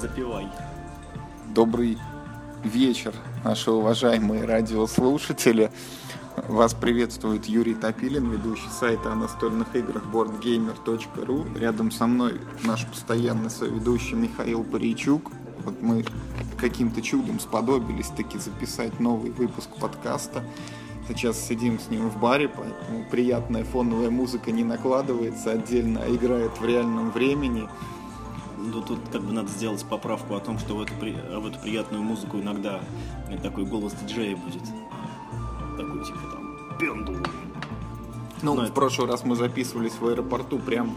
Запивай. Добрый вечер, наши уважаемые радиослушатели. Вас приветствует Юрий Топилин, ведущий сайта о настольных играх boardgamer.ru. Рядом со мной наш постоянный соведущий Михаил Паричук. Вот мы каким-то чудом сподобились таки записать новый выпуск подкаста. Сейчас сидим с ним в баре, поэтому приятная фоновая музыка не накладывается отдельно, а играет в реальном времени. Ну, тут как бы надо сделать поправку о том, что в эту, при... в эту приятную музыку иногда такой голос диджея будет. Такой типа там пендул. Ну, Но в это- прошлый раз мы записывались в аэропорту прям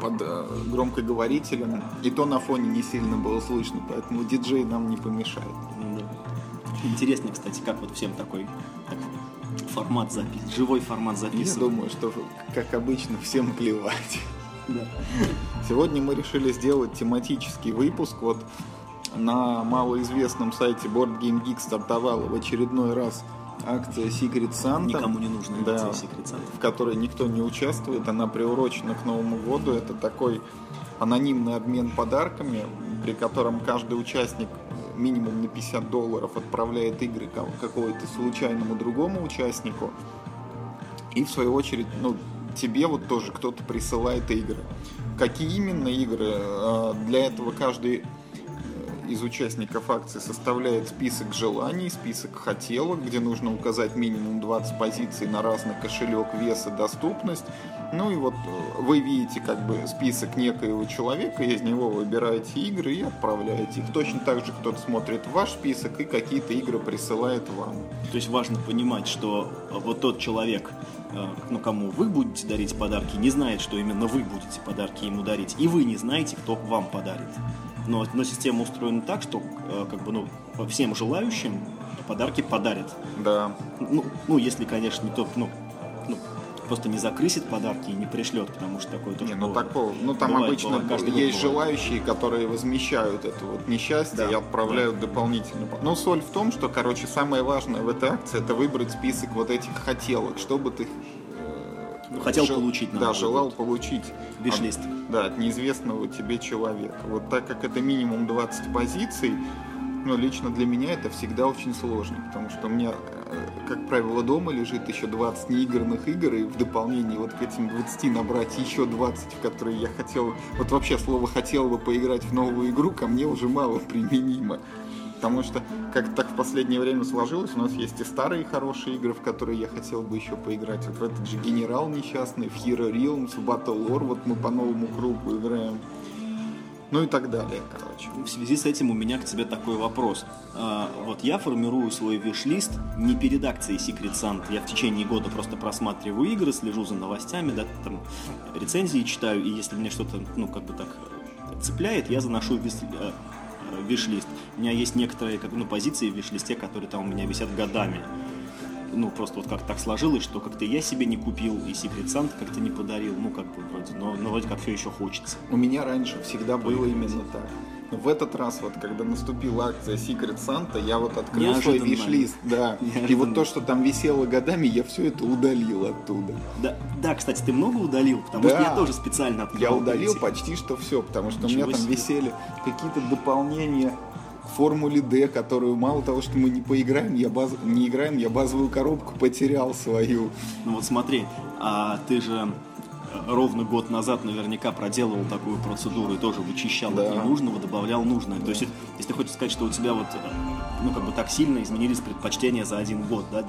под э, громкоговорителем, и то на фоне не сильно было слышно, поэтому диджей нам не помешает. Ну, да. Интересно, кстати, как вот всем такой так, формат записи, живой формат Я записи. думаю, что, как обычно, всем плевать. Да. Сегодня мы решили сделать тематический выпуск. Вот на малоизвестном сайте Board Game Geek стартовала в очередной раз акция Secret Santa. Никому не нужно Да. да. секрет Санты. в которой никто не участвует. Она приурочена к Новому году. Это такой анонимный обмен подарками, при котором каждый участник минимум на 50 долларов отправляет игры ка- какому-то случайному другому участнику. И в свою очередь, ну, тебе вот тоже кто-то присылает игры. Какие именно игры? Э, Для этого каждый э, из участников акции составляет список желаний, список хотелок, где нужно указать минимум 20 позиций на разный кошелек, вес и доступность. Ну и вот э, вы видите как бы список некоего человека, из него выбираете игры и отправляете их. Точно так же кто-то смотрит ваш список и какие-то игры присылает вам. То есть важно понимать, что вот тот человек, ну, кому вы будете дарить подарки, не знает, что именно вы будете подарки ему дарить, и вы не знаете, кто вам подарит. Но, но система устроена так, что э, как бы, ну, всем желающим подарки подарят. Да. Ну, ну если, конечно, никто ну, ну, просто не закрысит подарки и не пришлет, потому что такое тоже Не, ну такого, ну там Бывает, обычно бывает, каждый есть бывает. желающие, которые возмещают это вот несчастье Да, и отправляют дополнительно. Но соль в том, что, короче, самое важное в этой акции это выбрать список вот этих хотелок, чтобы ты Ну, хотел жел- получить Да, желал год. получить. Виш-лист. от- Да, от неизвестного тебе человека. Вот так как это минимум 20 позиций, ну, лично для меня это всегда очень сложно, потому что у меня, э, как правило, дома лежит еще 20 неигранных игр, и в дополнение вот к этим 20 набрать еще 20, в которые я хотел, вот вообще слово «хотел бы поиграть в новую игру» ко мне уже мало применимо. Потому что, как так в последнее время сложилось, у нас есть и старые хорошие игры, в которые я хотел бы еще поиграть. Вот в этот же Генерал несчастный, в Hero Realms, в Battle Lore, вот мы по новому кругу играем. Ну и так далее, короче. В связи с этим у меня к тебе такой вопрос. А, вот я формирую свой виш-лист не перед акцией Secret Santa. Я в течение года просто просматриваю игры, слежу за новостями, да, там рецензии читаю, и если мне что-то, ну, как бы так цепляет, я заношу в вис- э, э, виш-лист. У меня есть некоторые как, ну, позиции в виш-листе, которые там у меня висят годами. Ну, просто вот как так сложилось, что как-то я себе не купил, и Secret Santa как-то не подарил, ну, как бы вроде, но, но вроде как все еще хочется. У меня раньше всегда было именно так. Но в этот раз, вот когда наступила акция Secret Santa, я вот открыл свой Неожиданно. виш-лист, да. И Неожиданно. вот то, что там висело годами, я все это удалил оттуда. Да, да, кстати, ты много удалил, потому Да. что я тоже специально открыл. Я удалил эти- почти что все, потому что у Ничего меня там себе. висели какие-то дополнения формуле D, которую мало того, что мы не поиграем, я баз... не играем, я базовую коробку потерял свою. Ну вот смотри, а ты же э, ровно год назад наверняка проделывал такую процедуру и тоже вычищал Да. от ненужного, добавлял нужное. То есть, если ты хочешь сказать, что у тебя вот, э, ну как бы так сильно изменились предпочтения за один год, да,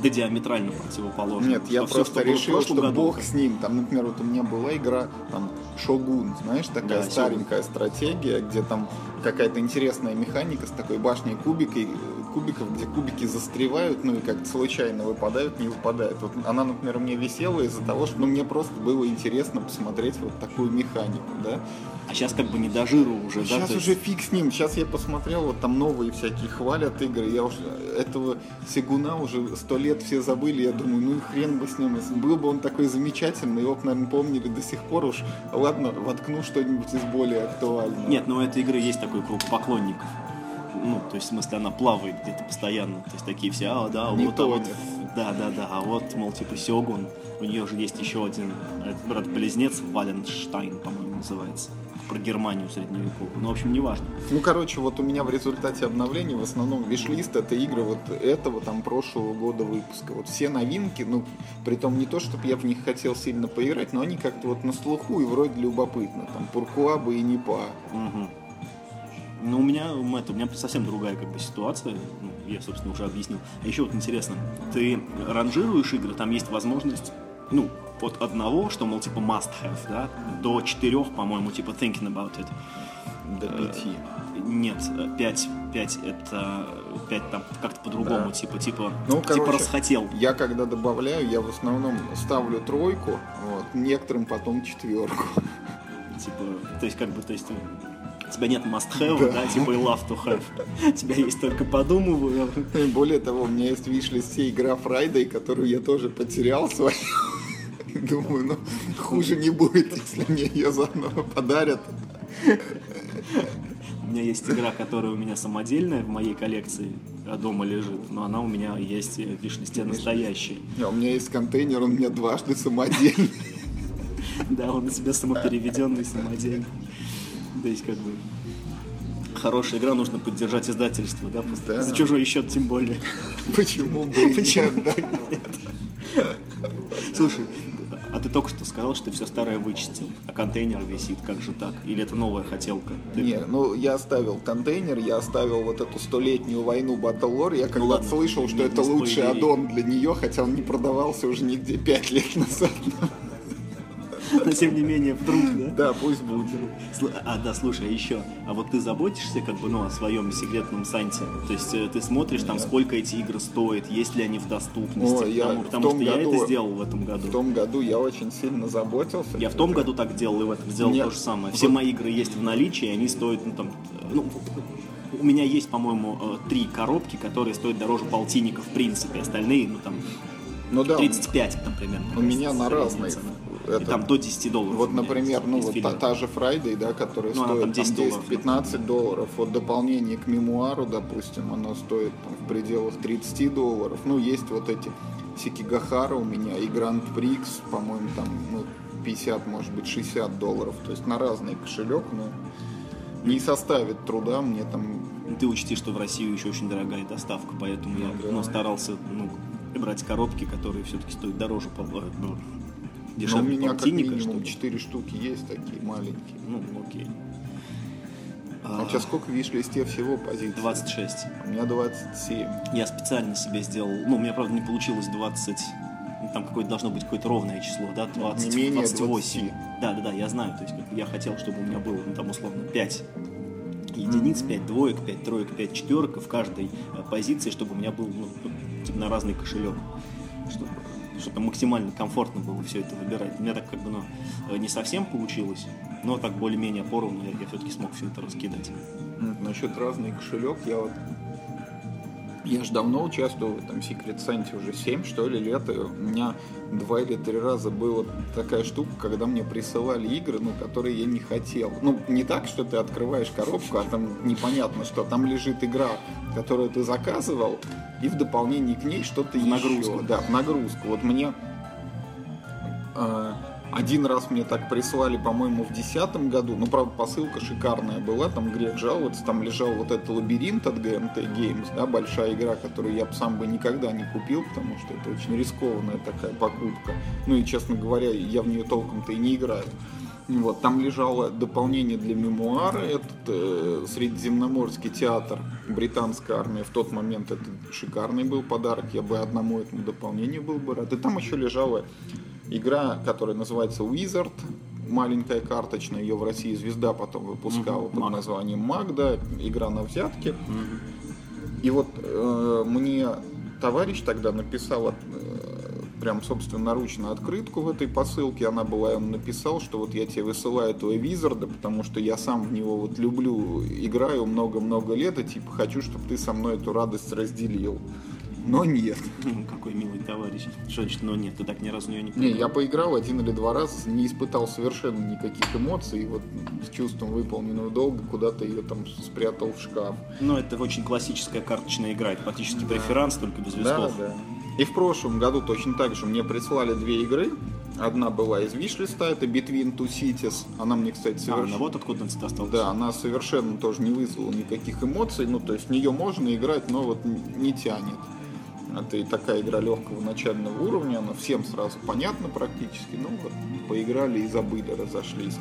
до диаметрально противоположно. Нет, я всё, просто что решил, что году, бог с ним. Там, например, вот у меня была игра, там, Шогун, знаешь, такая Да, старенькая стратегия, где там какая-то интересная механика с такой башней кубикой, кубиков, где кубики застревают, ну и как-то случайно выпадают, не выпадают. Вот она, например, мне висела из-за того, что ну, мне просто было интересно посмотреть вот такую механику, да. А сейчас как бы не до жиру уже, да? Сейчас то есть- уже фиг с ним. Сейчас я посмотрел, вот там новые всякие хвалят игры. Я уже этого Сигуна уже сто лет все забыли. Я думаю, ну и хрен бы с ним. Был бы он такой замечательный, его, бы, наверное, помнили до сих пор уж. Ладно, воткну что-нибудь из более актуального. Нет, но у этой игры есть такой круг поклонников. Ну, то есть, в смысле, она плавает где-то постоянно. То есть, такие все, а, да, Не вот, а вот, да, да, да, а вот, мол, типа, Сёгун, у нее же есть еще один э, брат-близнец, Валенштайн, по-моему, называется. Про Германию средневековую. Ну, в общем, неважно. Ну, короче, вот у меня в результате обновления в основном вишлист это игры вот этого там прошлого года выпуска. Вот все новинки, ну, при том не то, чтобы я в них хотел сильно поиграть, но они как-то вот на слуху и вроде любопытно. Там Пуркуаба и Непа. Угу. Ну, у меня, это, у меня совсем другая как бы ситуация. Ну, я, собственно, уже объяснил. А еще вот интересно, ты ранжируешь игры, там есть возможность, ну, от одного, что, мол, типа must have, да, до четырех, по-моему, типа thinking about it. До пяти. Нет, пять, пять это пять там как-то по-другому, Да. типа, типа, Ну, типа короче, расхотел. Я когда добавляю, я в основном ставлю тройку, вот, некоторым потом четверку. Типа, то есть, как бы, то есть, у тебя нет must have, да, типа и love to have. У тебя есть только подумываю. И более того, у меня есть в виш-листе игра Friday, которую я тоже потерял свою. Думаю, ну, хуже не будет, если мне ее заново подарят. У меня есть игра, которая у меня самодельная в моей коллекции, а дома лежит, но она у меня есть в виш-листе настоящая. А у меня есть контейнер, он у меня дважды самодельный. Да, он у тебя самопереведенный, самодельный. То есть, как бы, хорошая игра, нужно поддержать издательство, да, Да. за чужой счет тем более. Почему бы Почему? Слушай, а ты только что сказал, что ты все старое вычистил, а контейнер висит, как же так? Или это новая хотелка? Ты- Не, ну я оставил контейнер, я оставил вот эту столетнюю войну Battle Lore. Я когда Ну ладно, слышал, не- что не это лучший спойлери. аддон для нее, хотя он не продавался уже нигде пять лет назад. Но тем не менее, вдруг, да? Да, пусть будет. А, да, слушай, а еще, а вот ты заботишься как бы, ну, о своем секретном санте? То есть э, ты смотришь там, сколько эти игры стоят, есть ли они в доступности? Я потому что я это сделал в этом году. В том году я очень сильно заботился. Я в том году так делал и в этом сделал Нет. то же самое. Все мои игры есть в наличии, они стоят, ну, там, э, ну, у меня есть, по-моему, э, три коробки, которые стоят дороже полтинника в принципе. Остальные, ну, там, Ну да, 35, там, примерно. у меня на разные. цена. Это- И там до 10 долларов. Вот, например, ну вот та, та же Friday, да, которая Ну, стоит там там 10 долларов. 10-15 долларов. Вот дополнение к мемуару, допустим, оно стоит там, в пределах 30 долларов. Ну, есть вот эти Сикигахара у меня и Гранд Прикс, по-моему, там ну, 50, может быть, 60 долларов. То есть на разный кошелек, но не составит труда мне там Ты учти, что в Россию еще очень дорогая доставка, поэтому я да. ну, старался ну, брать коробки, которые все-таки стоят дороже, по, ну, Но у дешевле меня как минимум 4 штуки есть такие маленькие. Ну, окей. А у тебя сколько в виш-листе всего позиций? 26. У меня 27. Я специально себе сделал, ну, у меня, правда, не получилось 20, ну, там какое-то должно быть какое-то ровное число, да, 20, Не менее 28. 20. Да, да, да, я знаю, то есть я хотел, чтобы у меня было, ну, там, условно, 5 единиц, 5 двоек, 5 троек, 5 четверок в каждой э, позиции, чтобы у меня был, ну, ну, типа, на разный кошелек, чтобы, максимально комфортно было все это выбирать. У меня так как бы, ну, э, не совсем получилось, но так более-менее поровну я, я все-таки смог все это раскидать. Насчет разный кошелек, я вот... Я же давно участвую в этом Secret Santa, уже 7 что ли лет, и у меня два или три раза была такая штука, когда мне присылали игры, ну, которые я не хотел. Ну, не так, что ты открываешь коробку, а там непонятно, что там лежит игра, которую ты заказывал, и в дополнение к ней что-то еще. нагрузку. Да, в нагрузку. Вот мне э, один раз мне так прислали, по-моему, в десятом году. Ну, правда, посылка шикарная была. Там грех жаловаться. Там лежал вот этот лабиринт от GMT Games, да, большая игра, которую я сам бы никогда не купил, потому что это очень рискованная такая покупка. Ну и, честно говоря, я в нее толком-то и не играю. Вот, там лежало дополнение для мемуара, этот э, Средиземноморский театр, британская армия. В тот момент это шикарный был подарок, я бы одному этому дополнению был бы рад. И там еще лежала игра, которая называется Wizard, маленькая карточная, ее в России Звезда потом выпускала Мгм, под Маг. названием Магда, игра на взятки. И вот э, мне товарищ тогда написал э, прям собственноручно открытку в этой посылке. Она была, он написал, что вот я тебе высылаю этого Визарда, потому что я сам в него вот люблю, играю много-много лет, и типа хочу, чтобы ты со мной эту радость разделил. Но нет. Какой милый товарищ. Что значит, но нет, ты так ни разу в нее не Не, я поиграл один или два раза, не испытал совершенно никаких эмоций, и вот с чувством выполненного долга куда-то ее там спрятал в шкаф. Ну, это очень классическая карточная игра. Это практически преферанс, только без Да, весков. да. И в прошлом году точно так же мне прислали две игры. Одна была из вишлиста, это Between Two Cities. Она мне, кстати, А, совершенно... ну вот откуда он остался. Да, она совершенно тоже не вызвала никаких эмоций. Ну, то есть в нее можно играть, но вот не тянет. Это и такая игра легкого начального уровня, она всем сразу понятна практически. Ну вот, поиграли и забыли, разошлись.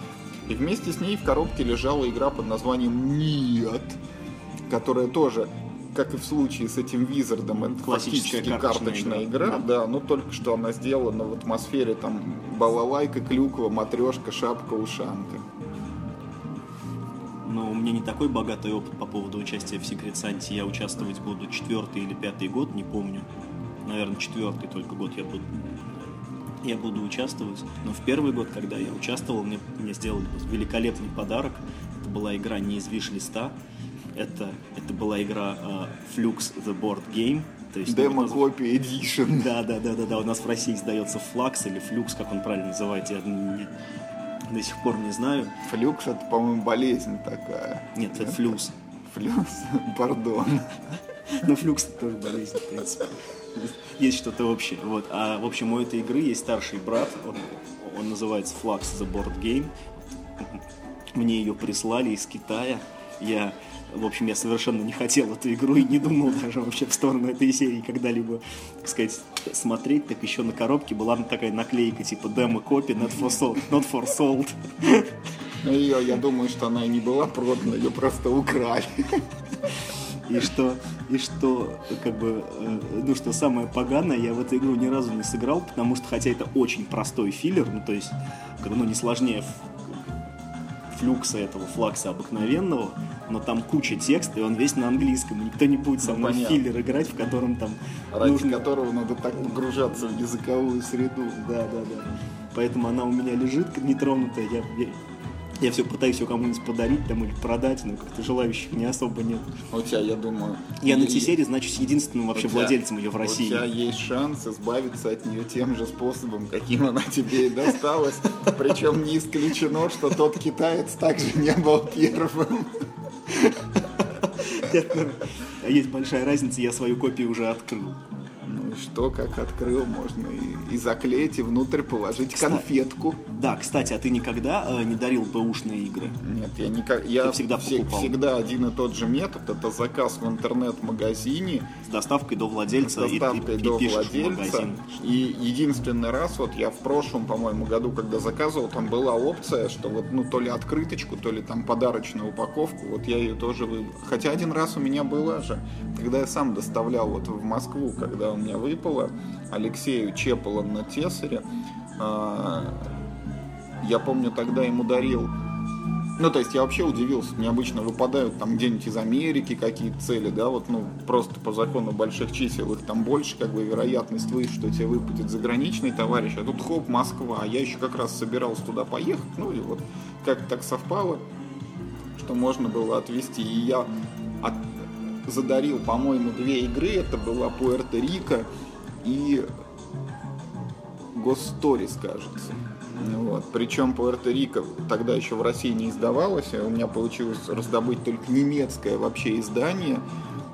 И вместе с ней в коробке лежала игра под названием «Нет», которая тоже, как и в случае с этим Визардом, это Классическая карточная карточная игра. игра, да, но только что она сделана в атмосфере там балалайка, клюква, матрешка, шапка, ушанка. Но у меня не такой богатый опыт по поводу участия в Secret Santa. Я участвовать буду четвертый или пятый год, не помню. Наверное, четвертый только год я буду, я буду участвовать. Но в первый год, когда я участвовал, мне, мне сделали великолепный подарок. Это была игра не из виш-листа. Это, это была игра э, Flux The Board Game. То есть, Демо вот- Копи Edition. Да, да, да, да, да. У нас в России издается флакс или флюкс, как он правильно называется, я до сих пор не знаю. Флюкс это, по-моему, болезнь такая. Нет, это флюс. Флюс, пардон. Ну, флюкс это тоже болезнь, в принципе. Есть что-то общее. Вот. А, в общем, у этой игры есть старший брат. Он, он называется Flux The Board Game. Мне ее прислали из Китая. Я, в общем, я совершенно не хотел эту игру и не думал даже вообще в сторону этой серии когда-либо, так сказать, смотреть. Так еще на коробке была такая наклейка типа демо копи not for sold. Not for sold. Ну, ее, я думаю, что она и не была продана, ее просто украли. И что, и что, как бы, э, ну что самое поганое, я в эту игру ни разу не сыграл, потому что, хотя это очень простой филлер, ну то есть, ну не сложнее флюкса этого флакса обыкновенного, но там куча текста, и он весь на английском. Никто не будет со Ну, мной понятно. филлер играть, в котором там Ради нужно... которого надо так погружаться в языковую среду. Да, да, да. Поэтому она у меня лежит нетронутая. Я, я, я все пытаюсь ее кому-нибудь подарить там или продать, но как-то желающих не особо нет. У тебя, я думаю... Я на T-серии, значит, единственным вообще у тебя- владельцем ее в У России. тебя есть шанс избавиться от нее тем же способом, каким она тебе и досталась. Причем не исключено, что тот китаец также не был первым. А Есть большая разница, я свою копию уже открыл. И что, как открыл, можно и, и заклеить, и внутрь положить Кстати. конфетку. Да, кстати, а ты никогда э, не дарил бэушные игры? Нет, я никак. Я Ты всегда все- покупал. всегда один и тот же метод. Это заказ в интернет-магазине С доставкой до владельца, с и доставкой ты до пишешь в владельца. И единственный раз, вот я в прошлом, по-моему, году, когда заказывал, там была опция, что вот, ну, то ли открыточку, то ли там подарочную упаковку, вот я ее тоже выбрал. Хотя один раз у меня была же, когда я сам доставлял вот в Москву, когда у меня выпало Алексею Чепола на Тесаре, а, я помню, тогда ему дарил ну, то есть я вообще удивился, мне обычно выпадают там где-нибудь из Америки какие-то цели, да, вот, ну, просто по закону больших чисел их там больше, как бы вероятность выше, что тебе выпадет заграничный товарищ, а тут хоп, Москва, а я еще как раз собирался туда поехать, ну, и вот как так совпало, что можно было отвезти, и я от- задарил, по-моему, две игры, это была Пуэрто-Рико и Госторис, кажется. Вот. Причем Пуэрто-Рико тогда еще в России не издавалось, и у меня получилось раздобыть только немецкое вообще издание.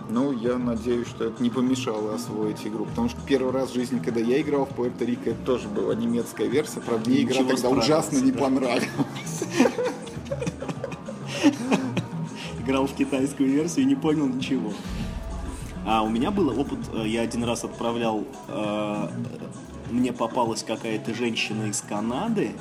Ну, я надеюсь, что это не помешало освоить игру, потому что первый раз в жизни, когда я играл в Пуэрто-Рико, это тоже была немецкая версия, правда, мне игра тогда ужасно не понравилась. Играл в китайскую версию и не понял ничего. А у меня был опыт, э, я один раз отправлял, э, мне попалась какая-то женщина из Канады,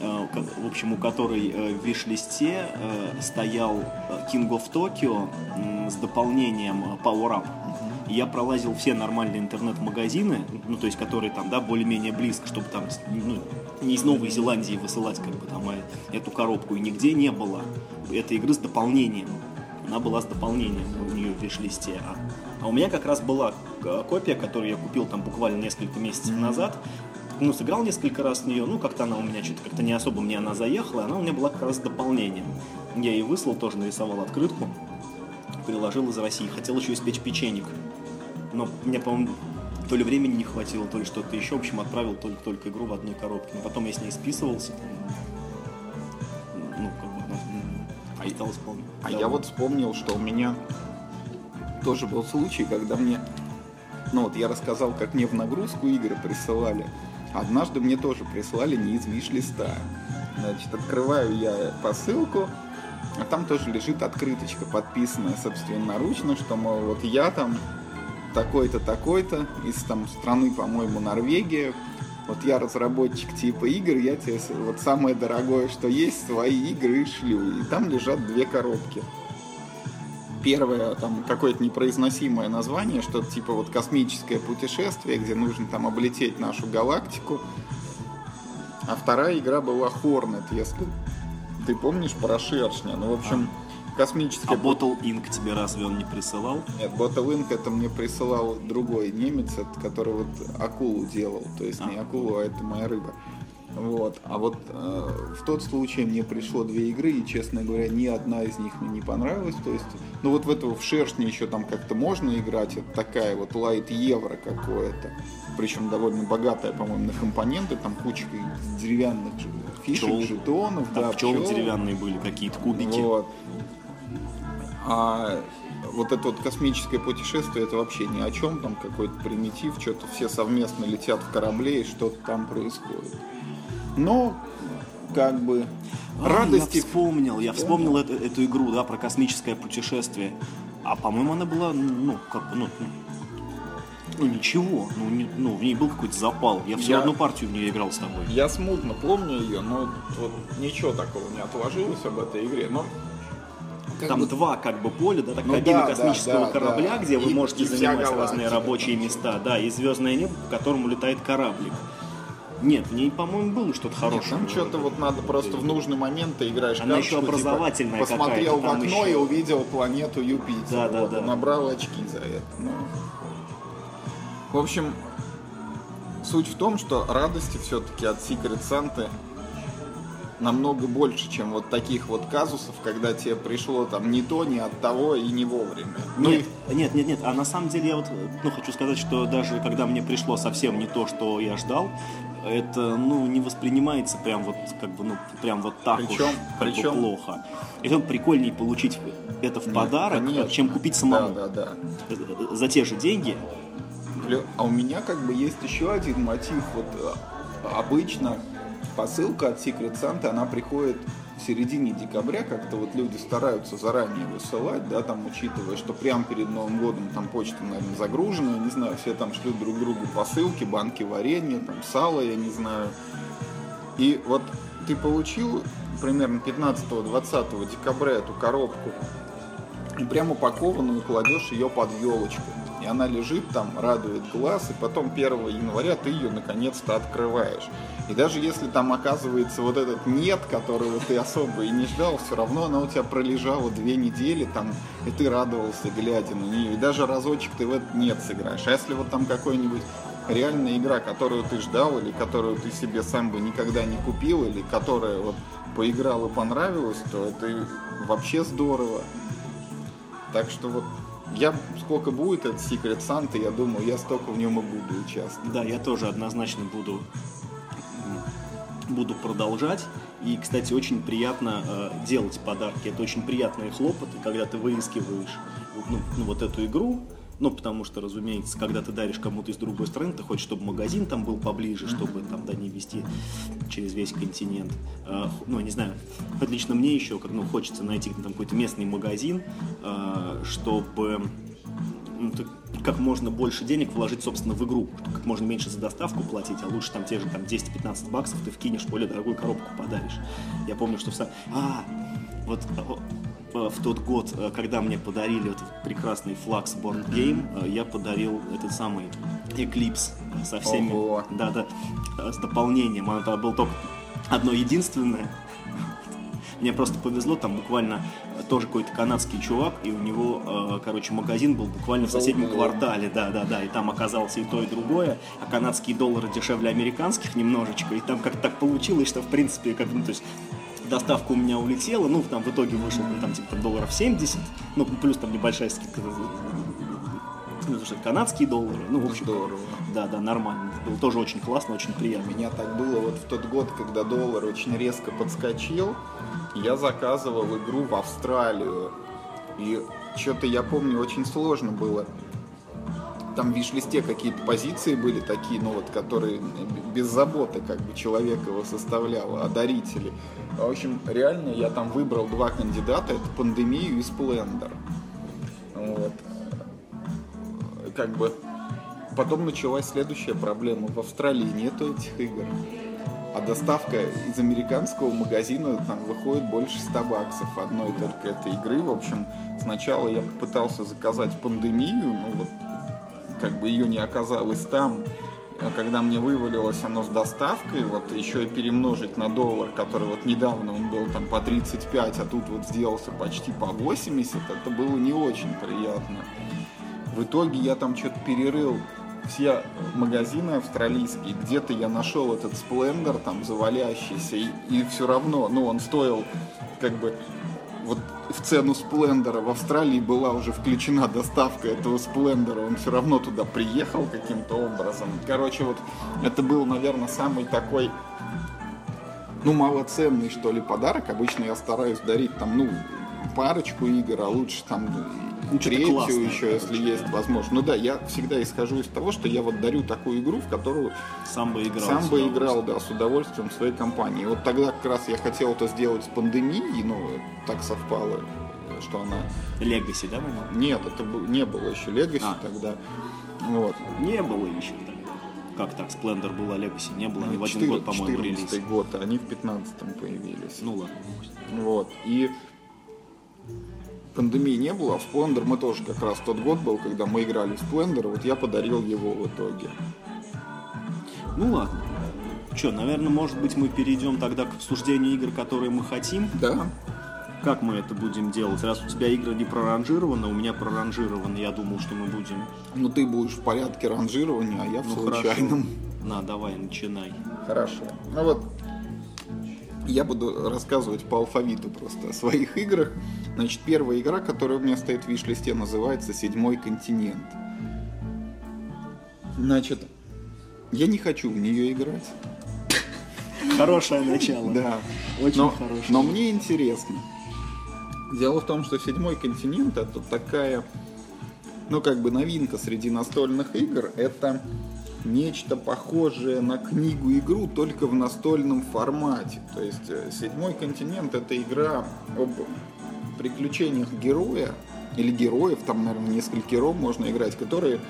э, в общем, у которой э, в виш-листе э, стоял э, King of Tokyo м, с дополнением э, Power Up. И я пролазил все нормальные интернет-магазины, ну, то есть, которые там, да, более-менее близко, чтобы там, ну, не из Новой Зеландии высылать, как бы, там, э, эту коробку, и нигде не было этой игры с дополнением. Она была с дополнением у нее в виш-листе. А, а у меня как раз была э, копия, которую я купил там буквально несколько месяцев назад. Ну, сыграл несколько раз в нее, ну, как-то она у меня что-то как-то не особо мне она заехала, она у меня была как раз с дополнением. Я ей выслал, тоже нарисовал открытку, приложил из России. Хотел еще испечь печенек. Но мне, по-моему, то ли времени не хватило, то ли что-то еще. В общем, отправил только-только игру в одной коробке. Но потом я с ней списывался. Ну, как бы, ну, осталось вполне. А Да. я вот вспомнил, что у меня тоже был случай, когда мне, ну вот я рассказал, как мне в нагрузку игры присылали. Однажды мне тоже прислали не из виш-листа. Значит, открываю я посылку, а там тоже лежит открыточка, подписанная собственноручно, что, мол, вот я там такой-то, такой-то, из там страны, по-моему, Норвегия, вот я разработчик типа игр, я тебе вот самое дорогое, что есть, свои игры шлю. И там лежат две коробки. Первое, там какое-то непроизносимое название, что-то типа вот космическое путешествие, где нужно там облететь нашу галактику. А вторая игра была Hornet, если ты помнишь про шершня. Ну, в общем, а космический... А Bottle Inc. тебе разве он не присылал? Нет, Bottle Inc. это мне присылал другой немец, который вот акулу делал. То есть а. не акулу, а это моя рыба. Вот. А вот э, в тот случай мне пришло две игры, и, честно говоря, ни одна из них мне не понравилась. То есть, ну вот в этого в шершне еще там как-то можно играть. Это такая вот лайт евро какое-то. Причем довольно богатая, по-моему, на компоненты. Там кучка деревянных фишек, пчел. жетонов. Там да, пчелы пчел. деревянные были, какие-то кубики. Вот. А вот это вот космическое путешествие, это вообще ни о чем, там какой-то примитив, что-то все совместно летят в корабле и что-то там происходит. Но, как бы, а, радости... Я вспомнил, я вспомнил эту, эту игру, да, про космическое путешествие. А, по-моему, она была, ну, как ну, ну ничего, ну, не, ну в ней был какой-то запал. Я всю я, одну партию в нее играл с тобой. Я смутно помню ее, но вот ничего такого не отложилось об этой игре. Но как там бы... два как бы поля, да, так ну, кабина да, космического да, корабля, да. где вы можете и занимать разные рабочие места, да, и звездное небо, по которому летает кораблик. Нет, в ней, по-моему, было что-то хорошее. там что-то вот надо просто в нужный момент ты играешь Она карточку, еще типа, образовательная типа, Посмотрел в окно еще... и увидел планету Юпитер. Да, да, вот, да. Набрал очки за это. Ну. В общем, суть в том, что радости все-таки от Secret Santa намного больше, чем вот таких вот казусов, когда тебе пришло там не то, не от того и не вовремя. Ну нет, и... нет, нет, нет. А на самом деле я вот ну, хочу сказать, что даже когда мне пришло совсем не то, что я ждал, это ну не воспринимается прям вот как бы ну прям вот так причем, уж как причем... бы плохо. Это прикольнее получить это в нет, подарок, конечно. чем купить самому. Да, да, да. За те же деньги. А у меня как бы есть еще один мотив. Вот а, обычно посылка от Secret Santa, она приходит в середине декабря, как-то вот люди стараются заранее высылать, да, там, учитывая, что прямо перед Новым годом там почта, наверное, загружена, я не знаю, все там шлют друг другу посылки, банки варенья, там, сало, я не знаю. И вот ты получил примерно 15-20 декабря эту коробку и прямо упакованную кладешь ее под елочку и она лежит там, радует глаз, и потом 1 января ты ее наконец-то открываешь. И даже если там оказывается вот этот нет, которого ты особо и не ждал, все равно она у тебя пролежала две недели там, и ты радовался, глядя на нее. И даже разочек ты в этот нет сыграешь. А если вот там какой-нибудь реальная игра, которую ты ждал, или которую ты себе сам бы никогда не купил, или которая вот поиграл и понравилась, то это вообще здорово. Так что вот я сколько будет этот Secret Santa, я думаю, я столько в нем и буду участвовать. Да, я тоже однозначно буду буду продолжать. И, кстати, очень приятно э, делать подарки. Это очень приятные хлопоты, когда ты выискиваешь ну, ну, вот эту игру, ну, потому что, разумеется, когда ты даришь кому-то из другой страны, ты хочешь, чтобы магазин там был поближе, чтобы там, да, не вести через весь континент. Э, ну, не знаю, вот лично мне еще, как, ну, хочется найти там какой-то местный магазин, э, чтобы ну, как можно больше денег вложить, собственно, в игру, как можно меньше за доставку платить, а лучше там те же там 10-15 баксов ты вкинешь, более дорогую коробку подаришь. Я помню, что в... А, вот Э, в тот год, э, когда мне подарили этот прекрасный Flux Born Game, э, я подарил этот самый Eclipse со всеми, Ого. да, да, с дополнением. Оно там было только одно единственное. Мне просто повезло, там буквально тоже какой-то канадский чувак, и у него, короче, магазин был буквально в соседнем квартале, да, да, да, и там оказалось и то, и другое, а канадские доллары дешевле американских немножечко, и там как-то так получилось, что, в принципе, как, ну, то есть доставка у меня улетела, ну, там в итоге вышел, ну, там, типа, долларов 70, ну, плюс там небольшая скидка, ну, что канадские доллары, ну, в общем, Здорово. да, да, нормально, было тоже очень классно, очень приятно. У меня так было вот в тот год, когда доллар очень резко подскочил, я заказывал игру в Австралию, и что-то я помню, очень сложно было там в виш-листе какие-то позиции были такие, ну вот, которые без заботы как бы человек его составлял, а дарители. В общем, реально я там выбрал два кандидата, это пандемию и сплендер. Вот. Как бы потом началась следующая проблема. В Австралии нету этих игр. А доставка из американского магазина там выходит больше 100 баксов одной только этой игры. В общем, сначала я попытался заказать пандемию, ну вот как бы ее не оказалось там. А когда мне вывалилось оно с доставкой, вот еще и перемножить на доллар, который вот недавно он был там по 35, а тут вот сделался почти по 80, это было не очень приятно. В итоге я там что-то перерыл все магазины австралийские, где-то я нашел этот сплендер там завалящийся, и, и все равно, ну, он стоил как бы вот в цену сплендера в Австралии была уже включена доставка этого сплендера, он все равно туда приехал каким-то образом. Короче, вот это был, наверное, самый такой ну, малоценный, что ли, подарок. Обычно я стараюсь дарить там, ну, парочку игр, а лучше там ну, третью классное, еще, короче. если есть возможность. Ну да, я всегда исхожу из того, что я вот дарю такую игру, в которую сам бы играл. Сам бы играл, да, с удовольствием в своей компании. Вот тогда как раз я хотел это сделать с пандемией, ну, так совпало, что она... Легаси, да, наверное? Нет, это не было еще Легаси а. тогда. Вот. Не было еще тогда. Как так, Splendor была Legacy, не было, они ну, в один год, по-моему, релиз. год, а они в 15-м появились. Ну ладно. Вот, и пандемии не было, а в Splendor мы тоже как раз тот год был, когда мы играли в Splendor, вот я подарил его в итоге. Ну ладно. Что, наверное, может быть, мы перейдем тогда к обсуждению игр, которые мы хотим? Да. Как мы это будем делать? Раз у тебя игры не проранжированы, у меня проранжированы, я думал, что мы будем... Ну, ты будешь в порядке ранжирования, а я в ну, случайном. Хорошо. На, давай, начинай. Хорошо. Ну вот, я буду рассказывать по алфавиту просто о своих играх. Значит, первая игра, которая у меня стоит в виш-листе, называется «Седьмой континент». Значит, я не хочу в нее играть. Хорошее начало. Да. Очень но, хорошее. Но мне интересно. Дело в том, что «Седьмой континент» это такая, ну, как бы новинка среди настольных игр. Это нечто похожее на книгу-игру, только в настольном формате. То есть э, «Седьмой континент» — это игра об приключениях героя, или героев, там, наверное, несколько героев можно играть, которые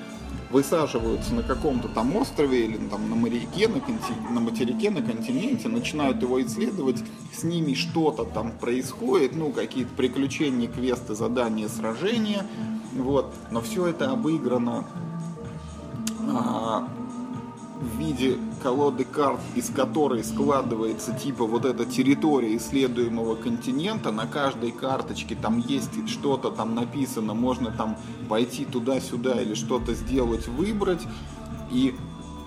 высаживаются на каком-то там острове или там на моряке, на, конти... на материке, на континенте, начинают его исследовать, с ними что-то там происходит, ну, какие-то приключения, квесты, задания, сражения, вот, но все это обыграно а, в виде колоды карт, из которой складывается типа вот эта территория исследуемого континента. На каждой карточке там есть что-то там написано, можно там пойти туда-сюда или что-то сделать, выбрать. И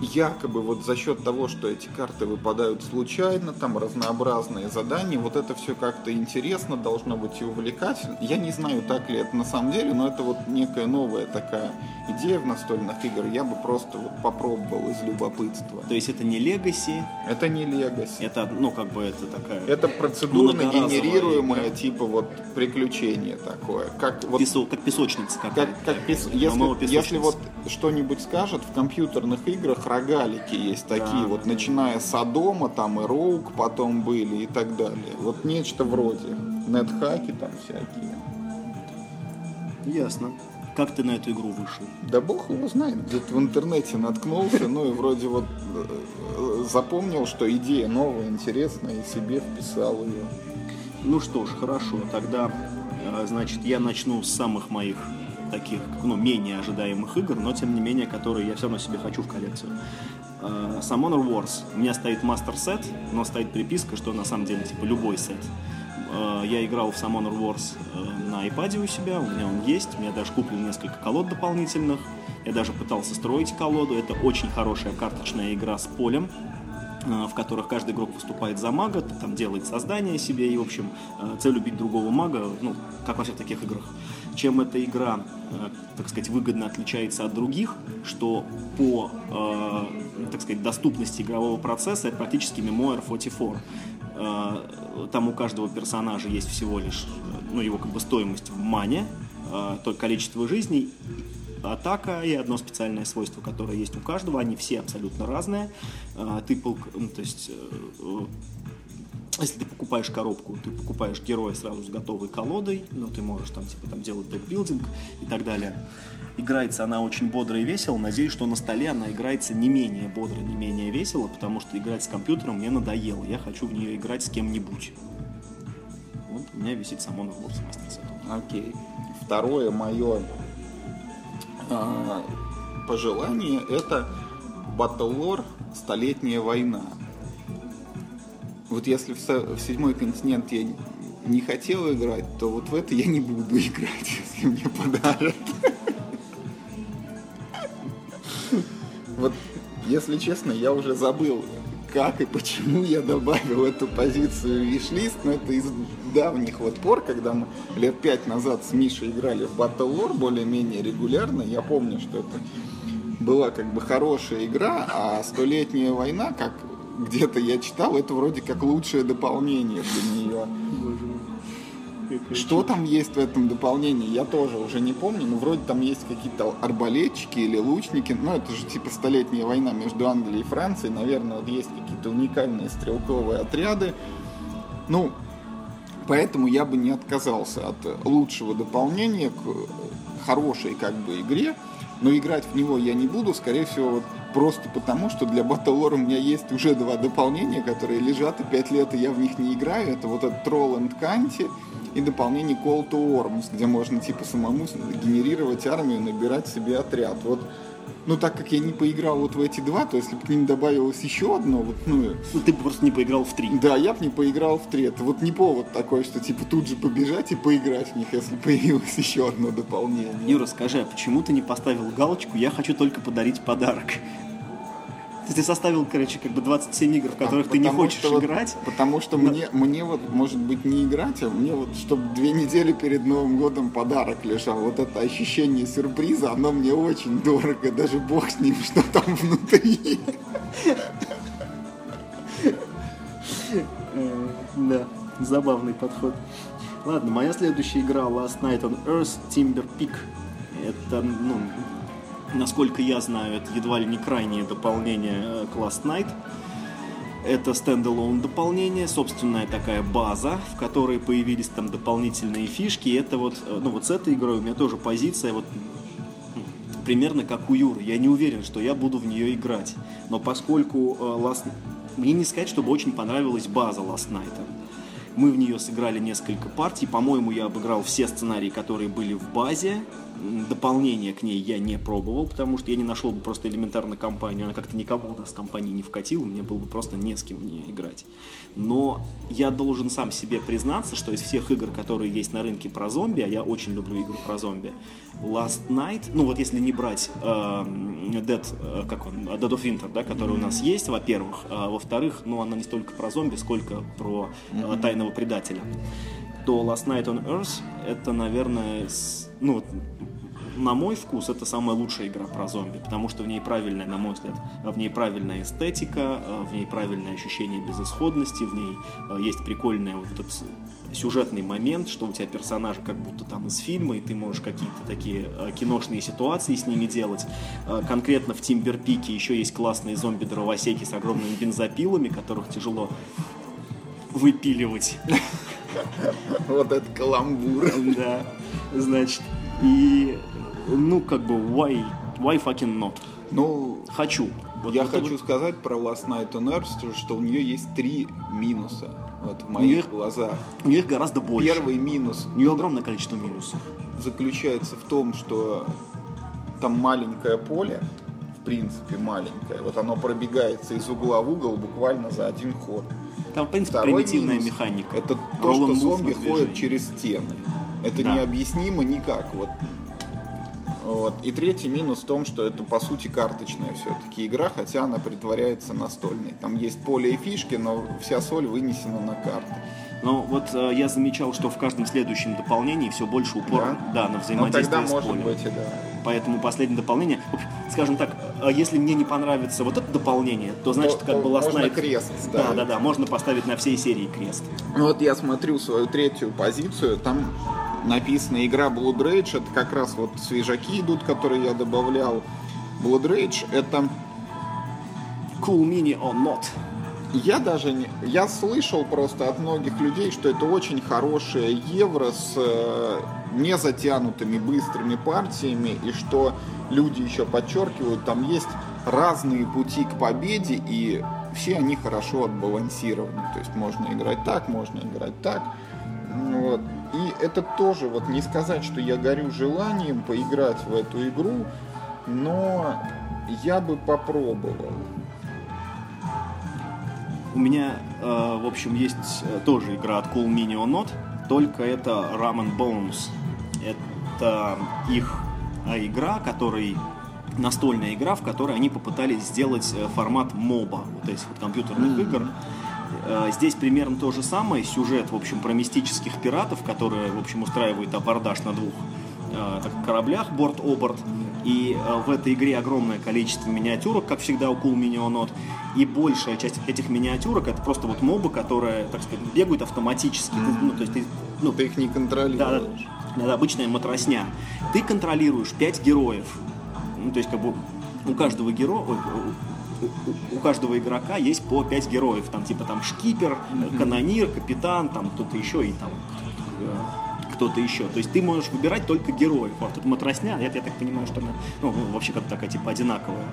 якобы вот за счет того, что эти карты выпадают случайно, там разнообразные задания, вот это все как-то интересно, должно быть и увлекательно. Я не знаю, так ли это на самом деле, но это вот некая новая такая идея в настольных играх. Я бы просто вот попробовал из любопытства. То есть это не Legacy? Это не Legacy. Это, ну, как бы это такая... Это процедурно генерируемое, типа вот приключение такое. Как, вот, Песо, как песочница какая-то. Как, как пес... если, если вот что-нибудь скажет в компьютерных играх, рогалики есть такие, да, вот да, начиная да. с Адома, там и Роук потом были и так далее. Вот нечто вроде. Нетхаки там всякие. Ясно. Как ты на эту игру вышел? Да бог его знает. Где-то в интернете наткнулся, ну и вроде вот э, запомнил, что идея новая, интересная, и себе вписал ее. Ну что ж, хорошо. Тогда, э, значит, я начну с самых моих таких, ну, менее ожидаемых игр, но тем не менее, которые я все равно себе хочу в коллекцию. Uh, Summoner Wars. У меня стоит мастер сет, но стоит приписка, что на самом деле типа любой сет. Uh, я играл в Summoner Wars uh, на iPad у себя, у меня он есть, у меня даже куплен несколько колод дополнительных. Я даже пытался строить колоду. Это очень хорошая карточная игра с полем, в которых каждый игрок выступает за мага, там делает создание себе, и, в общем, цель убить другого мага, ну, как во всех таких играх чем эта игра, э, так сказать, выгодно отличается от других, что по, э, так сказать, доступности игрового процесса это практически Memoir 44. Э, там у каждого персонажа есть всего лишь, ну, его как бы стоимость в мане, то количество жизней, атака и одно специальное свойство, которое есть у каждого. Они все абсолютно разные. Ты, ну, то есть если ты покупаешь коробку, ты покупаешь героя сразу с готовой колодой, но ты можешь там типа там делать декбилдинг и так далее. Играется она очень бодро и весело. Надеюсь, что на столе она играется не менее бодро, не менее весело, потому что играть с компьютером мне надоело. Я хочу в нее играть с кем-нибудь. Вот у меня висит Самон в Мастер Окей. Второе мое а, пожелание это Battle Lore Столетняя война вот если в, в седьмой континент я не хотел играть, то вот в это я не буду играть, если мне подарят. Вот, если честно, я уже забыл, как и почему я добавил эту позицию в виш-лист, но это из давних вот пор, когда мы лет пять назад с Мишей играли в Battle War более-менее регулярно, я помню, что это была как бы хорошая игра, а столетняя война, как где-то я читал, это вроде как лучшее дополнение для нее. Что там есть в этом дополнении, я тоже уже не помню, но вроде там есть какие-то арбалетчики или лучники, ну это же типа столетняя война между Англией и Францией, наверное, вот есть какие-то уникальные стрелковые отряды. Ну, поэтому я бы не отказался от лучшего дополнения к хорошей как бы игре, но играть в него я не буду, скорее всего, вот просто потому, что для Battle War у меня есть уже два дополнения, которые лежат, и пять лет и я в них не играю. Это вот этот Troll and Canty и дополнение Call to Arms, где можно типа самому генерировать армию, набирать себе отряд. Вот ну, так как я не поиграл вот в эти два, то если бы к ним добавилось еще одно, вот, ну... Ну, ты бы просто не поиграл в три. Да, я бы не поиграл в три. Это вот не повод такой, что, типа, тут же побежать и поиграть в них, если появилось еще одно дополнение. Юра, скажи, а почему ты не поставил галочку «Я хочу только подарить подарок»? Ты составил, короче, как бы 27 игр, в которых а, ты не хочешь что играть. Потому что но... мне, мне вот, может быть, не играть, а мне вот, чтобы две недели перед Новым годом подарок лежал. Вот это ощущение сюрприза, оно мне очень дорого. Даже бог с ним, что там внутри. Э, да, забавный подход. Ладно, моя следующая игра Last Night on Earth Timber Peak. Это, ну, Насколько я знаю, это едва ли не крайнее дополнение Class э, Night. Это стендалон дополнение, собственная такая база, в которой появились там дополнительные фишки. Это вот, э, ну вот с этой игрой у меня тоже позиция вот примерно как у Юры. Я не уверен, что я буду в нее играть. Но поскольку э, Last... мне не сказать, чтобы очень понравилась база Last Night. Мы в нее сыграли несколько партий. По-моему, я обыграл все сценарии, которые были в базе дополнение к ней я не пробовал, потому что я не нашел бы просто элементарно компанию, она как-то никого у нас компании не вкатила, мне было бы просто не с кем мне играть. Но я должен сам себе признаться, что из всех игр, которые есть на рынке про зомби, а я очень люблю игры про зомби, Last Night, ну вот если не брать э, Dead, э, как он, Dead of Winter, да, который у нас есть, во-первых, а во-вторых, ну она не столько про зомби, сколько про э, тайного предателя то Last Night on Earth это, наверное, ну, на мой вкус, это самая лучшая игра про зомби, потому что в ней правильная, на мой взгляд, в ней правильная эстетика, в ней правильное ощущение безысходности, в ней э, есть прикольный вот этот сюжетный момент, что у тебя персонаж как будто там из фильма, и ты можешь какие-то такие э, киношные ситуации с ними делать. Э, конкретно в Тимберпике еще есть классные зомби-дровосеки с огромными бензопилами, которых тяжело выпиливать. Вот это каламбур. Да, значит, и ну, как бы, why, why fucking not? Ну, хочу. Вот я хочу вот... сказать про Last Night on Earth, что у нее есть три минуса. Вот в моих них, глазах. У них гораздо больше. Первый минус. У нее огромное количество минусов. Заключается в том, что там маленькое поле, в принципе маленькое. Вот оно пробегается из угла в угол буквально за один ход. Там, в принципе, Второй примитивная минус, механика. Это то, что зомби ходят через стены. Это да. необъяснимо никак. Вот вот. И третий минус в том, что это по сути карточная все-таки игра, хотя она притворяется настольной. Там есть поле и фишки, но вся соль вынесена на карты. Но вот э, я замечал, что в каждом следующем дополнении все больше упора да? Да, на взаимодействие ну, тогда, с полем. Быть, и да. Поэтому последнее дополнение, скажем так, если мне не понравится вот это дополнение, то значит, как бы Last Night... крест ставить. Да, да, да, можно поставить на всей серии крест. Ну вот я смотрю свою третью позицию, там написано игра Blood Rage, это как раз вот свежаки идут, которые я добавлял. Blood Rage это Cool Mini or Not. Я даже не... Я слышал просто от многих людей, что это очень хорошее евро с э, не быстрыми партиями, и что люди еще подчеркивают, там есть разные пути к победе, и все они хорошо отбалансированы. То есть можно играть так, можно играть так. Вот. И это тоже, вот не сказать, что я горю желанием поиграть в эту игру, но я бы попробовал. У меня, э, в общем, есть э, тоже игра от Cool Mini or Not, только это Ramen Bones. Это их э, игра, который настольная игра, в которой они попытались сделать формат моба, вот этих вот компьютерных mm-hmm. игр. Здесь примерно то же самое. Сюжет, в общем, про мистических пиратов, которые, в общем, устраивают абордаж на двух э, кораблях, борт-оборт. И в этой игре огромное количество миниатюрок, как всегда у Cool Mini Not. И большая часть этих миниатюрок это просто вот мобы, которые, так сказать, бегают автоматически. Ты, ну, то есть ты, ну, ты их не контролируешь. Да, да, обычная матросня. Ты контролируешь пять героев ну, то есть, как бы у каждого героя, у каждого игрока есть по 5 героев. Там типа там шкипер, канонир, капитан, там кто-то еще и там э, кто-то еще. То есть ты можешь выбирать только героев. Вот тут матросня, это я так понимаю, что она ну, вообще как-то такая типа одинаковая.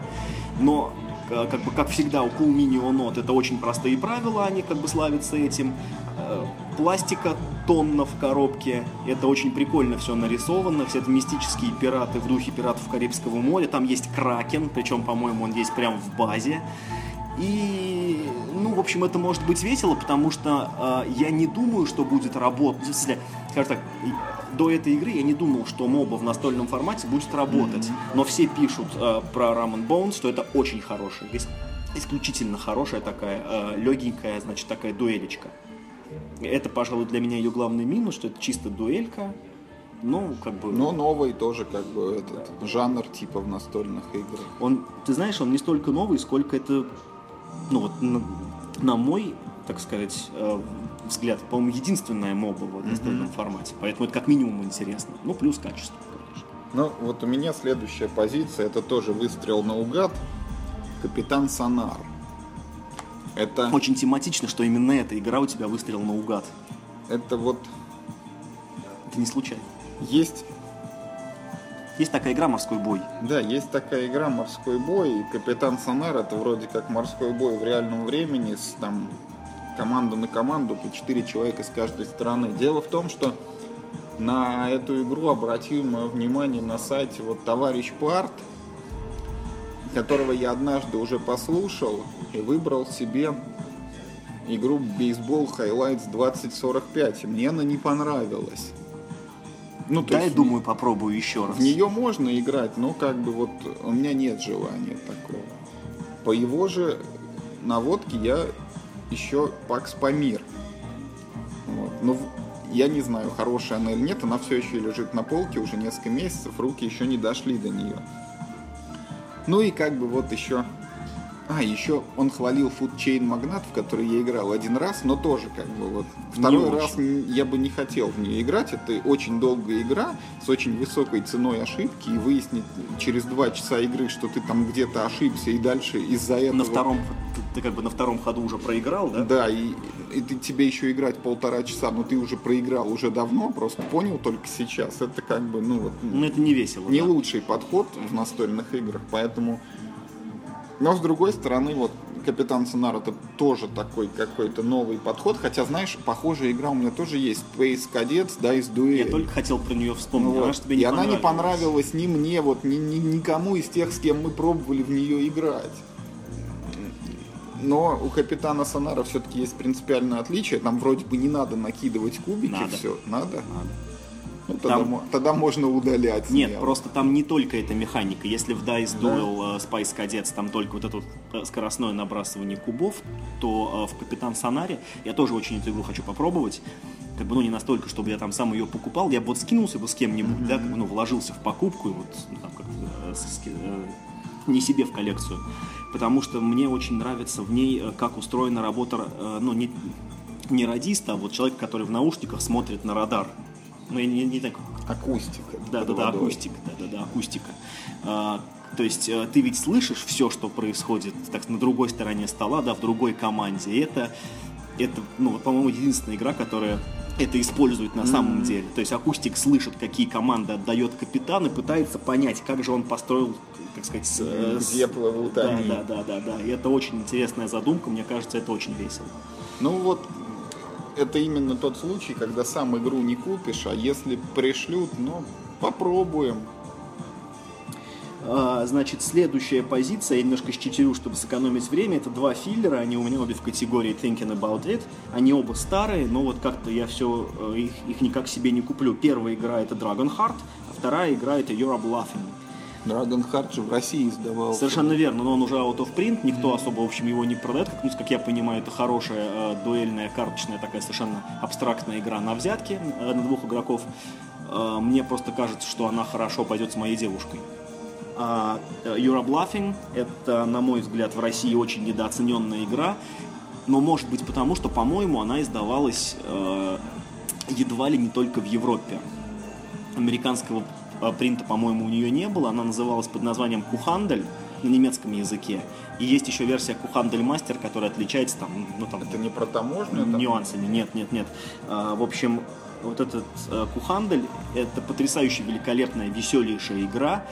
Но как бы как всегда у Cool Mini Not это очень простые правила, они как бы славятся этим. Э, пластика тонна в коробке, это очень прикольно все нарисовано, все это мистические пираты в духе пиратов Карибского моря, там есть Кракен, причем, по-моему, он есть прямо в базе. И, ну, в общем, это может быть весело, потому что э, я не думаю, что будет работать. Если, скажем так, до этой игры я не думал, что моба в настольном формате будет работать. Mm-hmm. Но все пишут э, про Ramen Bones, что это очень хорошая, исключительно хорошая такая, э, легенькая, значит, такая дуэлечка. Это, пожалуй, для меня ее главный минус, что это чисто дуэлька. Ну, как бы... Но новый тоже, как бы, этот жанр типа в настольных играх. Он, ты знаешь, он не столько новый, сколько это, ну вот, на, на мой, так сказать, э, взгляд, по-моему, единственная моба в настольном mm-hmm. формате. Поэтому это как минимум интересно. Ну, плюс качество, конечно. Ну, вот у меня следующая позиция, это тоже выстрел наугад. Капитан Сонар. Это... Очень тематично, что именно эта игра у тебя выстрелила наугад. Это вот... Это не случайно. Есть есть такая игра «Морской бой». Да, есть такая игра «Морской бой», и «Капитан Сонар» это вроде как морской бой в реальном времени с там команду на команду, по 4 человека с каждой стороны. Дело в том, что на эту игру обратил мое внимание на сайте вот товарищ Парт, которого я однажды уже послушал и выбрал себе игру Бейсбол Highlights 2045. И мне она не понравилась. Ну, то Дай, есть, думаю, попробую еще раз. В нее можно играть, но как бы вот у меня нет желания такого. По его же наводке я еще Пакс Памир. Вот. Но я не знаю, хорошая она или нет, она все еще лежит на полке уже несколько месяцев, руки еще не дошли до нее. Ну и как бы вот еще... А, еще он хвалил Chain Magnat, в который я играл один раз, но тоже как бы вот второй не раз я бы не хотел в нее играть. Это очень долгая игра с очень высокой ценой ошибки и выяснить через два часа игры, что ты там где-то ошибся и дальше из-за этого... На втором ты как бы на втором ходу уже проиграл, да? Да, и, и ты, тебе еще играть полтора часа, но ты уже проиграл уже давно, просто понял только сейчас. Это как бы, ну вот... Ну это не весело, Не да? лучший подход в настольных играх, поэтому... Но с другой стороны, вот Капитан Сонар это тоже такой какой-то новый подход. Хотя, знаешь, похожая игра у меня тоже есть. Space Cadets Dice Duel. Я только хотел про нее вспомнить. Вот. Она, тебе не и она не понравилась ни мне, вот ни, ни, никому из тех, с кем мы пробовали в нее играть. Но у капитана Сонара все-таки есть принципиальное отличие. Там вроде бы не надо накидывать кубики, надо. все. Надо? Надо. Ну, тогда, там... тогда можно удалять. Нет, смело. просто там не только эта механика. Если в Dice Duel да? Spice Cadets там только вот это вот э, скоростное набрасывание кубов, то э, в Капитан Сонаре я тоже очень эту игру хочу попробовать. Как бы, ну, не настолько, чтобы я там сам ее покупал. Я бы вот скинулся бы с кем-нибудь, mm-hmm. да, как бы, ну, вложился в покупку и вот ну, там как э, э, не себе в коллекцию потому что мне очень нравится в ней, э, как устроена работа, э, ну, не, не радиста, а вот человек, который в наушниках смотрит на радар. Ну, не, не так... Акустика. Да, да, да, водой. акустика, да, да, да, акустика. А, то есть э, ты ведь слышишь все, что происходит так, на другой стороне стола, да, в другой команде. И это, это ну, вот, по-моему, единственная игра, которая это использует на самом деле. То есть акустик слышит, какие команды отдает капитан и пытается понять, как же он построил, как сказать, с- э, с- Где плывут да, они. да, да, да, да. И это очень интересная задумка, мне кажется, это очень весело. Ну вот, это именно тот случай, когда сам игру не купишь, а если пришлют, ну, попробуем. А, Значит, следующая позиция, я немножко считерю, чтобы сэкономить время, это два филлера, они у меня обе в категории Thinking About It, они оба старые, но вот как-то я все, их, их никак себе не куплю. Первая игра это Dragon Heart, а вторая игра это You're Bluffing. Dragon Heart же в России издавался. Совершенно верно, но он уже out of print, никто особо, в общем, его не продает. Как, ну, как я понимаю, это хорошая э, дуэльная, карточная, такая совершенно абстрактная игра на взятки э, на двух игроков. Э, мне просто кажется, что она хорошо пойдет с моей девушкой. А э, You're Bluffing — это, на мой взгляд, в России очень недооцененная игра, но может быть потому, что, по-моему, она издавалась э, едва ли не только в Европе американского э, принта, по-моему, у нее не было. Она называлась под названием Кухандель на немецком языке. И есть еще версия Кухандель Мастер, которая отличается там, ну, там Это не про таможню? там? нюансами. Нет, нет, нет. А, в общем, вот этот э, Кухандель это потрясающе великолепная, веселейшая игра,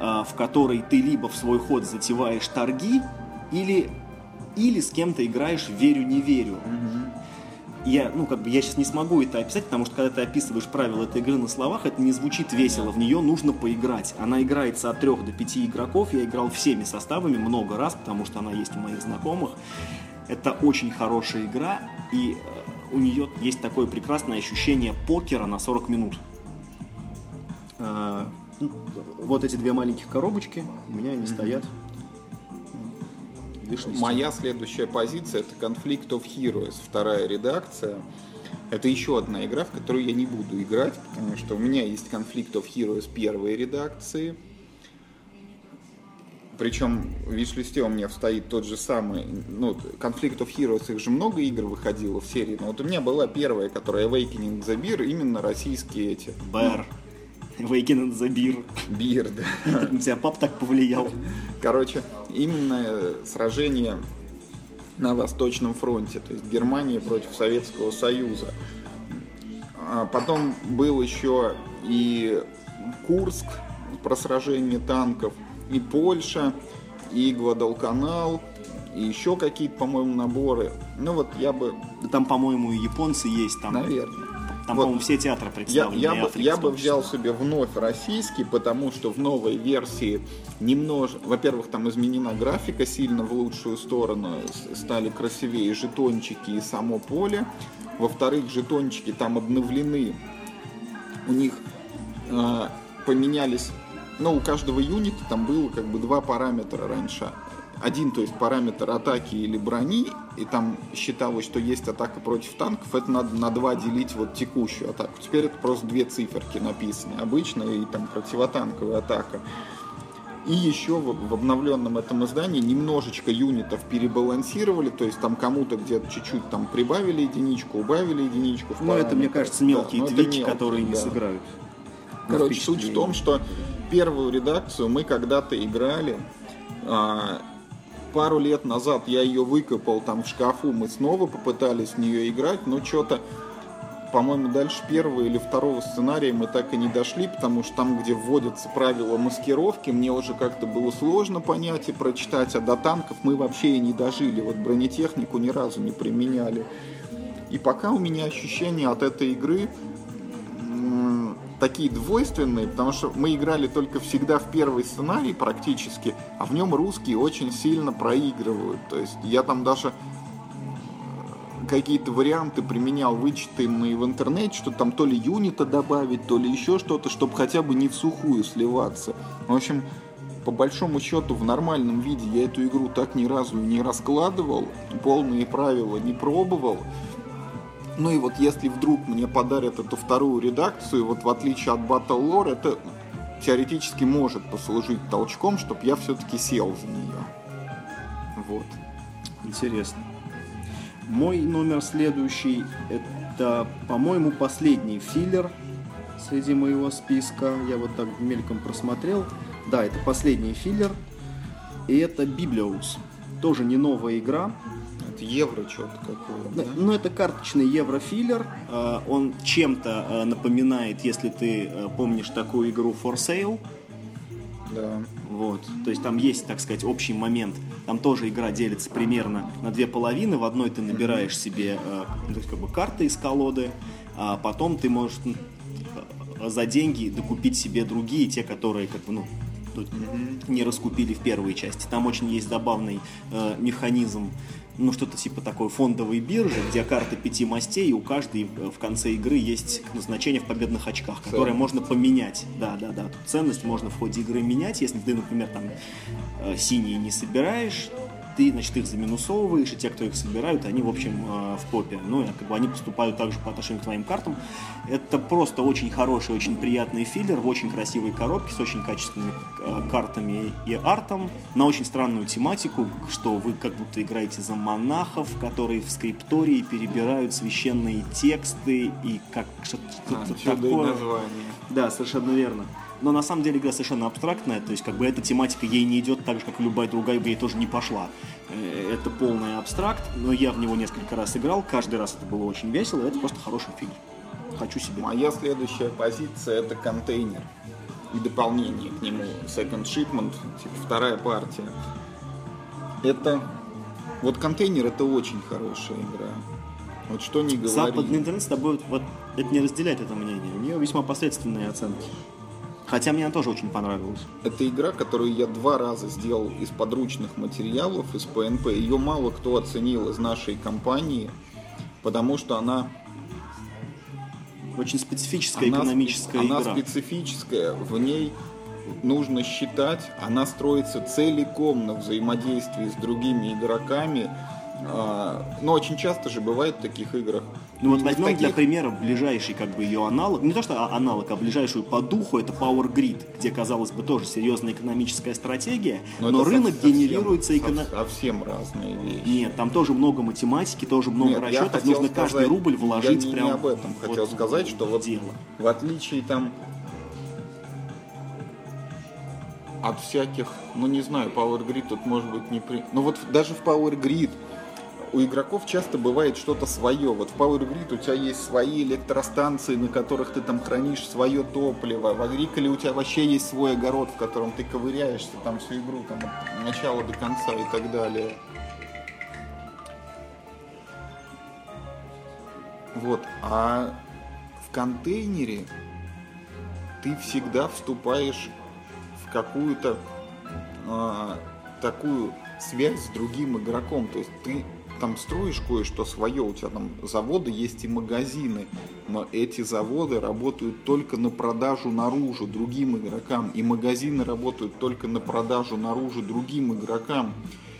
а, в которой ты либо в свой ход затеваешь торги, или, или с кем-то играешь верю-не верю. Я, ну, как бы, я сейчас не смогу это описать, потому что когда ты описываешь правила этой игры на словах, это не звучит весело, в нее нужно поиграть. Она играется от трех до пяти игроков, я играл всеми составами много раз, потому что она есть у моих знакомых. Это очень хорошая игра, и э, у нее есть такое прекрасное ощущение покера на 40 минут. Э, ну, Вот эти две маленьких коробочки, у меня они стоят. Стене. Моя следующая позиция это Conflict of Heroes, вторая редакция. Это еще одна игра, в которую я не буду играть, потому что у меня есть Conflict of Heroes первой редакции. Причем в виш-листе у меня стоит тот же самый, ну, Conflict of Heroes, их же много игр выходило в серии, но вот у меня была первая, которая Awakening the Beer, именно российские эти. Бэр. Awaken the Beer. Бир, да. На тебя пап так повлиял. Короче, именно э, сражение на Восточном фронте, то есть Германия против Советского Союза. А потом был еще и Курск про сражение танков, и Польша, и Гвадалканал, и еще какие-то, по-моему, наборы. Ну вот я бы, Да там, по-моему, и японцы есть. Там, наверное. Там вот. по-моему, все театры Я, представлены. я и бы, я бы взял себе вновь российский, потому что в новой версии немножко, во-первых, там изменена графика сильно в лучшую сторону, стали красивее жетончики и само поле. Во-вторых, жетончики там обновлены, у них э, поменялись, ну, у каждого юнита там было как бы два параметра раньше. Один, то есть параметр атаки или брони, и там считалось, что есть атака против танков, это надо на два делить вот текущую атаку. Теперь это просто две циферки написаны, обычная и там противотанковая атака. И еще в, обновленном этом издании немножечко юнитов перебалансировали, то есть там кому-то где-то чуть-чуть там прибавили единичку, убавили единичку. Ну, это, мне кажется, мелкие Да, но это твики, мелкие, которые не да. сыграют. на Короче, суть в том, что первую редакцию мы когда-то играли. а, пару лет назад я ее выкопал там в шкафу, мы снова попытались в нее играть, но что-то, по-моему, дальше первого или второго сценария мы так и не дошли, потому что там, где вводятся правила маскировки, мне уже как-то было сложно понять и прочитать, а до танков мы вообще и не дожили. Вот бронетехнику ни разу не применяли. И пока у меня ощущение от этой игры такие двойственные, потому что мы играли только всегда в первый сценарий практически, а в нем русские очень сильно проигрывают. То есть я там даже э, какие-то варианты применял, вычитанные в интернете, что там то ли юнита добавить, то ли еще что-то, чтобы хотя бы не в сухую сливаться. В общем, по большому счету в нормальном виде я эту игру так ни разу не раскладывал, полные правила не пробовал. Ну и вот если вдруг мне подарят эту вторую редакцию, вот в отличие от Battle Lore, это теоретически может послужить толчком, чтобы я все-таки сел за нее. Вот. Интересно. Мой номер следующий, это, по-моему, последний филлер среди моего списка. Я вот так мельком просмотрел. Да, это последний филлер. И это Библиус. Тоже не новая игра. Евро что-то какое да? Ну, это карточный еврофиллер. А, он чем-то а, напоминает, если ты а, помнишь такую игру For Sale. Да. Вот. То есть там есть, так сказать, общий момент. Там тоже игра делится примерно на две половины. В одной ты набираешь себе то есть, как бы карты из колоды, а потом ты можешь за деньги докупить себе другие, те, которые как бы, ну, тут не раскупили в первой части. Там очень есть забавный э, механизм, ну что-то типа такой фондовой биржи, где карты пяти мастей, и у каждой в конце игры есть назначение в победных очках, которое можно поменять. Да, да, да. Тут ценность можно в ходе игры менять. Если ты, например, там э, синие не собираешь, ты, значит, их заминусовываешь, и те, кто их собирают, они, в общем, э, в попе. Ну, как бы они поступают также по отношению к твоим картам. Это просто очень хороший, очень приятный филлер в очень красивой коробке с очень качественными э, картами и артом на очень странную тематику, что вы как будто играете за монахов, которые в скриптории перебирают священные тексты и как что-то а, такое. Название. Да, совершенно верно. Но на самом деле игра совершенно абстрактная, то есть как бы эта тематика ей не идет так же, как и любая другая бы ей тоже не пошла. Э, это полный абстракт, но я в него несколько раз играл, каждый раз это было очень весело, это просто хороший фильм. Хочу себе. Моя следующая позиция это контейнер и дополнение к нему Second Shipment, типа вторая партия. Это вот контейнер это очень хорошая игра. Вот что не говори. Западный интернет с тобой вот это не разделяет это мнение. У нее весьма посредственные оценки. Хотя мне она тоже очень понравилась. Это игра, которую я два раза сделал из подручных материалов, из ПНП. Ее мало кто оценил из нашей компании, потому что она очень специфическая она, экономическая она игра. Она специфическая, в ней нужно считать, она строится целиком на взаимодействии с другими игроками, но очень часто же бывает в таких играх. Ну вот возьмем таких... для примера ближайший как бы ее аналог, не то что аналог, а ближайшую по духу это Power Grid, где казалось бы тоже серьезная экономическая стратегия, но, но рынок совсем, генерируется эко... совсем разные вещи. Нет, там тоже много математики, тоже много Нет, расчетов, нужно сказать, каждый рубль вложить я не, прям. Не об этом вот хотел сказать, что вот дело. в отличие там от всяких, ну не знаю, Power Grid тут может быть не при... Ну вот даже в Power Grid у игроков часто бывает что-то свое. Вот в Power Grid у тебя есть свои электростанции, на которых ты там хранишь свое топливо. В Агриколе у тебя вообще есть свой огород, в котором ты ковыряешься там всю игру, там от начала до конца и так далее. Вот. А в контейнере ты всегда вступаешь в какую-то э, такую связь с другим игроком. То есть ты там строишь кое-что свое, у тебя там заводы есть и магазины, но эти заводы работают только на продажу наружу другим игрокам, и магазины работают только на продажу наружу другим игрокам.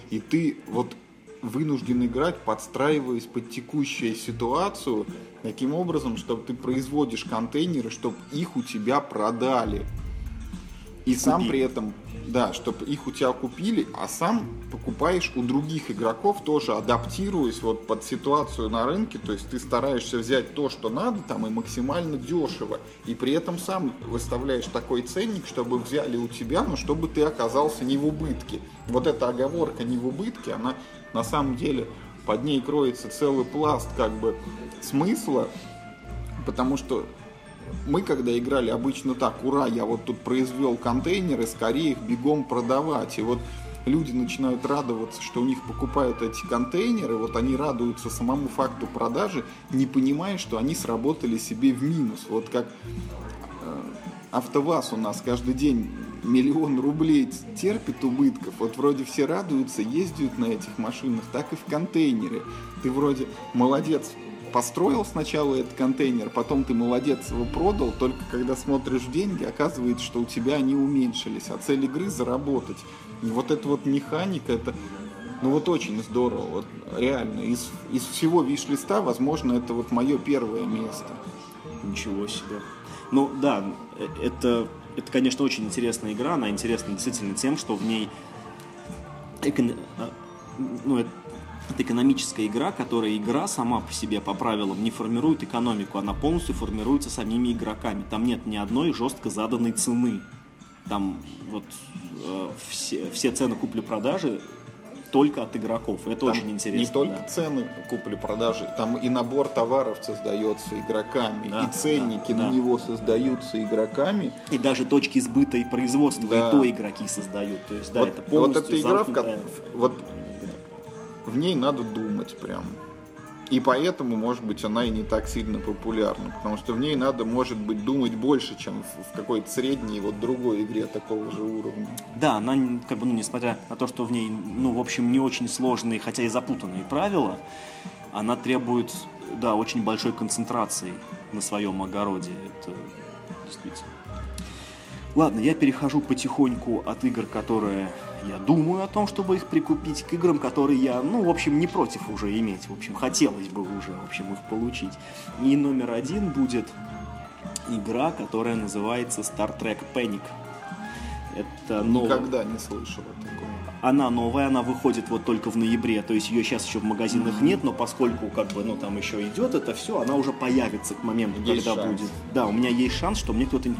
И ты вот вынужден играть, подстраиваясь под текущую ситуацию, таким образом, чтобы ты производишь контейнеры, чтобы их у тебя продали. И сам при этом да, чтобы их у тебя купили, а сам покупаешь у других игроков, тоже адаптируясь вот под ситуацию на рынке, то есть ты стараешься взять то, что надо, там и максимально дешево, и при этом сам выставляешь такой ценник, чтобы взяли у тебя, но чтобы ты оказался не в убытке. Вот эта оговорка не в убытке, она на самом деле под ней кроется целый пласт как бы смысла, потому что мы, когда играли, обычно так, ура, я вот тут произвел контейнеры, скорее их бегом продавать. И вот люди начинают радоваться, что у них покупают эти контейнеры, вот они радуются самому факту продажи, не понимая, что они сработали себе в минус. Вот как э, АвтоВАЗ у нас каждый день миллион рублей терпит убытков. Вот вроде все радуются, ездят на этих машинах, так и в контейнере. Ты вроде молодец, построил сначала этот контейнер, потом ты молодец его продал, только когда смотришь деньги, оказывается, что у тебя они уменьшились, а цель игры заработать. И вот эта вот механика, это ну вот очень здорово, вот реально. Из, из всего виш-листа, возможно, это вот мое первое место. Ничего себе. Ну да, э, это, это, конечно, очень интересная игра. Она интересна действительно тем, что в ней эко... А, ну, это экономическая игра, которая игра сама по себе по правилам не формирует экономику, она полностью формируется самими игроками. Там нет ни одной жестко заданной цены. Там вот э, все, все цены купли-продажи только от игроков. Это Там очень интересно. Не только да. цены купли-продажи, там и набор товаров создается игроками, Да, и ценники да, на да. него создаются игроками. И даже точки сбыта и производства, Да. и то игроки создают. То есть, да, вот, это вот полностью эта игра, в, вот в ней надо думать прям. И поэтому, может быть, она и не так сильно популярна. Потому что в ней надо, может быть, думать больше, чем в, какой-то средней вот другой игре такого же уровня. Да, она, как бы, ну, несмотря на то, что в ней, ну, в общем, не очень сложные, хотя и запутанные правила, она требует, да, очень большой концентрации на своем огороде. Это действительно. Ладно, я перехожу потихоньку от игр, которые я думаю о том, чтобы их прикупить, к играм, которые я, ну, в общем, не против уже иметь. В общем, хотелось бы уже, в общем, их получить. И номер один будет игра, которая называется Star Trek Panic. Это новая. Никогда не слышал о таком. Она новая, она выходит вот только в ноябре, то есть ее сейчас еще в магазинах нет, но поскольку как бы, ну там еще идет это все, она уже появится к моменту, Есть когда шанс. будет. Да, у меня есть шанс, что мне кто-то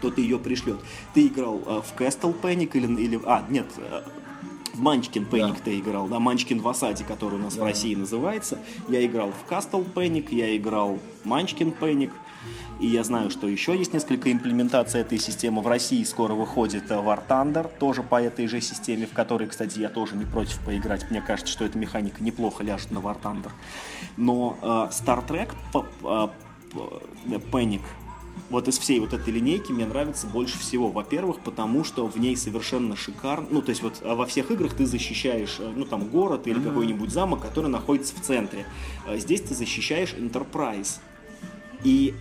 кто-то ее пришлет. Ты играл э, в Castle Panic или, или а нет, э, в Манчкин Panic Да. ты играл, да, Манчкин в Осаде, который у нас в России называется. Я играл в Castle Panic, я играл Манчкин Panic. И я знаю, что еще есть несколько имплементаций этой системы. В России скоро выходит э, War Thunder, тоже по этой же системе, в которой, кстати, я тоже не против поиграть. Мне кажется, что эта механика неплохо ляжет на War Thunder. Но э, Star Trek э, п- Panic вот из всей вот этой линейки мне нравится больше всего. Во-первых, потому что в ней совершенно шикарно. Ну, то есть вот а во всех играх ты защищаешь, э, ну, там, город или какой-нибудь замок, который находится в центре. А Здесь ты защищаешь Enterprise. И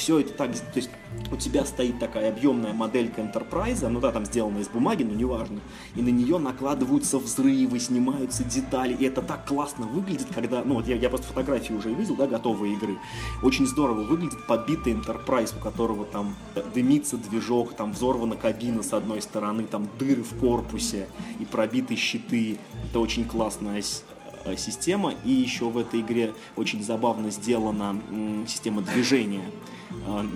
все это так, то есть у тебя стоит такая объемная моделька Enterprise, ну да, там сделана из бумаги, но неважно, и на нее накладываются взрывы, снимаются детали, и это так классно выглядит, когда, ну вот я, я просто фотографии уже видел, да, готовые игры, очень здорово выглядит побитый Enterprise, у которого там дымится движок, там взорвана кабина с одной стороны, там дыры в корпусе и пробиты щиты, это очень классная э, система. И еще в этой игре очень забавно сделана система движения. А,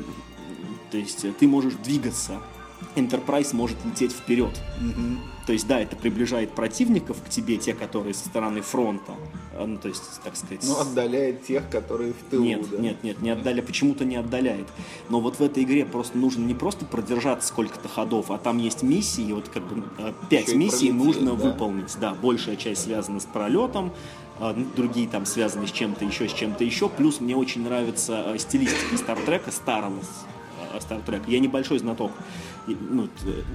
То есть э, ты можешь двигаться. Enterprise может лететь вперед. То есть, да, это приближает противников к тебе, те, которые со стороны фронта. А, Ну, то есть, так сказать... Ну, отдаляет тех, которые в тылу, Нет, да. нет, нет, не отдаля, почему-то не отдаляет. Но вот в этой игре просто нужно не просто продержаться сколько-то ходов, а там есть миссии, вот как бы э, пять миссий пролететь, нужно да. выполнить. Да, большая часть связана с пролетом, другие там связаны с чем-то еще, с чем-то еще. Плюс мне очень нравится э, стилистика Стартрека, старого Стартрека. Я небольшой знаток. Ну,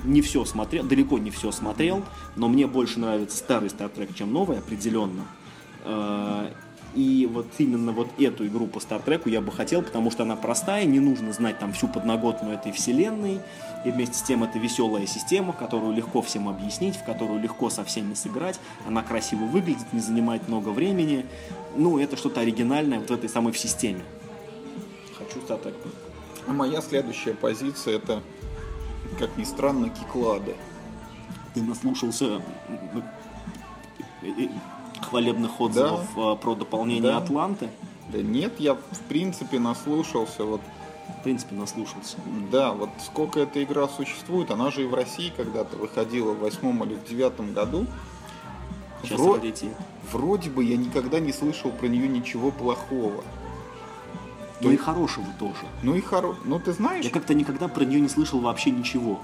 не все смотрел, далеко не все смотрел, но мне больше нравится старый Стартрек, чем новый, определенно. Э, И вот именно вот эту игру по Стартреку я бы хотел, потому что она простая, не нужно знать там всю подноготную этой вселенной. И вместе с тем это веселая система, которую легко всем объяснить, в которую легко со всеми сыграть. Она красиво выглядит, не занимает много времени. Ну, это что-то оригинальное вот в этой самой в системе. Хочу Стартрек. А моя следующая позиция это, как ни странно, киклады. Ты наслушался э, э, хвалебных отзывов э, про дополнение Да. Атланты? Да нет, я в принципе наслушался, вот В принципе, наслушался. Да, вот сколько эта игра существует, она же и в России когда-то выходила в восьмом или в девятом году. Сейчас Вро-. Вроде бы я никогда не слышал про нее ничего плохого. Ну и хорошего тоже. Ну и хоро... Ну ты знаешь, Я как-то никогда про нее не слышал вообще ничего.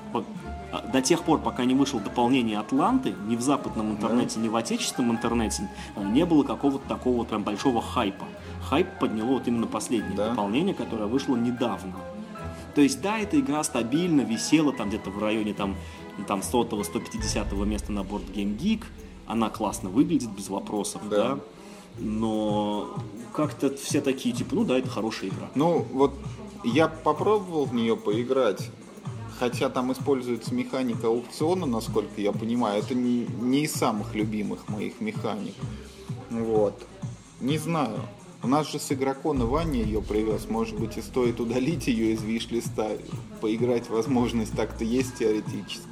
А, До тех пор, пока не вышло дополнение Атланты, ни в западном интернете, ни в отечественном интернете а, не было какого-то такого прям большого хайпа. Хайп подняло вот именно последнее Да. дополнение, которое вышло недавно. То есть, да, эта игра стабильно висела там где-то в районе там, там 100-150 места на борт Game Geek. Она классно выглядит, без вопросов, Да. да. Но как-то все такие, типа, ну да, это хорошая игра. ну вот я попробовал в нее поиграть, хотя там используется механика аукциона, насколько я понимаю, это не, не из самых любимых моих механик. Вот. Не знаю. У нас же с игроком Ваня ее привез. Может быть, и стоит удалить ее из виш-листа. Поиграть возможность так-то есть теоретически.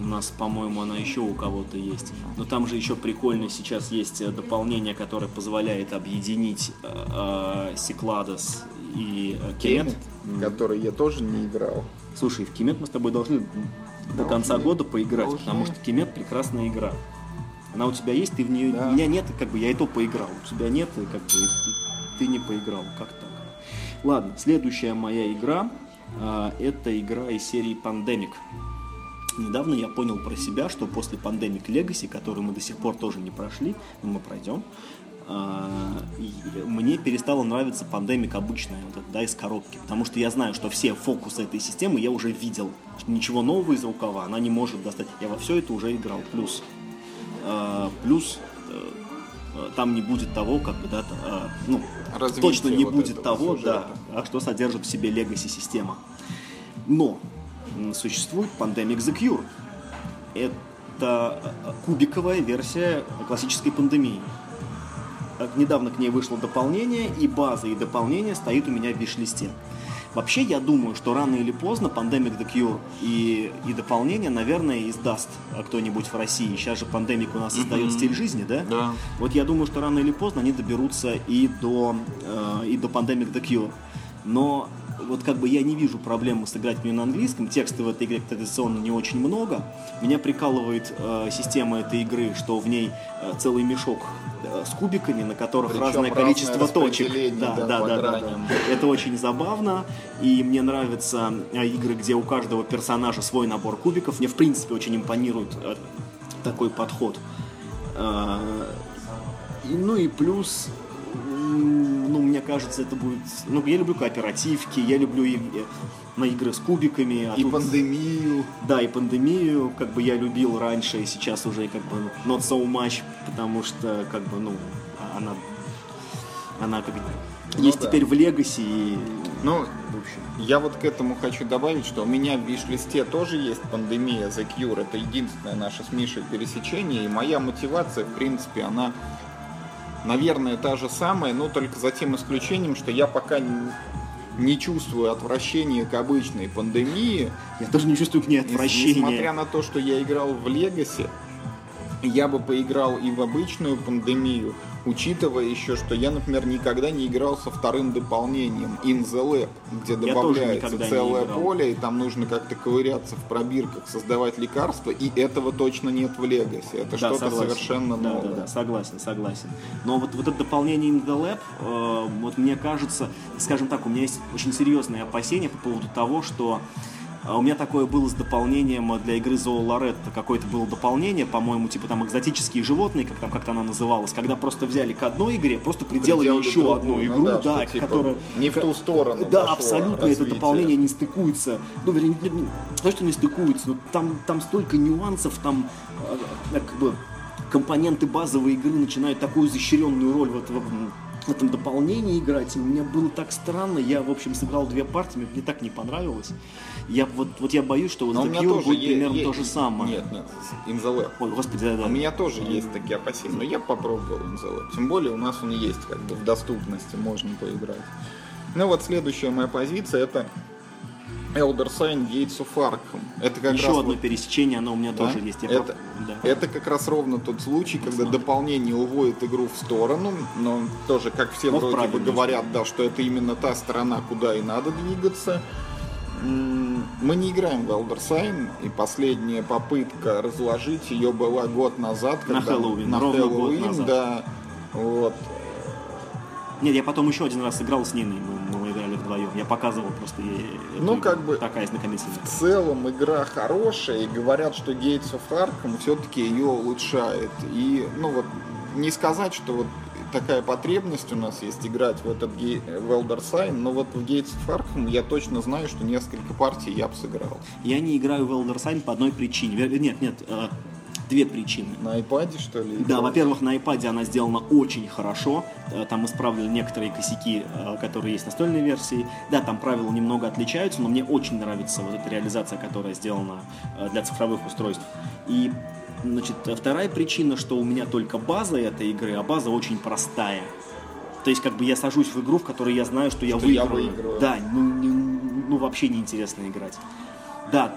У нас, по-моему, она еще у кого-то есть. Но там же еще прикольно сейчас есть э, дополнение, которое позволяет объединить э, Секладос и э, Кемет. Который я тоже не играл. Слушай, в Кемет мы с тобой должны до конца года поиграть, Должны. потому что Кемет прекрасная игра. Она у тебя есть, ты в нее. Да. Меня нет, как бы я и то поиграл. У тебя нет, и как бы ты не поиграл. Как так? Ладно, следующая моя игра а, это игра из серии Pandemic. Недавно я понял про себя, что после Pandemic Legacy, которую мы до сих пор тоже не прошли, но мы пройдем, мне перестало нравиться Pandemic обычная, вот эта, да, из коробки. Потому что я знаю, что все фокусы этой системы я уже видел. Ничего нового из рукава она не может достать. Я во все это уже играл. Плюс, а, плюс э, э, там не будет того, как бы, да, а, ну, Развитие точно не вот будет того, сюжета. да, а что содержит в себе Legacy система. Но существует Pandemic The Cure. Это э, кубиковая версия классической пандемии. Э, Недавно к ней вышло дополнение, и база и дополнение стоит у меня в виш-листе. Вообще, я думаю, что рано или поздно Pandemic The Cure и, и дополнение, наверное, издаст кто-нибудь в России. Сейчас же Pandemic у нас издает стиль жизни, да? Да. Вот я думаю, что рано или поздно они доберутся и до, э, и до Pandemic The Cure. Но вот как бы я не вижу проблемы сыграть в нее на английском. Текста в этой игре традиционно не очень много. Меня прикалывает э, система этой игры, что в ней э, целый мешок э, с кубиками, на которых Причем разное количество точек. Да, да, да, да, да. Это очень забавно. И мне нравятся э, игры, где у каждого персонажа свой набор кубиков. Мне в принципе очень импонирует э, такой подход. А, и, ну и плюс, ну, мне кажется, это будет... Ну, я люблю кооперативки, я люблю и- на игры с кубиками. а И тут- пандемию. Да, и пандемию, как бы я любил раньше, и сейчас уже как бы not so much, потому что, как бы, ну, она... Она как... Ну есть да. теперь в Легаси, и... Ну, В общем, я вот к этому хочу добавить, что у меня в виш-листе тоже есть пандемия The Cure. Это единственное наше с Мишей пересечение. И моя мотивация, в принципе, она, наверное, та же самая, но только за тем исключением, что я пока не, чувствую отвращения к обычной пандемии. я тоже не чувствую к ней отвращения. Несмотря на то, что я играл в Легаси, я бы поиграл и в обычную пандемию, учитывая еще, что я, например, никогда не играл со вторым дополнением In the Lab, где добавляется целое поле, и там нужно как-то ковыряться в пробирках, создавать лекарства, и этого точно нет в Легасе. Это Да, что-то согласен. совершенно да, новое. Да, да, согласен, согласен. Но вот, вот это дополнение in the lab, э, вот мне кажется, скажем так, у меня есть очень серьезные опасения по поводу того, что у меня такое было с дополнением для игры Зоо Лоретто. Какое-то было дополнение, по-моему, типа там экзотические животные, как там как-то она называлась, когда просто взяли к одной игре, просто приделали Приделали еще другую, одну ну игру, да, да, что, типа, которая... не в ту сторону Да, пошло абсолютно это развитие. дополнение не стыкуется. Ну, вернее, не, то, что не стыкуется, но там, там столько нюансов, там э, э, как бы компоненты базовой игры начинают такую изощренную роль вот в, этом- в этом дополнении играть. И мне было так странно. Я, в общем, сыграл две партии, мне, так не понравилось. Я вот, вот я боюсь, что вот The Cure будет примерно е- то же самое. Нет, нет, In the Lab. Ой, господи, да, да. У меня тоже есть такие опасения, но я попробовал In the Lab. Тем более у нас он есть как бы в доступности, можно поиграть. Ну вот следующая моя позиция это Elder Sign Gates of Arkham. Это как Еще раз одно вот- пересечение, оно у меня да, тоже есть. Я это, про- да. это как раз ровно тот случай, когда Посмотрим. дополнение уводит игру в сторону, но тоже, как все Но в вроде бы говорят, да, что это именно та сторона, куда и надо двигаться. Мы не играем в Elder Sign, и последняя попытка разложить ее была год назад, На когда Хэллоуин, на ровно год Хэллоуин, назад. да. Вот. Нет, я потом еще один раз играл с Ниной, мы, мы вдвоем. Я показывал просто ей эту Ну, как бы- Такая знакомительная. В целом игра хорошая, и говорят, что Gates of Arkham все-таки ее улучшает. И, ну вот, не сказать, что вот такая потребность у нас есть играть в этот ге- в Elder Sign, но вот в Gates of Arkham я точно знаю, что несколько партий я бы сыграл. Я не играю в Elder Sign по одной причине. Нет, нет, э, две причины. На iPad, что ли? Да, во-первых, на iPad она сделана очень хорошо. Э, Там исправлены некоторые косяки, э, которые есть в настольной версии. Да, там правила немного отличаются, но мне очень нравится вот эта реализация, которая сделана э, для цифровых устройств. И значит, вторая причина, что у меня только база этой игры, а база очень простая. То есть, как бы я сажусь в игру, в которой я знаю, что я Что я выиграю. выиграю. Да, ну, не- ну вообще неинтересно играть. Да,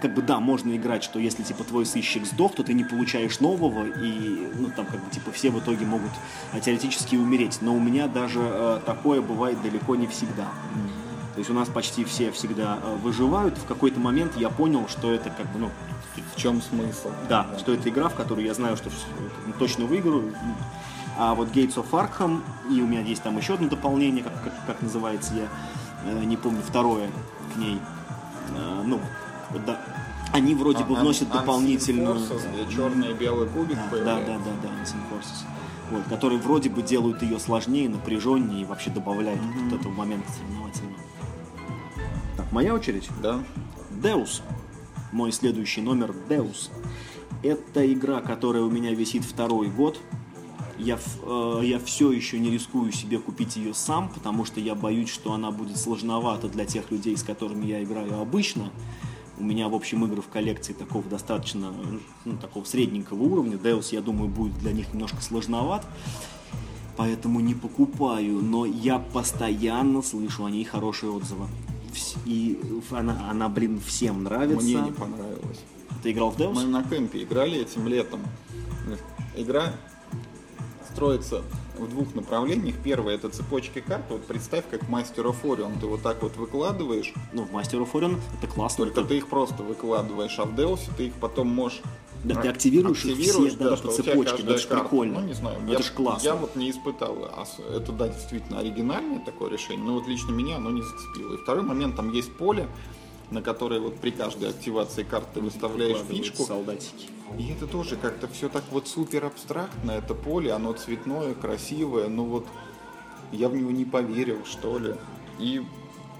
как бы да, можно играть, что если типа твой сыщик сдох, то ты не получаешь нового, и ну там как бы типа все в итоге могут а, теоретически умереть. Но у меня даже э, такое бывает далеко не всегда. То есть у нас почти все всегда э, выживают. В какой-то момент я понял, что это как бы, ну, В чем смысл? да, что это игра, в которую я знаю, что ну, точно выиграю. А вот Gates of Arkham, и у меня есть там еще одно дополнение, как, как, как называется, я э, не помню, второе к ней. Ну, вот да. Они вроде бы А, вносят Unseen дополнительную... Forces, черный и белый кубик Да, да, появляется. да, да, да, Unseen Forces. Вот, которые вроде бы делают ее сложнее, напряженнее и вообще добавляют вот этого момента соревновательного. Так, моя очередь. Да. Deus. Мой следующий номер Deus. Это игра, которая у меня висит второй год. Я, э, я все еще не рискую себе купить ее сам, потому что я боюсь, что она будет сложновата для тех людей, с которыми я играю обычно. У меня, в общем, игры в коллекции такого достаточно, ну, такого средненького уровня. Deus, я думаю, будет для них немножко сложноват. Поэтому не покупаю, но я постоянно слышу о ней хорошие отзывы. И она, она блин, всем нравится. Мне не понравилось. Ты играл в Deus? Мы на кемпе играли этим летом. Игра строится в двух направлениях. Первое это цепочки карт. Вот представь, как мастер of Orion. Ты вот так вот выкладываешь, Ну, в Master of Orion это классно. только Это- ты их просто выкладываешь, а в Деусе ты их потом можешь Да, ты активируешь их активируешь, все, да, что по цепочке, ну, это ж карта. прикольно. Ну, не знаю, Ну, я, это ж классно. Я вот не испытал, это, да, действительно оригинальное такое решение, но вот лично меня оно не зацепило. И второй момент, там есть поле, на которое вот при каждой активации карты ты выставляешь фишку, солдатики. И это тоже как-то все так вот супер абстрактно, это поле, оно цветное, красивое, ну вот я в него не поверил, что ли. И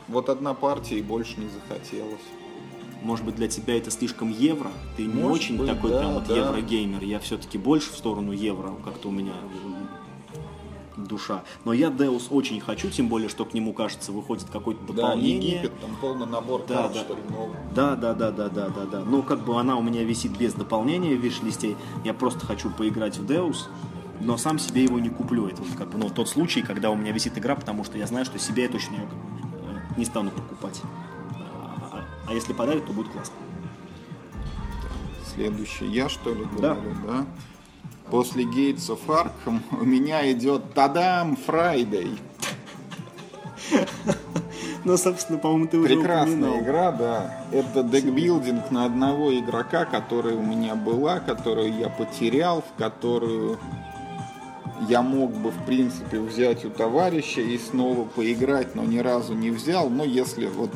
вот одна партия и больше не захотелось. Может быть, для тебя это слишком евро? Ты не Может очень быть, такой да, прям вот да. еврогеймер. Я все-таки больше в сторону евро, как-то у меня душа. Но я Deus очень хочу, тем более, что к нему, кажется, выходит какое-то Да, дополнение. Египет, там полный набор Да, карт, да. что ли, новый. Да, да, да, да, да, да, да. Ну, как бы она у меня висит без дополнения в виш-листе. Я просто хочу поиграть в Deus, но сам себе его не куплю. Это вот как бы ну, тот случай, когда у меня висит игра, потому что я знаю, что себе я точно э, не стану покупать. А, а- а если подарят, то будет классно. Следующий я, что ли, Да. говорю, да? После Gates of Arkham у меня идет Тадам Friday. Ну, собственно, по-моему, ты уже Прекрасная упоминал. игра, да. Это декбилдинг на одного игрока, которая у меня была, которую я потерял, в которую я мог бы, в принципе, взять у товарища и снова поиграть, но ни разу не взял. Но если вот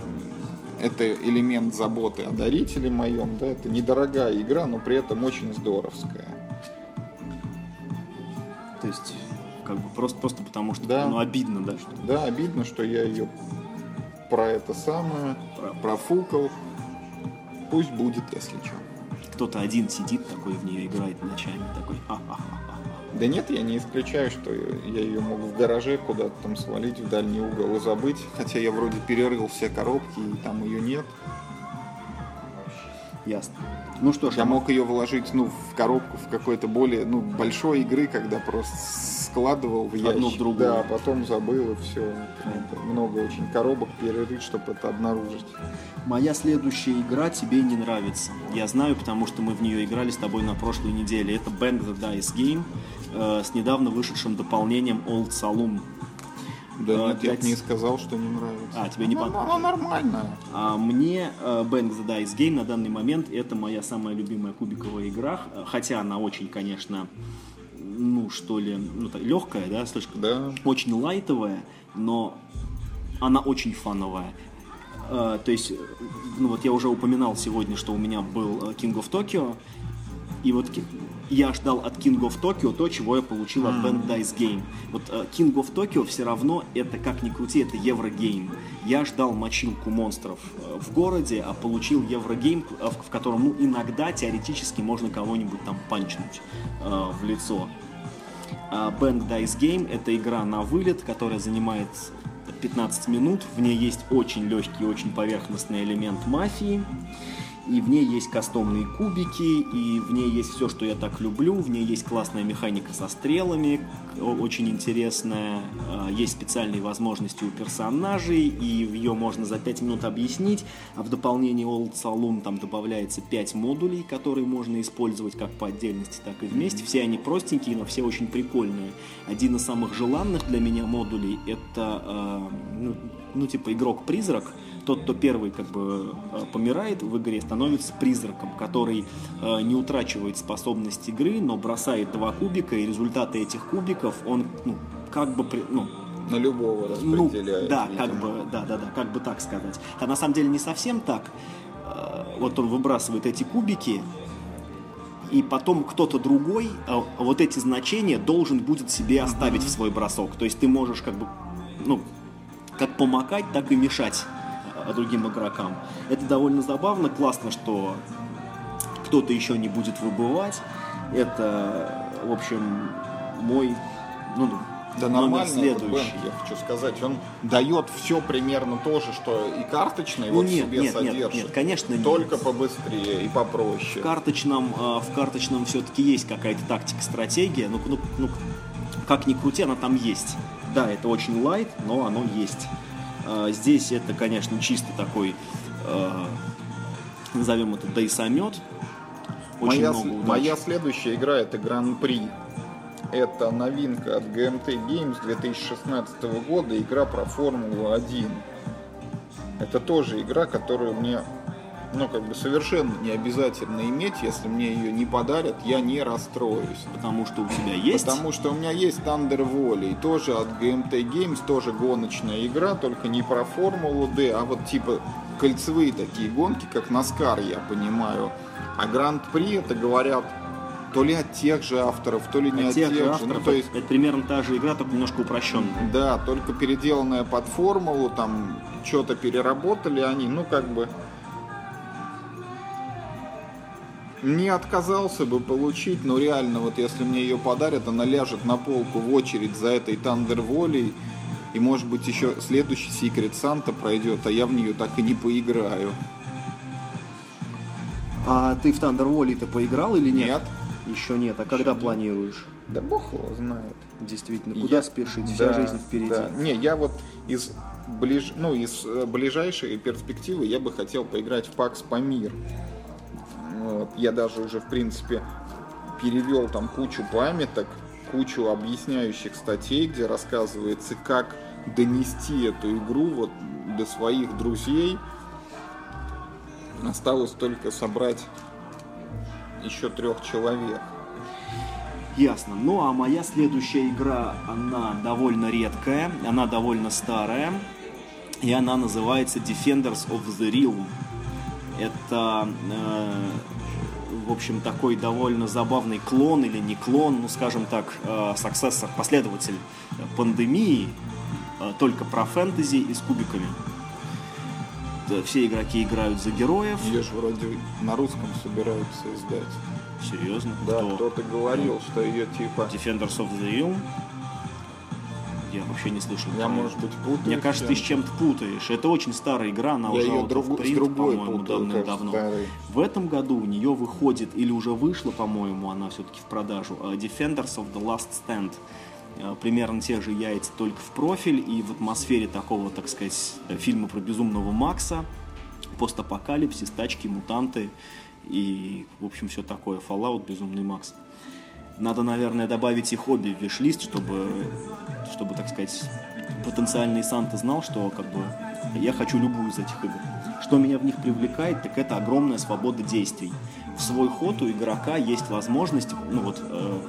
это элемент заботы о дарителе моем, да, это недорогая игра, но при этом очень здоровская. То есть, как бы просто, просто потому что Да. ну, обидно, да, что Да, обидно, что я ее про это самое Про- профукал. Пусть будет, если что. кто-то один сидит такой в нее играет ночами, такой ха-ха-ха. Да нет, я не исключаю, что я ее мог в гараже куда-то там свалить в дальний угол и забыть. Хотя я вроде перерыл все коробки, и там ее нет. Ясно. Ну что ж, Я мог ее вложить, ну, в коробку в какой-то более, ну, большой игры, когда просто складывал в ящик. Одну в другую. Да, а потом забыл, и все. много очень коробок перерыть, чтобы это обнаружить. Моя следующая игра тебе не нравится. Я знаю, потому что мы в нее играли с тобой на прошлой неделе. Это Bang the Dice Game э, с недавно вышедшим дополнением Old Saloon. Да А, нет, я не сказал, что не нравится. А, тебе не Ну, понравилось? Она нормальная. А мне э, Bang the Dice Game на данный момент это моя самая любимая кубиковая игра. Э, Хотя она очень, конечно, ну что ли, ну, так, легкая, да, слишком Да. очень лайтовая, но она очень фановая. Э, То есть, э, ну вот я уже упоминал сегодня, что у меня был э, King of Tokyo, и вот я ждал от King of Tokyo то, чего я получил от Dice Game. Вот э, King of Tokyo все равно, это как ни крути, это Еврогейм. Я ждал мочилку монстров э, в городе, а получил Еврогейм, э, в в котором ну, иногда теоретически можно кого-нибудь там панчнуть э, в лицо. А Band Dice Game это игра на вылет, которая занимает 15 минут. В ней есть очень легкий, очень поверхностный элемент мафии. И в ней есть кастомные кубики, и в ней есть все, что я так люблю, в ней есть классная механика со стрелами, очень интересная, а, есть специальные возможности у персонажей, и ее можно за 5 минут объяснить, а в дополнение Old Saloon там добавляется 5 модулей, которые можно использовать как по отдельности, так и вместе. Все они простенькие, но все очень прикольные. Один из самых желанных для меня модулей это, э, ну, ну, типа игрок-призрак, тот, кто первый как бы э, помирает в игре, становится призраком, который э, не утрачивает способность игры, но бросает два кубика, и результаты этих кубиков он ну, как бы ну, на любого ну, распределяет. Ну, да, видимо. как бы, да, да, да, как бы так сказать. А на самом деле не совсем так. Э, вот он выбрасывает эти кубики, и потом кто-то другой вот эти значения должен будет себе оставить в свой бросок. То есть ты можешь как бы, ну, как помогать, так и мешать другим игрокам. Это довольно забавно, классно, что кто-то еще не будет выбывать. Это, в общем, мой, ну, да нормально, следующий. Бэнк, я хочу сказать, он дает все примерно то же, что и карточный ну, вот нет, себе нет, содержит. Нет, нет, конечно Только нет. побыстрее и попроще. В карточном, а, в карточном все-таки есть какая-то тактика, стратегия. Ну, ну, ну, как ни крути, она там есть. Да, это очень лайт, но оно есть. А, здесь это, конечно, чисто такой, а, назовем это, дейсомет. Очень моя, много моя следующая игра это Гран-при. Это новинка от GMT Games 2016 года, игра про Формулу-1. Это тоже игра, которую мне ну, как бы совершенно не обязательно иметь, если мне ее не подарят, я не расстроюсь. Потому что у тебя есть? Потому что у меня есть Thunder Volley, тоже от GMT Games, тоже гоночная игра, только не про Формулу D, а вот типа кольцевые такие гонки, как Наскар, я понимаю. А Гранд-при это говорят то ли от тех же авторов, то ли не от, от тех, тех же. Авторов, ну, то есть... Это примерно та же игра, только немножко упрощенная. Да, только переделанная под формулу, там что-то переработали они, ну как бы не отказался бы получить, но реально, вот если мне ее подарят, она ляжет на полку в очередь за этой Тандер Волей, и может быть еще следующий Секрет Санта пройдет, а я в нее так и не поиграю. А ты в Тандер Волей-то поиграл или нет? Нет. Еще нет. А когда нет. планируешь? Да бог его знает. Действительно, куда я... спешить? Вся да, жизнь впереди. Да. Не, я вот из, ближ... ну, из э, ближайшей перспективы я бы хотел поиграть в Пакс Памир. Вот. Я даже уже, в принципе, перевел там кучу памяток, кучу объясняющих статей, где рассказывается, как донести эту игру вот до своих друзей. Осталось только собрать еще трех человек. Ясно. Ну а моя следующая игра, она довольно редкая, она довольно старая, и она называется Defenders of the Realm. Это, э, в общем, такой довольно забавный клон или не клон, ну, скажем так, э, саксессор, последователь пандемии, э, только про фэнтези и с кубиками. Все игроки играют за героев. Ее же вроде на русском собираются издать. Серьезно? Да, Кто? кто-то говорил, что ее типа... Defenders of the Realm? Я вообще не слышал. Я, может быть, путаю. Мне кажется, ты с чем-то путаешь. Это очень старая игра, она Я уже ее друг, в по-моему, давным-давно. В этом году у нее выходит, или уже вышла, по-моему, она все-таки в продажу, э, Defenders of the Last Stand. Э, примерно те же яйца, только в профиль и в атмосфере такого, так сказать, фильма про безумного Макса. Постапокалипсис, тачки, мутанты и, в общем, все такое. Fallout, Безумный Макс. Надо, наверное, добавить их обе в виш-лист, чтобы, чтобы, так сказать, потенциальный Санта знал, что как бы я хочу любую из этих игр. Что меня в них привлекает, так это огромная свобода действий. В свой ход у игрока есть возможность, ну вот, э,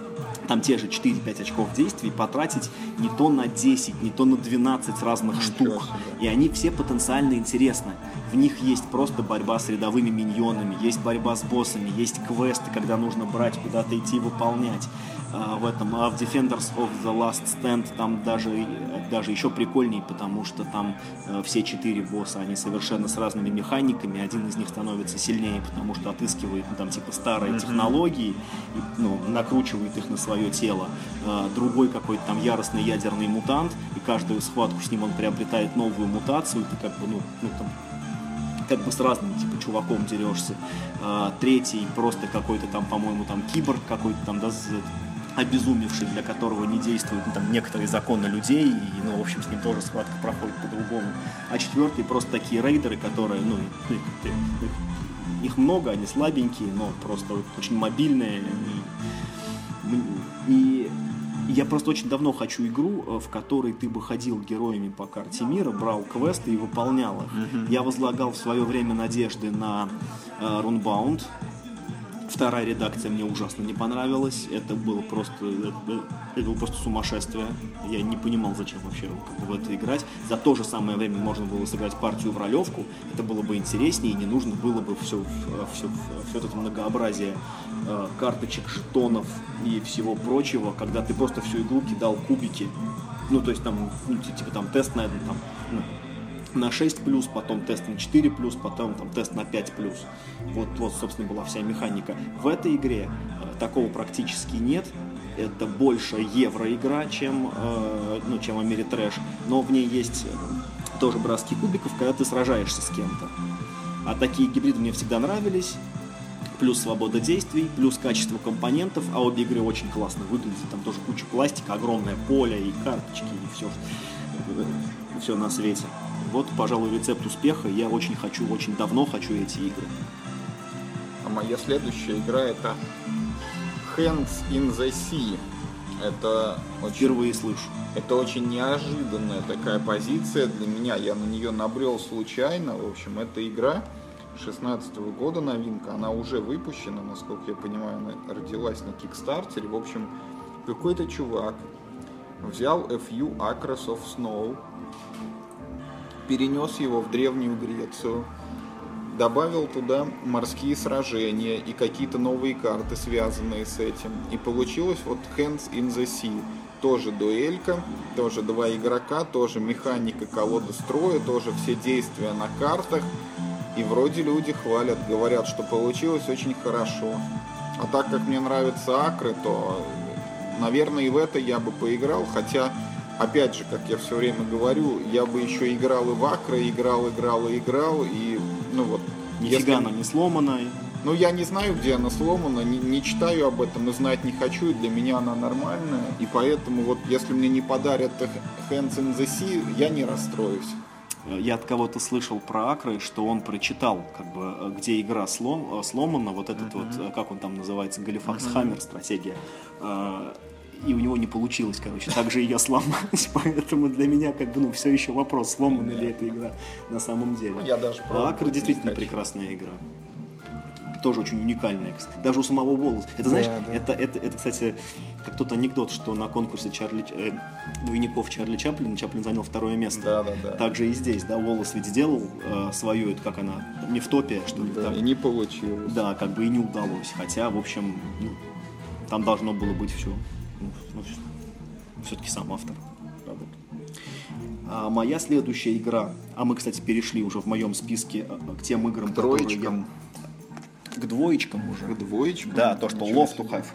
там те же 4-5 очков действий потратить не то на 10, не то на 12 разных штук. И они все потенциально интересны. В них есть просто борьба с рядовыми миньонами, есть борьба с боссами, есть квесты, когда нужно брать, куда-то идти выполнять. А, в этом, а в Defenders of the Last Stand там даже, даже еще прикольнее, потому что там э, все четыре босса, они совершенно с разными механиками, один из них становится сильнее, потому что отыскивает ну, там типа старые mm-hmm. технологии, и, ну, накручивает их на свое тело. А, другой какой-то там яростный ядерный мутант, и каждую схватку с ним он приобретает новую мутацию, ты как бы, ну, ну там как бы с разным типа чуваком дерешься. А, третий просто какой-то там, по-моему, там киборг какой-то там, да, обезумевший, для которого не действуют ну, там, некоторые законы людей, и, ну, в общем, с ним тоже схватка проходит по-другому. А четвертый просто такие рейдеры, которые, ну, их много, они слабенькие, но просто очень мобильные. И, и я просто очень давно хочу игру, э, в которой ты бы ходил героями по карте мира, брал квесты и выполнял их. Mm-hmm. Я возлагал в свое время надежды на э, Runbound, Вторая редакция мне ужасно не понравилась. Это было просто, это, это было просто сумасшествие. Я не понимал, зачем вообще в это играть. За то же самое время можно было сыграть партию в ролевку. Это было бы интереснее, и не нужно было бы все, все, все это многообразие э, карточек, жетонов и всего прочего, когда ты просто всю игру кидал кубики. Ну, то есть там, ну, типа там тест на, там, ну, на 6 плюс, потом тест на 4 плюс, потом там, тест на 5 плюс. Вот, вот, собственно, была вся механика. В этой игре э, такого практически нет. Это больше евро-игра, чем, э, ну, чем Америтрэш. Но в ней есть э, тоже броски кубиков, когда ты сражаешься с кем-то. А такие гибриды мне всегда нравились. Плюс свобода действий, плюс качество компонентов, а обе игры очень классно выглядят. Там тоже куча пластика, огромное поле и карточки, и все, все на свете. Вот, пожалуй, рецепт успеха. Я очень хочу, очень давно хочу эти игры. А моя следующая игра это Hands in the Sea. Это очень, Впервые слышу. Это очень неожиданная такая позиция для меня. Я на нее набрел случайно. В общем, эта игра 16 года новинка. Она уже выпущена, насколько я понимаю, она родилась на Кикстартере. В общем, какой-то чувак взял Few Acres of Snow, перенес его в Древнюю Грецию, добавил туда морские сражения и какие-то новые карты, связанные с этим. И получилось вот Hands in the Sea. Тоже дуэлька, тоже два игрока, тоже механика колоды строя, тоже все действия на картах. И вроде люди хвалят, говорят, что получилось очень хорошо. А так как мне нравятся акры, то, наверное, и в это я бы поиграл, хотя опять же, как я все время говорю, я бы еще играл и в Акро, играл, играл и играл, и, ну вот... Нифига если... она не сломанная. Ну, я не знаю, где она сломана, не, не читаю об этом и знать не хочу, и для меня она нормальная, и поэтому вот если мне не подарят Hands in the Sea, я не расстроюсь. Я от кого-то слышал про Акры, что он прочитал, как бы, где игра слом, сломана, вот этот uh-huh. вот, как он там называется, Галифакс uh-huh. стратегия а, и у него не получилось, короче, также ее сломать, поэтому для меня как бы, ну, все еще вопрос, сломана ли эта игра на самом деле. Я даже а Акр действительно прекрасная игра. Тоже очень уникальная, кстати. Даже у самого Волоса. Это, знаешь, да, да. Это, это, это, кстати, как тот анекдот, что на конкурсе Чарли, э, двойников Чарли Чаплин, Чаплин занял второе место. Да, да, да. Также и здесь, да, Волос ведь сделал э, свою, это как она, не в топе, что ли. Да, так. и не получилось. Да, как бы и не удалось. Хотя, в общем, ну, там должно было быть все ну, все-таки сам автор работы. А моя следующая игра, а мы, кстати, перешли уже в моем списке а, к тем играм, к троечкам. Я... К двоечкам уже. К двоечкам? Да, то, что Love to Have.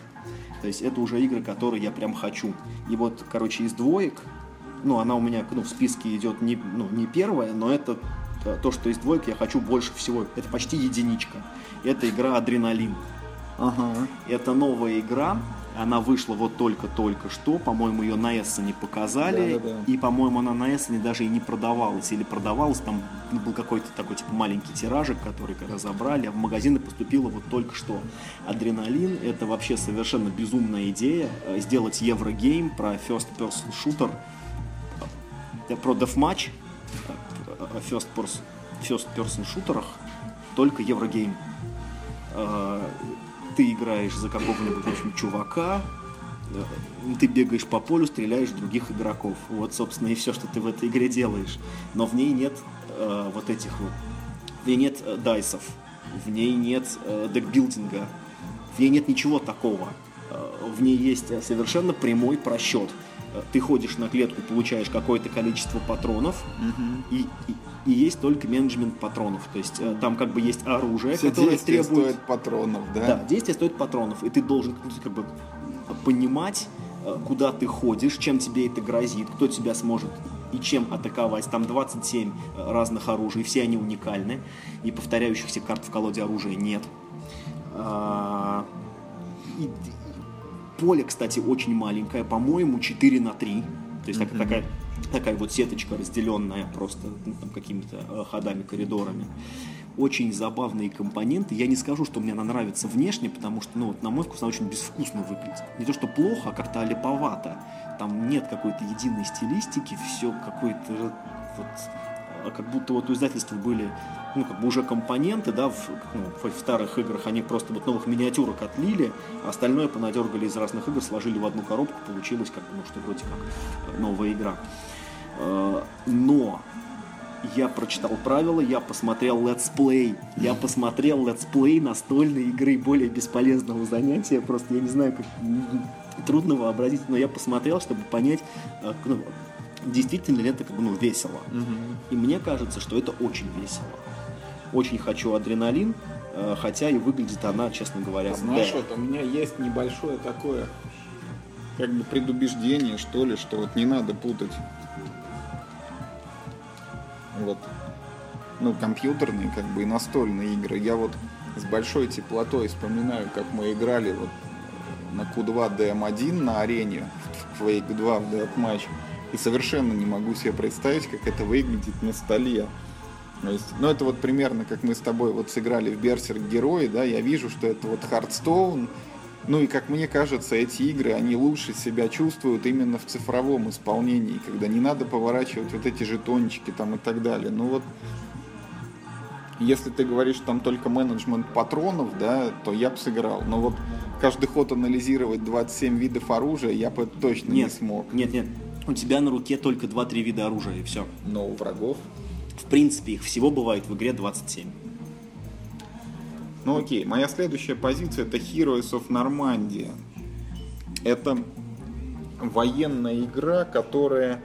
То есть это уже игры, которые я прям хочу. И вот, короче, из двоек, ну, она у меня ну, в списке идет не, ну, не первая, но это то, что из двоек я хочу больше всего. Это почти единичка. Это игра Адреналин. Ага. Это новая игра, она вышла вот только-только что, по-моему, ее на Эссене показали, да, да, да. и, по-моему, она на Эссене даже и не продавалась, или продавалась, там был какой-то такой, типа, маленький тиражик, который когда забрали, а в магазины поступила вот только что. Адреналин — это вообще совершенно безумная идея, э, сделать еврогейм про first-person shooter, э, про deathmatch, э, first-person first person шутерах, только еврогейм ты играешь за какого-нибудь, в общем, чувака, э, ты бегаешь по полю, стреляешь других игроков. Вот, собственно, и все, что ты в этой игре делаешь. Но в ней нет э, вот этих вот... В ней нет э, дайсов, в ней нет э, декбилдинга, в ней нет ничего такого. Э, в ней есть э, совершенно прямой просчет. Э, ты ходишь на клетку, получаешь какое-то количество патронов, угу. и, и, и есть только менеджмент патронов. То есть э, там как бы есть оружие, Все которое требует... стоит патронов, да? Да, действие стоит патронов, и ты должен ну, как бы понимать, э, куда ты ходишь, чем тебе это грозит, кто тебя сможет и чем атаковать. Там 27 э, разных оружий, все они уникальны, и повторяющихся карт в колоде оружия нет. А, и, поле, кстати, очень маленькое, по-моему, 4 на 3. То есть mm-hmm. такая, такая вот сеточка, разделенная просто ну, там, какими-то э, ходами, коридорами очень забавные компоненты. Я не скажу, что мне она нравится внешне, потому что, ну, вот, на мой вкус, она очень безвкусно выглядит. Не то, что плохо, а как-то олиповато. Там нет какой-то единой стилистики, все какой-то вот а как будто вот у издательства были ну, как бы уже компоненты, да, в, ну, в старых играх они просто вот новых миниатюрок отлили, а остальное понадергали из разных игр, сложили в одну коробку, получилось как бы, ну, что вроде как новая игра. Э, но я прочитал правила, я посмотрел летсплей, я посмотрел летсплей настольной игры более бесполезного занятия, просто я не знаю, как трудно вообразить, но я посмотрел, чтобы понять, э, ну, действительно ли это как бы, ну, весело. Угу. И мне кажется, что это очень весело. Очень хочу адреналин, э, хотя и выглядит она, честно говоря, Знаешь, да. вот у меня есть небольшое такое как бы предубеждение, что ли, что вот не надо путать вот, ну, компьютерные, как бы, и настольные игры. Я вот с большой теплотой вспоминаю, как мы играли вот на Q2 DM1 на арене в Quake 2 в Deathmatch. И совершенно не могу себе представить, как это выглядит на столе. То есть, ну, это вот примерно как мы с тобой вот сыграли в Берсерк Герои, да, я вижу, что это вот Hearthstone, ну и как мне кажется, эти игры, они лучше себя чувствуют именно в цифровом исполнении, когда не надо поворачивать вот эти жетончики там и так далее. Ну вот, если ты говоришь там только менеджмент патронов, да, то я бы сыграл. Но вот каждый ход анализировать 27 видов оружия я бы точно нет, не смог. Нет, нет, у тебя на руке только 2-3 вида оружия и все. Но у врагов? В принципе, их всего бывает в игре 27. Ну окей, моя следующая позиция это Heroes of Normandy. Это военная игра, которая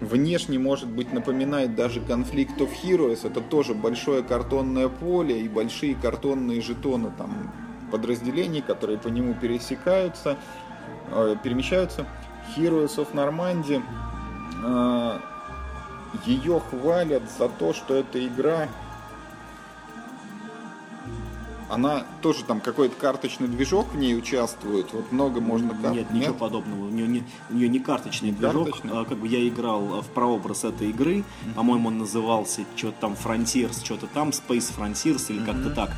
внешне, может быть, напоминает даже Conflict of Heroes. Это тоже большое картонное поле и большие картонные жетоны там подразделений, которые по нему пересекаются, э, перемещаются. Heroes of Normandy э, ее хвалят за то, что эта игра она тоже там какой-то карточный движок в ней участвует. Вот много можно карт. Нет, ничего Нет? подобного. У нее не, у нее не карточный не движок. Карточный? А, как бы я играл в прообраз этой игры. Mm-hmm. По-моему, он назывался что-то там Frontiers, что-то там, Space Frontiers или mm-hmm. как-то так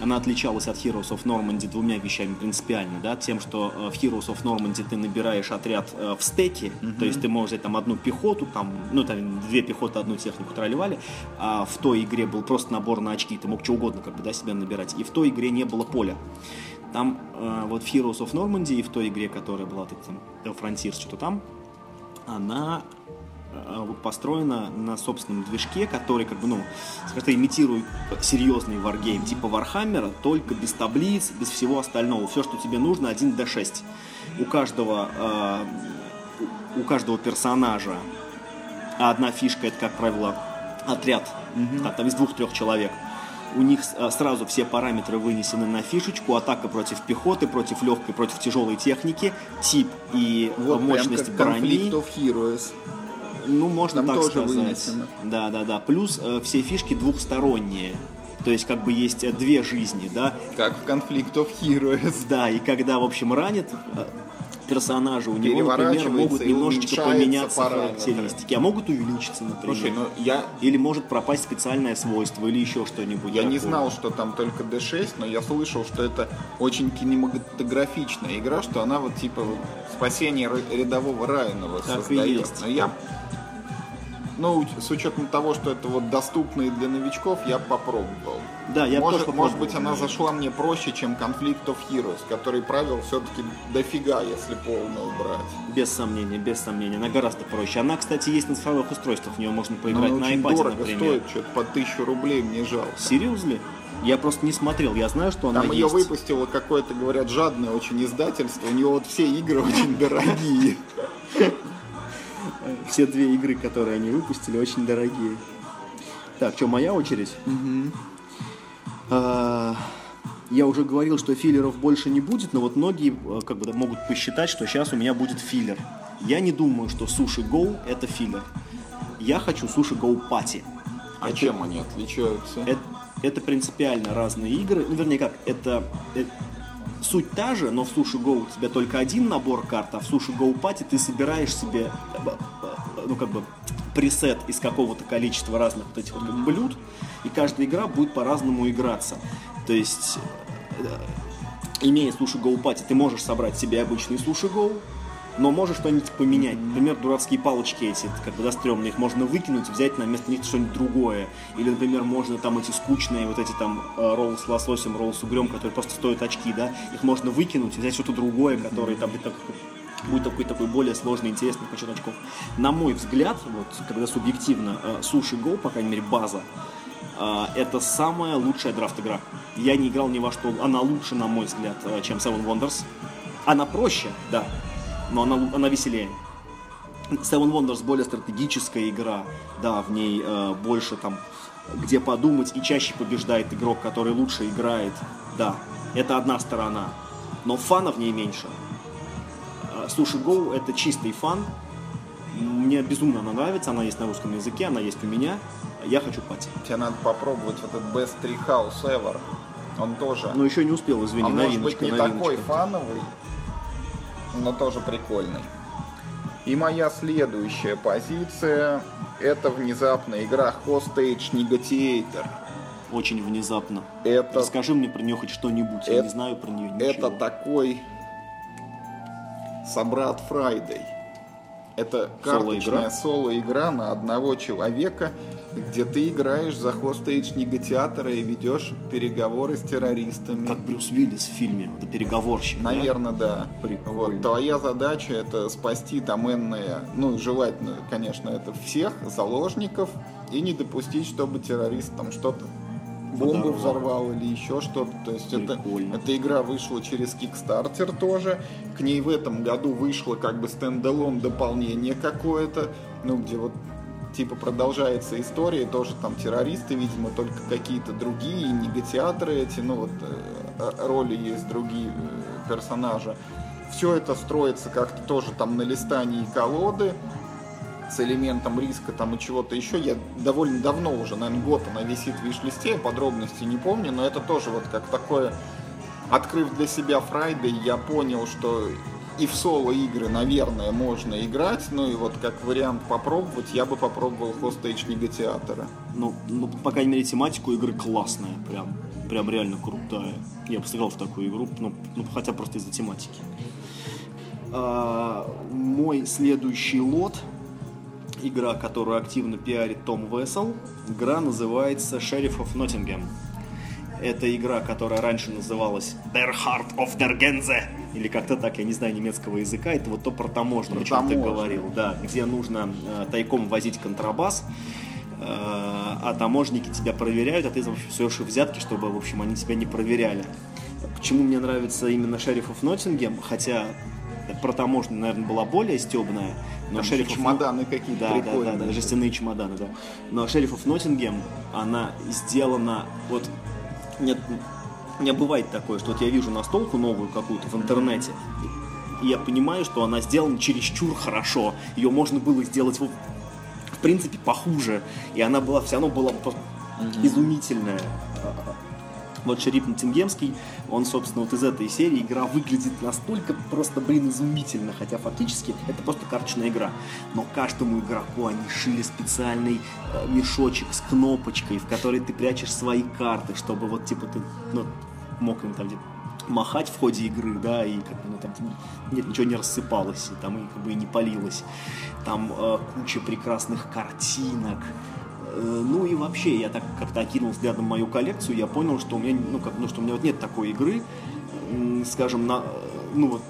она отличалась от Heroes of Normandy двумя вещами принципиально, да, тем, что э, в Heroes of Normandy ты набираешь отряд э, в стеке, mm-hmm. то есть ты можешь взять там одну пехоту, там, ну, там две пехоты, одну технику тролливали, а в той игре был просто набор на очки, ты мог что угодно как бы, да, себя набирать, и в той игре не было поля. Там э, вот в Heroes of Normandy и в той игре, которая была там, Frontiers, что-то там, она построена на собственном движке, который, как бы, ну, скажем, имитирует серьезный варгейм типа Вархаммера, только без таблиц, без всего остального. Все, что тебе нужно, 1d6. У каждого, э, у каждого персонажа одна фишка, это, как правило, отряд, mm-hmm. там, там из двух-трех человек. У них э, сразу все параметры вынесены на фишечку. Атака против пехоты, против легкой, против тяжелой техники, тип и вот мощность брони. Of Heroes. Ну, можно Там так тоже сказать. Вынесено. Да, да, да. Плюс э, все фишки двухсторонние. То есть, как бы есть э, две жизни, да. Как в Conflict of Heroes. Да, и когда, в общем, ранит э, персонажа, у него, например, могут немножечко поменяться характеристики, а могут увеличиться, например. Слушай, ну я... Или может пропасть специальное свойство, или еще что-нибудь. Я такое. не знал, что там только D6, но я слышал, что это очень кинематографичная игра, что она вот типа спасение рядового Райанова так создает. И есть. Но я ну, с учетом того, что это вот доступно и для новичков, я попробовал. Да, я может, тоже Может быть, она зашла мне проще, чем Conflict of Heroes, который правил все-таки дофига, если полно убрать. Без сомнения, без сомнения. Она гораздо проще. Она, кстати, есть на цифровых устройствах, в нее можно поиграть Но на очень iPad, дорого например. стоит, что-то по тысячу рублей мне жалко. Серьезно? Я просто не смотрел, я знаю, что она Там есть. ее выпустило какое-то, говорят, жадное очень издательство. У нее вот все игры очень дорогие. Все две игры, которые они выпустили, очень дорогие. Так, что, моя очередь? Угу. А, я уже говорил, что филлеров больше не будет, но вот многие э, как бы могут посчитать, что сейчас у меня будет филлер. Я не думаю, что Суши Go это филлер. Я хочу Суши Go Party. А Это- чем они отличаются? Это, это принципиально разные игры. Ну, вернее, как, это, э, суть та же, но в Суши Go у тебя только один набор карт, а в Суши Go Party ты собираешь себе, э, ну, как бы, пресет из какого-то количества разных вот этих вот блюд, и каждая игра будет по-разному играться. То есть, э, имея Суши Go Party, ты можешь собрать себе обычный Суши Go, но можешь что-нибудь поменять. Например, дурацкие палочки эти, как бы, да, стрёмные, их можно выкинуть, взять на место них что-нибудь другое. Или, например, можно там эти скучные, вот эти там э, роллы с лососем, роллы с угрем, которые просто стоят очки, да, их можно выкинуть взять что-то другое, которое там так, будет такой такой более сложный, интересный почет очков. На мой взгляд, вот, когда субъективно, э, Суши Go, по крайней мере, база, а, это самая лучшая драфт-игра. Я не играл ни во что. Она лучше, на мой взгляд, э, чем Seven Wonders. Она проще, да, но она, она веселее. Seven Wonders более стратегическая игра, да, в ней э, больше там, где подумать, и чаще побеждает игрок, который лучше играет, да, это одна сторона, но фана в ней меньше. Э, Sushi Go это чистый фан, мне безумно она нравится, она есть на русском языке, она есть у меня, я хочу пати. Тебе надо попробовать вот этот Best Tree House Ever. Он тоже. Но еще не успел, извини, Он может быть новиночка, не новиночка. такой фановый, но тоже прикольный. И моя следующая позиция это внезапная игра Hostage Negotiator. Очень внезапно. Это, Расскажи мне про нее хоть что-нибудь, я это- не знаю про нее ничего. это такой собрат Friday. Это карточная соло-игра на одного человека, где ты играешь за хостейдж негатиатора и ведешь переговоры с террористами. Как Брюс Уиллис в фильме, это переговорщик. да? Наверное, да. Прикольно. Вот, твоя задача это спасти там энное, ну, желательно, конечно, это всех заложников и не допустить, чтобы террорист там что-то бомбу взорвал или еще что-то. То есть это, эта игра вышла через Kickstarter тоже. К ней в этом году вышло как бы стендалон дополнение какое-то, ну, где вот типа продолжается история, тоже там террористы, видимо, только какие-то другие, негатиаторы эти, ну вот э, роли есть другие э, персонажа. Все это строится как-то тоже там на листании колоды с элементом риска там и чего-то еще. Я довольно давно уже, наверное, год она висит в виш-листе, я подробности не помню, но это тоже вот как такое, открыв для себя Friday, я понял, что и в соло-игры, наверное, можно играть, ну и вот как вариант попробовать, я бы попробовал Hostage Negotiator а. Ну, ну, по крайней мере, тематика у игры классная, прям, прям реально крутая. Я бы сыграл в такую игру, ну, ну, хотя просто из-за тематики. А, мой следующий лот, игра, которую активно пиарит Том Вессел, игра называется Sheriff of Nottingham. Это игра, которая раньше называлась Der Heart of der Gänse, или как-то так, я не знаю немецкого языка, это вот то про таможню, о чем ты говорил, да, где нужно э, тайком возить контрабас, э, а таможники тебя проверяют, а ты в общем, суешь взятки, чтобы, в общем, они тебя не проверяли. Почему мне нравится именно Шериф оф Ноттингем, хотя про таможню, наверное, была более стебная, но Там Шериф еще оф чемоданы какие-то да, да, прикольные. да, да, жестяные чемоданы, да. Но Шериф оф Ноттингем, она сделана, вот, нет, у меня бывает такое, что вот я вижу настолку новую какую-то в интернете, и я понимаю, что она сделана чересчур хорошо. Ее можно было сделать, в, в принципе, похуже. И она была, все равно была изумительная. Вот Шериф Ноттингемский, он, собственно, вот из этой серии игра выглядит настолько просто, блин, изумительно, хотя фактически это просто карточная игра. Но каждому игроку они шили специальный э, мешочек с кнопочкой, в который ты прячешь свои карты, чтобы вот, типа, ты ну, мог им там где-то махать в ходе игры, да, и как бы, ну, там нет, ничего не рассыпалось, и там и как бы и не палилось. Там э, куча прекрасных картинок, Ну и вообще, я так как-то окинул взглядом мою коллекцию, я понял, что у меня, ну, как, ну, что у меня вот нет такой игры, скажем, на, э, ну вот,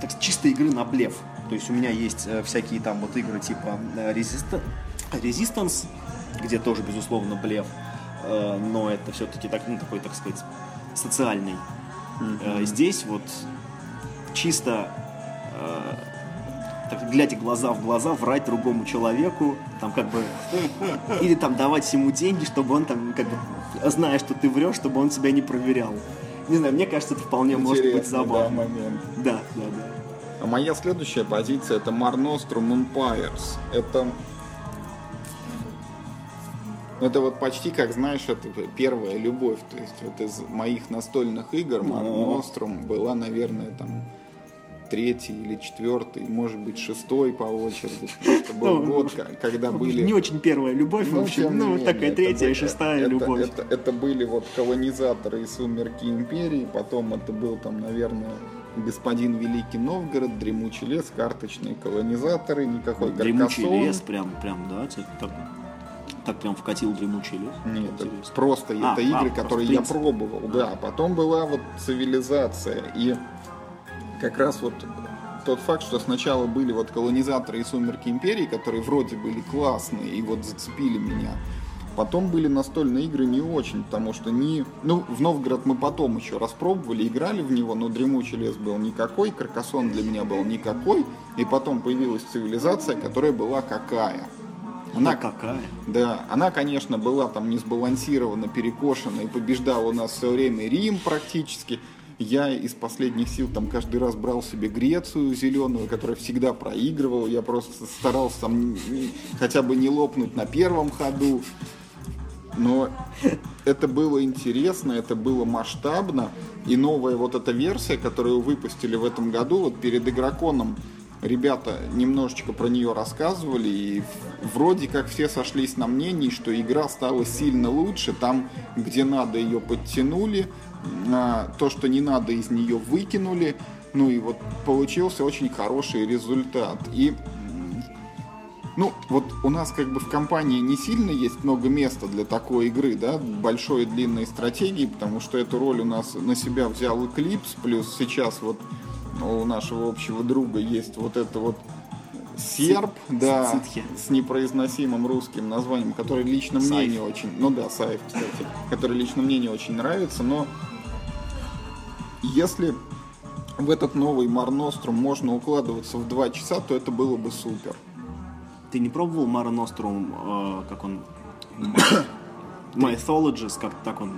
так, чистой игры на блеф. То есть у меня есть э, всякие там вот игры типа э, Resist- Resistance, где тоже, безусловно, блеф, э, но это все-таки так, ну, такой, так сказать, социальный. Э, Здесь вот чисто э, так, глядя глаза в глаза, врать другому человеку, там как бы, или там давать ему деньги, чтобы он там, как бы, зная, что ты врешь, чтобы он тебя не проверял. Не знаю, мне кажется, это вполне может быть Интересный, да, забавно. момент. Да, да, да. А моя следующая позиция это Mar Nostrum Empires. Это это вот почти как, знаешь, это первая любовь. То есть вот из моих настольных игр Mar Nostrum была, наверное, там третий или четвертый, может быть, шестой по очереди. Это был ну, год, когда были... Не очень первая любовь, ну, в общем, ну, менее, такая третья и шестая это, любовь. Это, это, это были вот колонизаторы и сумерки империи, потом это был там, наверное, господин Великий Новгород, Дремучий лес, карточные колонизаторы, никакой Дремучий Каркасон. лес, прям, прям, да, так, так прям вкатил Дремучий лес? Нет, это просто а, это игры, а, которые я пробовал, а. да. Потом была вот цивилизация, и как раз вот тот факт, что сначала были вот колонизаторы и сумерки империи, которые вроде были классные и вот зацепили меня. Потом были настольные игры не очень, потому что не... Ну, в Новгород мы потом еще распробовали, играли в него, но Дремучий лес был никакой, Каркасон для меня был никакой, и потом появилась цивилизация, которая была какая. Она какая? Да, она, конечно, была там не сбалансирована, перекошена и побеждала у нас все время Рим практически, я из последних сил там каждый раз брал себе Грецию зеленую, которая всегда проигрывала. Я просто старался там хотя бы не лопнуть на первом ходу. Но это было интересно, это было масштабно. И новая вот эта версия, которую выпустили в этом году, вот перед игроконом, ребята немножечко про нее рассказывали, и вроде как все сошлись на мнении, что игра стала сильно лучше, там, где надо, ее подтянули, то, что не надо, из нее выкинули. Ну и вот получился очень хороший результат. И ну, вот у нас как бы в компании не сильно есть много места для такой игры, да, большой и длинной стратегии, потому что эту роль у нас на себя взял Eclipse, плюс сейчас вот у нашего общего друга есть вот это вот серб, да, Цитхи. с непроизносимым русским названием, который лично мне Сайф. не очень, ну да, Сайф, кстати, который лично мне не очень нравится, но если в этот новый Марнострум можно укладываться в два часа, то это было бы супер. Ты не пробовал Марнострум, э, как он... Mythologist, как так он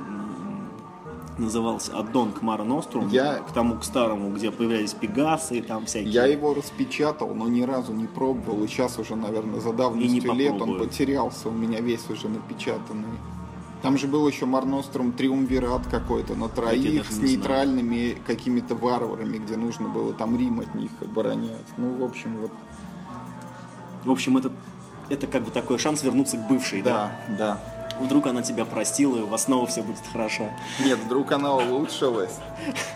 назывался аддон к Мара Нострум, я... к тому, к старому, где появлялись пегасы и там всякие. Я его распечатал, но ни разу не пробовал, и сейчас уже, наверное, за давностью лет он потерялся, у меня весь уже напечатанный. Там же был еще Марностром Триумвират какой-то на троих с нейтральными какими-то варварами, где нужно было там Рим от них оборонять. Ну, в общем, вот. В общем, это, это как бы такой шанс вернуться к бывшей, да? Да, да. Вдруг она тебя простила, и у вас снова все будет хорошо. Нет, вдруг она улучшилась.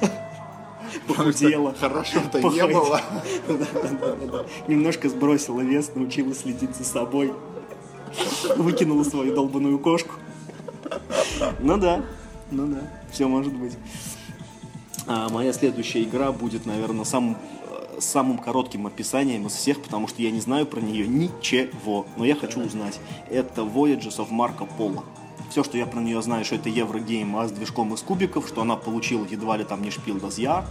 Похудела. Хорошо-то не было. Немножко сбросила вес, научилась следить за собой. Выкинула свою долбанную кошку. Ну да, ну да, все может быть. А моя следующая игра будет, наверное, самым самым коротким описанием из всех, потому что я не знаю про нее ничего, но я хочу узнать. Это Voyages of Marco Polo. Все, что я про нее знаю, что это Еврогейм а с движком из кубиков, что она получила едва ли там не шпил Дазьяр.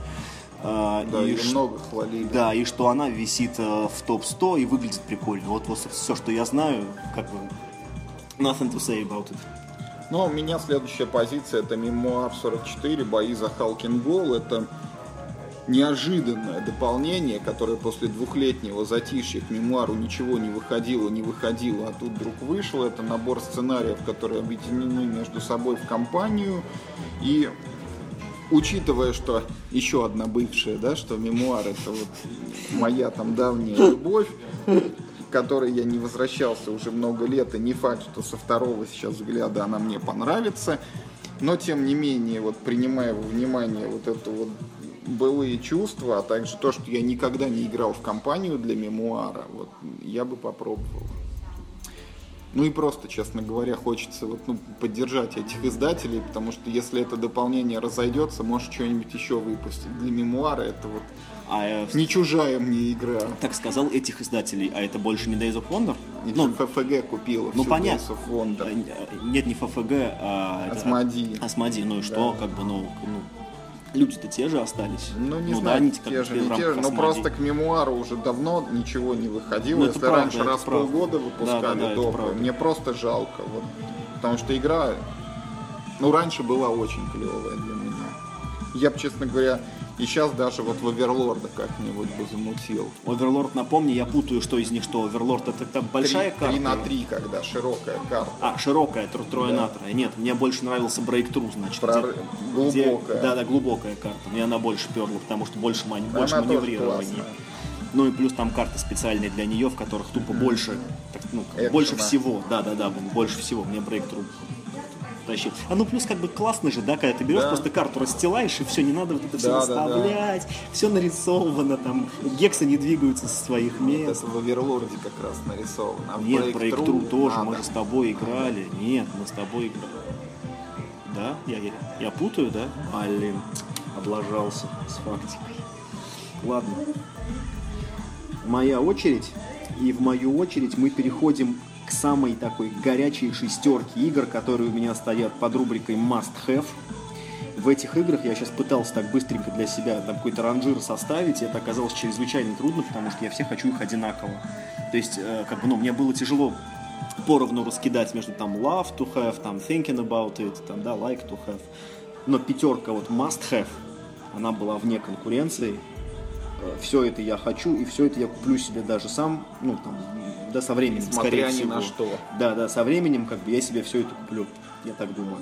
Да, и ш... много хвалили. Да, и что она висит э, в топ-100 и выглядит прикольно. Вот, вот все, что я знаю, как бы nothing to say about it. Ну, а у меня следующая позиция это мемуар 44, бои за Халкин Гол. Это неожиданное дополнение, которое после двухлетнего затишья к мемуару ничего не выходило, не выходило, а тут вдруг вышло. Это набор сценариев, которые объединены между собой в компанию. И учитывая, что еще одна бывшая, да, что мемуар это вот моя там давняя любовь, которой я не возвращался уже много лет, и не факт, что со второго сейчас взгляда она мне понравится, но тем не менее, вот принимая во внимание вот это вот былые чувства, а также то, что я никогда не играл в компанию для мемуара, вот я бы попробовал. Ну и просто, честно говоря, хочется вот, ну, поддержать этих издателей, потому что если это дополнение разойдется, может что-нибудь еще выпустить. Для мемуара это вот а, э, не чужая мне игра. Так сказал этих издателей, а это больше не Days of Wonder? Ну, ФФГ купила ну, понятно. Days of Wonder. Э, нет, не ФФГ, а... Асмоди. Асмоди, ну и что, да. как бы, ну, ну люди-то те же остались. Ну, не ну, знаю, да, они те же, не те же, но просто к мемуару уже давно ничего не выходило. Ну, Если правда, раньше раз в полгода выпускали да, да, да, мне просто жалко. Вот, потому что игра, ну, раньше была очень клевая для меня. Я бы, честно говоря, И сейчас даже вот в Оверлорда как-нибудь бы замутил. Оверлорд, напомни, я путаю, что из них что. Оверлорд это, это большая Три- карта? Три на три, когда широкая карта. А, широкая, тро- трое Да. на трое. Нет, мне больше нравился Breakthrough, значит. Прор- где- глубокая. да, да, глубокая карта. Мне она больше перла, потому что больше, мани- больше Она маневрирования. Ну и плюс там карты специальные для нее, в которых тупо больше, так, ну, Экшена. больше всего. Да, да, да, больше всего. Мне Breakthrough тащил. А ну плюс как бы классно же, да, когда ты берешь, Да. просто карту расстилаешь, и все, не надо вот это все Да, да, да. наставлять, все нарисовано, там, гексы не двигаются со своих Вот мест. это в Оверлорде как раз нарисовано. А Нет, Breakthrough тоже, надо. мы же с тобой играли. Нет, мы с тобой играли. Да? Я, я, я путаю, да? Блин, облажался с фактикой. Ладно. Моя очередь. И в мою очередь мы переходим к самой такой горячей шестерке игр, которые у меня стоят под рубрикой Must Have. В этих играх я сейчас пытался так быстренько для себя там какой-то ранжир составить, и это оказалось чрезвычайно трудно, потому что я все хочу их одинаково. То есть, э, как бы, ну, мне было тяжело поровну раскидать между там love to have, там thinking about it, там, да, like to have. Но пятерка вот must have, она была вне конкуренции. Все это я хочу, и все это я куплю себе даже сам, ну, там, да, со временем, Несмотря скорее всего. на что. Да, да, со временем, как бы, я себе все это куплю, я так думаю.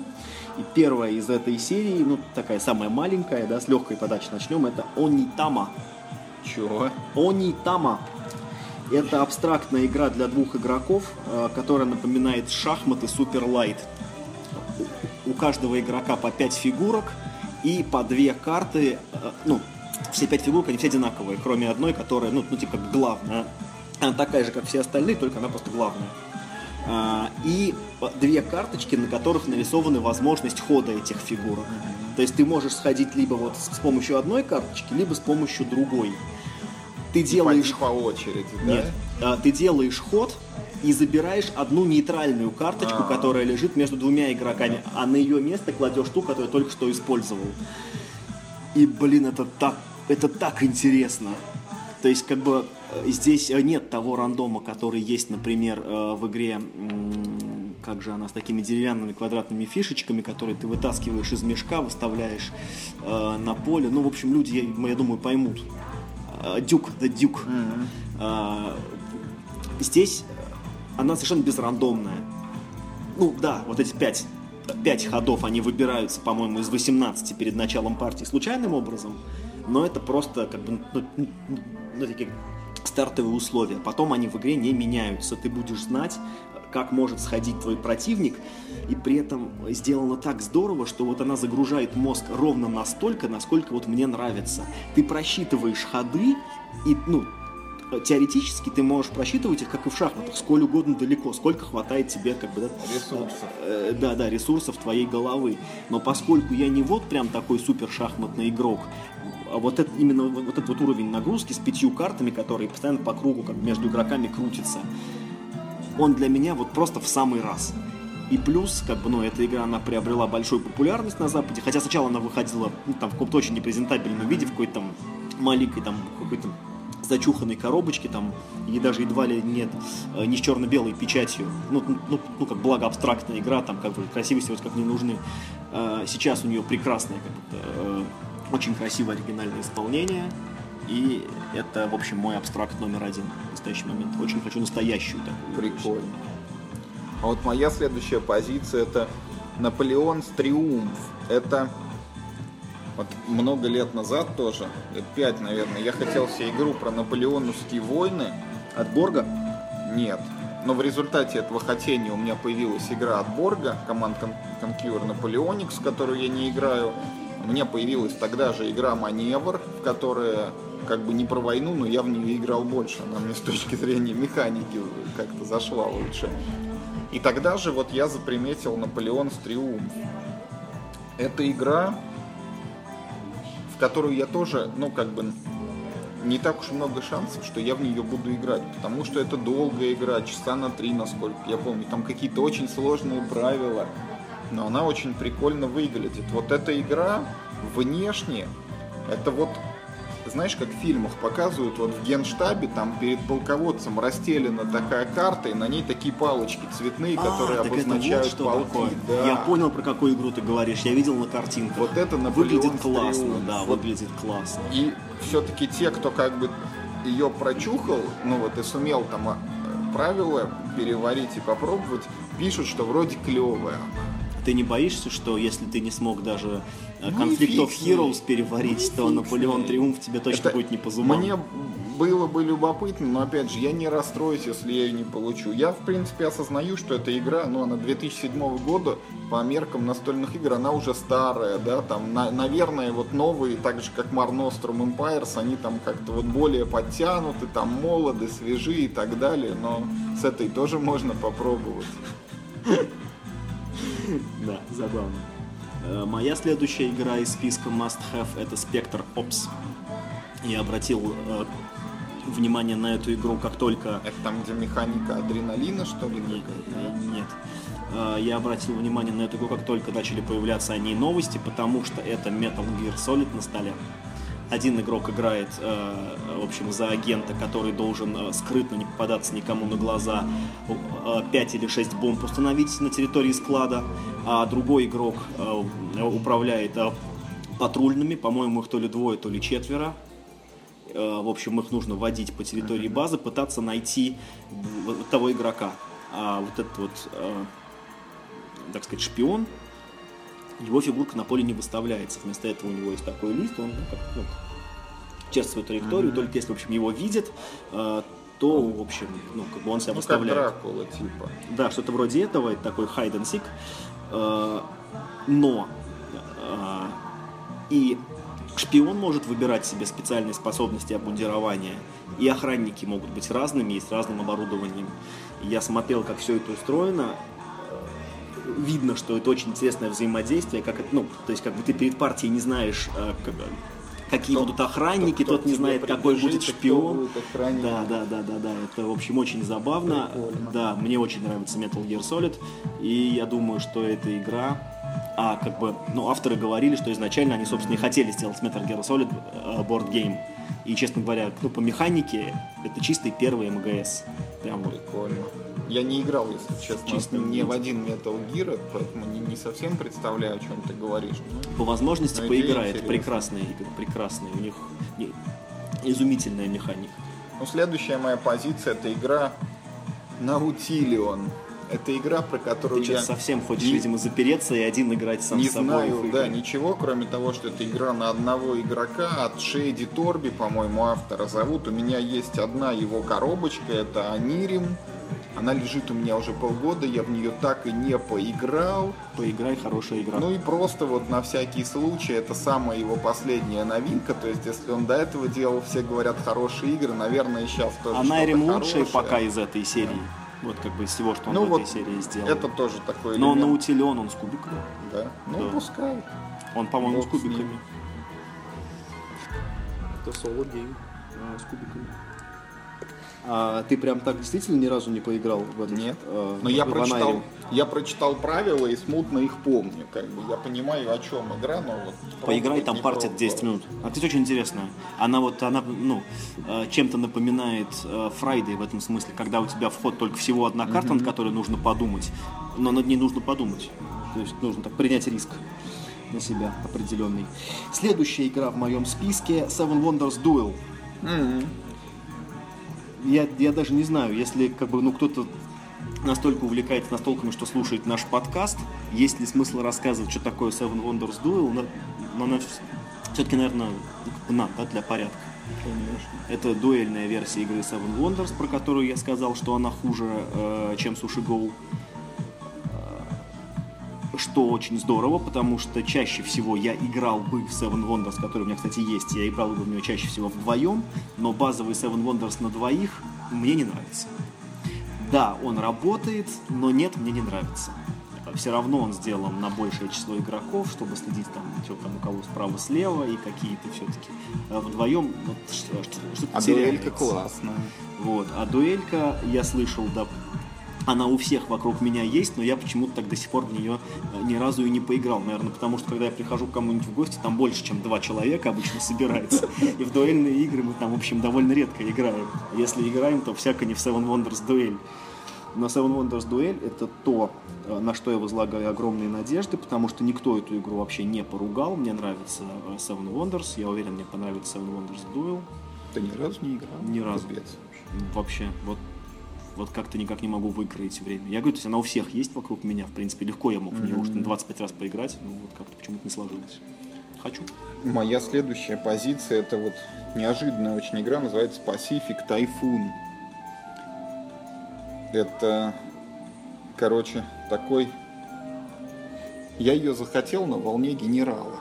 И первая из этой серии, ну, такая самая маленькая, да, с легкой подачи начнем, это Онитама. Чего? Онитама. Это абстрактная игра для двух игроков, э, которая напоминает шахматы Super Light. У каждого игрока по 5 фигурок и по две карты, э, ну, все пять фигурок, они все одинаковые, кроме одной, которая, ну, ну типа, главная. Она такая же, как все остальные, только она просто главная. А, И две карточки, на которых нарисованы возможность хода этих фигурок. То есть ты можешь сходить либо вот с помощью одной карточки, либо с помощью другой. Ты делаешь По, очереди, да? нет. А, Ты делаешь ход и забираешь одну нейтральную карточку, А. которая лежит между двумя игроками, а на ее место кладешь ту, которую только что использовал. И, блин, это так, это так интересно. То есть, как бы, здесь э, нет того рандома, который есть, например, э, в игре, как же она, с такими деревянными квадратными фишечками, которые ты вытаскиваешь из мешка, выставляешь э, на поле. Ну, в общем, люди, я, я думаю, поймут. Э, Дюк, да дюк. Здесь она совершенно безрандомная. Ну да, вот эти пять, пять ходов, они выбираются, по-моему, из 18 перед началом партии случайным образом, но это просто как бы ну, ну, ну, такие стартовые условия. Потом они в игре не меняются. Ты будешь знать, как может сходить твой противник, и при этом сделано так здорово, что вот она загружает мозг ровно настолько, насколько вот мне нравится. Ты просчитываешь ходы, и, ну, теоретически ты можешь просчитывать их, как и в шахматах, сколь угодно далеко, сколько хватает тебе, как бы, да, Ресурсов. э, да, да, ресурсов твоей головы. Но поскольку я не вот прям такой супер шахматный игрок, вот это, именно вот этот вот уровень нагрузки с пятью картами, которые постоянно по кругу как между игроками крутится, он для меня вот просто в самый раз. И плюс, как бы, ну, эта игра, она приобрела большую популярность на Западе, хотя сначала она выходила, ну, там, в каком-то очень непрезентабельном виде, в какой-то там маленькой, там, какой-то зачуханной коробочке, там, и даже едва ли нет, э, не с черно-белой печатью, ну, ну, ну, как благо абстрактная игра, там, как бы, красивости вот как не нужны. Э, Сейчас у нее прекрасное, как бы, э, очень красивое оригинальное исполнение, и это, в общем, мой абстракт номер один в настоящий момент. Очень хочу настоящую такую. Прикольно. А вот моя следующая позиция это Наполеон с Триумф. Это вот много лет назад тоже, лет пять, наверное, я хотел себе игру про наполеоновские войны. От Борга? Нет. Но в результате этого хотения у меня появилась игра от Борга, команд Con- Conquer Napoleonics, в которую я не играю. Меня появилась тогда же игра Маневр, в которой как бы не про войну, но я в нее играл больше. Она мне с точки зрения механики как-то зашла лучше. И тогда же вот я заприметил Наполеон с Триумф. Это игра, в которую я тоже, ну как бы не так уж много шансов, что я в нее буду играть, потому что это долгая игра, часа на три, насколько я помню. Там какие-то очень сложные правила, но она очень прикольно выглядит. Вот эта игра внешне, это вот знаешь, как в фильмах показывают, вот в генштабе там перед полководцем расстелена такая карта, и на ней такие палочки цветные, которые а, так обозначают вот полки. такое. Да. Я понял, про какую игру ты говоришь. Я видел на картинках. Вот это Выглядит Наполеон классно, Триумф. да, Вот выглядит классно. И все-таки те, кто как бы ее прочухал, ну вот и сумел там а, правила переварить и попробовать, пишут, что вроде клевая. Ты не боишься, что если ты не смог даже э, Ну of. Heroes переварить, Ну то Наполеон. Триумф тебе точно Это будет не по зубам. Мне было бы любопытно, но опять же, я не расстроюсь, если я ее не получу. Я, в принципе, осознаю, что эта игра, ну, она 2007 года, по меркам настольных игр, она уже старая, да, там, на- наверное, вот новые, так же, как Mar Nostrum Empires, они там как-то вот более подтянуты, там, молоды, свежи и так далее, но с этой тоже можно попробовать. Да, забавно. Э, Моя следующая игра из списка Must Have это Spectre Ops. Я обратил э, внимание на эту игру, как только Это там, где механика адреналина, что ли? Нет, да? нет. Э, Я обратил внимание на эту игру, как только начали появляться о ней новости, потому что это Metal Gear Solid на столе. Один игрок играет, э, в общем, за агента, который должен э, скрытно не попадаться никому на глаза, 5 или 6 бомб установить на территории склада, а другой игрок э, управляет э, патрульными, по-моему, их то ли двое, то ли четверо, Э, в общем, их нужно водить по территории базы, пытаться найти того игрока. А вот этот вот, э, так сказать, шпион, его фигурка на поле не выставляется. Вместо этого у него есть такой лист, он ну, как, ну, чертит свою траекторию, только если, в общем, его видят, э, то, в общем, ну, как бы он себя Ну, как выставляет. Дракула, типа. Да, что-то вроде этого, это такой hide and seek. Э, Но э, и шпион может выбирать себе специальные способности обмундирования, и охранники могут быть разными и с разным оборудованием. Я смотрел, как все это устроено. Видно, что это очень интересное взаимодействие, как это, ну, то есть как бы ты перед партией не знаешь, как- какие Кто- будут охранники, кто- тот не знает, какой будет шпион. будет. Да, да, да, да, да. Это, в общем, очень забавно. Прикольно. Да, мне очень нравится Metal Gear Solid. И я думаю, что эта игра. А как бы, ну, авторы говорили, что изначально они, собственно, и хотели сделать Metal Gear Solid э, board game. И, честно говоря, ну, по механике, это чистый первый МГС. Прям вот. Прикольно. Я не играл, если честно, Чисто ни в один Metal Gear, поэтому не, не совсем представляю, о чем ты говоришь. Ну, По возможности идея поиграй. Это прекрасные игры, прекрасные. У них не- изумительная механика. Ну, следующая моя позиция это игра Наутилион. Это игра, про которую Ты я совсем хочешь, не- видимо, запереться и один играть сам не собой. знаю, в да, ничего, кроме того, что это игра на одного игрока от Шейди Торби, по-моему, автора зовут. У меня есть одна его коробочка, это Анирим. Она лежит у меня уже полгода, я в нее так и не поиграл. Поиграй, хорошая игра. Ну и просто вот на всякий случай, это самая его последняя новинка. То есть, если он до этого делал, все говорят, хорошие игры, наверное, и сейчас тоже А что-то Найрим лучшая пока из этой серии. Вот как бы из всего, что он Ну в вот, этой серии сделал. это тоже такой Но элемент. Наутилион, он с кубиками. Да. Ну, Да. пускай. Он, по-моему, с Бог с кубиками. Это соло гейм с кубиками. А ты прям так действительно ни разу не поиграл в этот? Нет. э, Но я в прочитал, я прочитал правила и смутно их помню. Как бы я понимаю, о чем игра, но вот Поиграй, там партия пробовал. 10 минут. А ты очень интересная. Она вот, она, ну, э, чем-то напоминает э, Friday в этом смысле, когда у тебя вход только всего одна карта, над которой нужно подумать, но над ней нужно подумать. То есть нужно так принять риск на себя определенный. Следующая игра в моем списке Seven Wonders Duel. Мгм. Я, я даже не знаю, если как бы, ну, кто-то настолько увлекается настолками, что слушает наш подкаст, есть ли смысл рассказывать, что такое Seven Wonders Duel, но, но все-таки, наверное, надо да, для порядка. Это дуэльная версия игры Seven Wonders, про которую я сказал, что она хуже, э, чем Sushi Go. Э, Что очень здорово, потому что чаще всего я играл бы в Seven Wonders, который у меня, кстати, есть. Я играл бы в нее чаще всего вдвоем, но базовый Seven Wonders на двоих мне не нравится. Да, он работает, но нет, мне не нравится. Все равно он сделан на большее число игроков, чтобы следить там, что там у кого справа-слева и какие-то все-таки вдвоем вот, что- что- что-то А дуэлька классная. Вот. А дуэлька, я слышал, да, она у всех вокруг меня есть, но я почему-то так до сих пор в нее э, ни разу и не поиграл. Наверное, потому что когда я прихожу к кому-нибудь в гости, там больше, чем два человека обычно собирается. И в дуэльные игры мы там, в общем, довольно редко играем. Если играем, то всяко не в Seven Wonders дуэль. Но Seven Wonders дуэль это то, э, на что я возлагаю огромные надежды, потому что никто эту игру вообще не поругал. Мне нравится э, Seven Wonders, я уверен, мне понравится Seven Wonders Duel. Ты ни разу не играл? Ни разу. Капец. Вообще, вот вот как-то никак не могу выкроить время. Я говорю, то есть она у всех есть вокруг меня, в принципе, легко я мог в нее уж на 25 раз поиграть, но вот как-то почему-то не сложилось. Хочу. Моя следующая позиция это вот неожиданная очень игра, называется Pacific Typhoon. Это, короче, такой... Я ее захотел на волне генерала.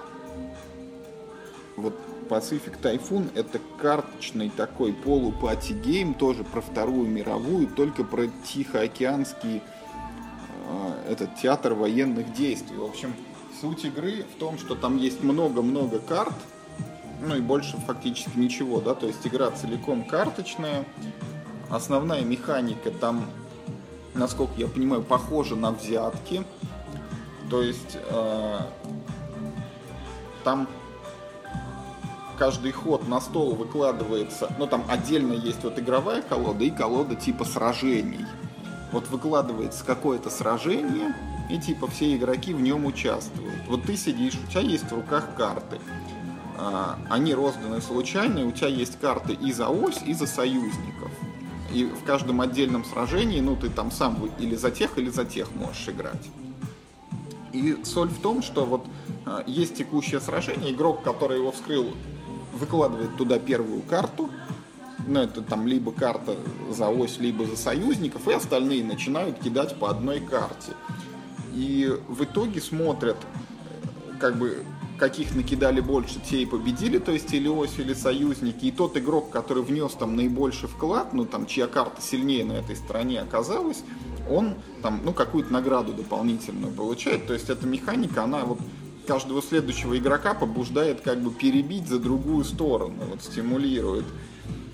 Вот Pacific Typhoon это карточный такой полупати гейм, тоже про Вторую мировую, только про Тихоокеанский э, этот театр военных действий. В общем, суть игры в том, что там есть много-много карт, ну и больше фактически ничего, да, то есть игра целиком карточная. Основная механика там, насколько я понимаю, похожа на взятки. То есть э, там каждый ход на стол выкладывается, ну там отдельно есть вот игровая колода и колода типа сражений. Вот выкладывается какое-то сражение, и типа все игроки в нем участвуют. Вот ты сидишь, у тебя есть в руках карты. А, они розданы случайно, у тебя есть карты и за ось, и за союзников. И в каждом отдельном сражении, ну, ты там сам или за тех, или за тех можешь играть. И соль в том, что вот а, есть текущее сражение, игрок, который его вскрыл, выкладывает туда первую карту, ну, это там либо карта за ось, либо за союзников, и остальные начинают кидать по одной карте. И в итоге смотрят, как бы, каких накидали больше, те и победили, то есть или ось, или союзники. И тот игрок, который внес там наибольший вклад, ну, там, чья карта сильнее на этой стороне оказалась, он там, ну, какую-то награду дополнительную получает. То есть эта механика, она вот каждого следующего игрока побуждает как бы перебить за другую сторону, вот стимулирует.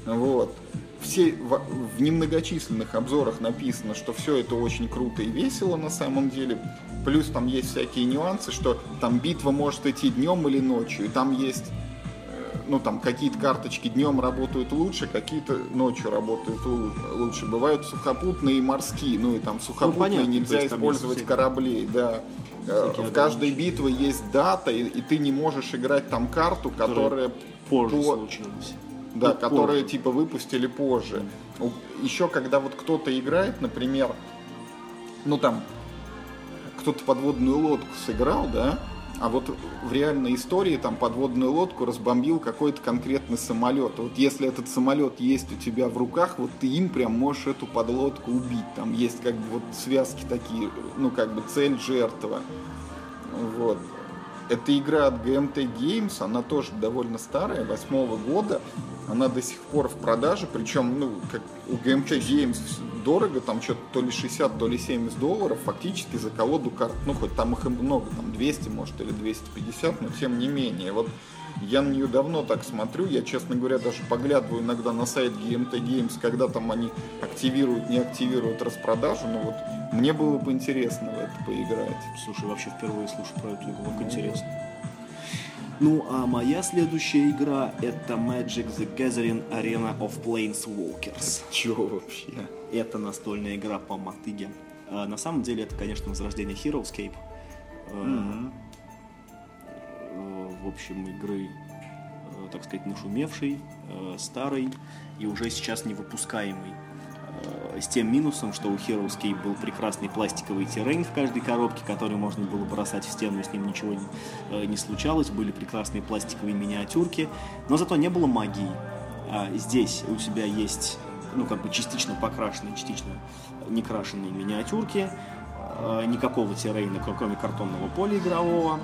Вот. Все в, в немногочисленных обзорах написано, что все это очень круто и весело на самом деле. Плюс там есть всякие нюансы, что там битва может идти днем или ночью, и там есть ну там какие-то карточки днем работают лучше, какие-то ночью работают лучше. Бывают сухопутные и морские, ну и там сухопутные ну, нельзя использовать кораблей, да. Э, в каждой битве есть дата, и, и ты не можешь играть там карту, которая, позже по... случилась. Да, ну, которые позже. типа выпустили позже. Еще когда вот кто-то играет, например, ну там кто-то подводную лодку сыграл, да, а вот в реальной истории там подводную лодку разбомбил какой-то конкретный самолет. Вот если этот самолет есть у тебя в руках, вот ты им прям можешь эту подлодку убить. Там есть как бы вот связки такие, ну как бы цель жертва. Вот. Это игра от GMT Games, она тоже довольно старая, восьмого года. Она до сих пор в продаже, причем, ну, как у GMT Games дорого, там что-то то ли 60, то ли 70 долларов, фактически за колоду карт. Ну, хоть там их и много, там 200, может, или 250, но тем не менее. Вот я на нее давно так смотрю, я, честно говоря, даже поглядываю иногда на сайт GMT Games, когда там они активируют, не активируют распродажу, но вот мне было бы интересно в это поиграть. Слушай, вообще впервые слушаю про эту игру, как интересно. Ну, а моя следующая игра это Magic the Gathering Arena of Planeswalkers. Чего вообще? Это настольная игра по мотыге. А, на самом деле это, конечно, возрождение Heroescape. Mm-hmm. В общем, игры, э, так сказать, нашумевшей, э, старой и уже сейчас не выпускаемой с тем минусом, что у Heroescape был прекрасный пластиковый террейн в каждой коробке, который можно было бросать в стену, и с ним ничего не, э, не случалось. Были прекрасные пластиковые миниатюрки, но зато не было магии. А здесь у тебя есть, ну, как бы частично покрашенные, частично некрашенные миниатюрки, э, никакого террейна, кроме картонного поля игрового,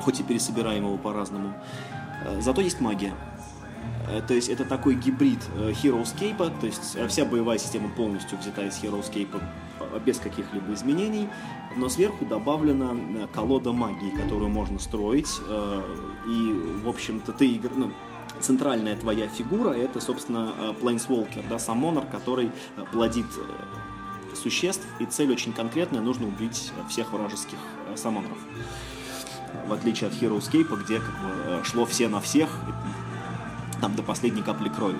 хоть и пересобираемого по-разному. Э, зато есть магия. Э, то есть это такой гибрид э, Heroescape, то есть вся боевая система полностью взята из Heroescape без каких-либо изменений, но сверху добавлена колода магии, которую можно строить, и, в общем-то, ты игр... ну, центральная твоя фигура это, собственно, Planeswalker, да, самонер, который плодит существ, и цель очень конкретная, нужно убить всех вражеских самонов. В отличие от Hero Escape, где как бы, э, шло все на всех, там до последней капли крови.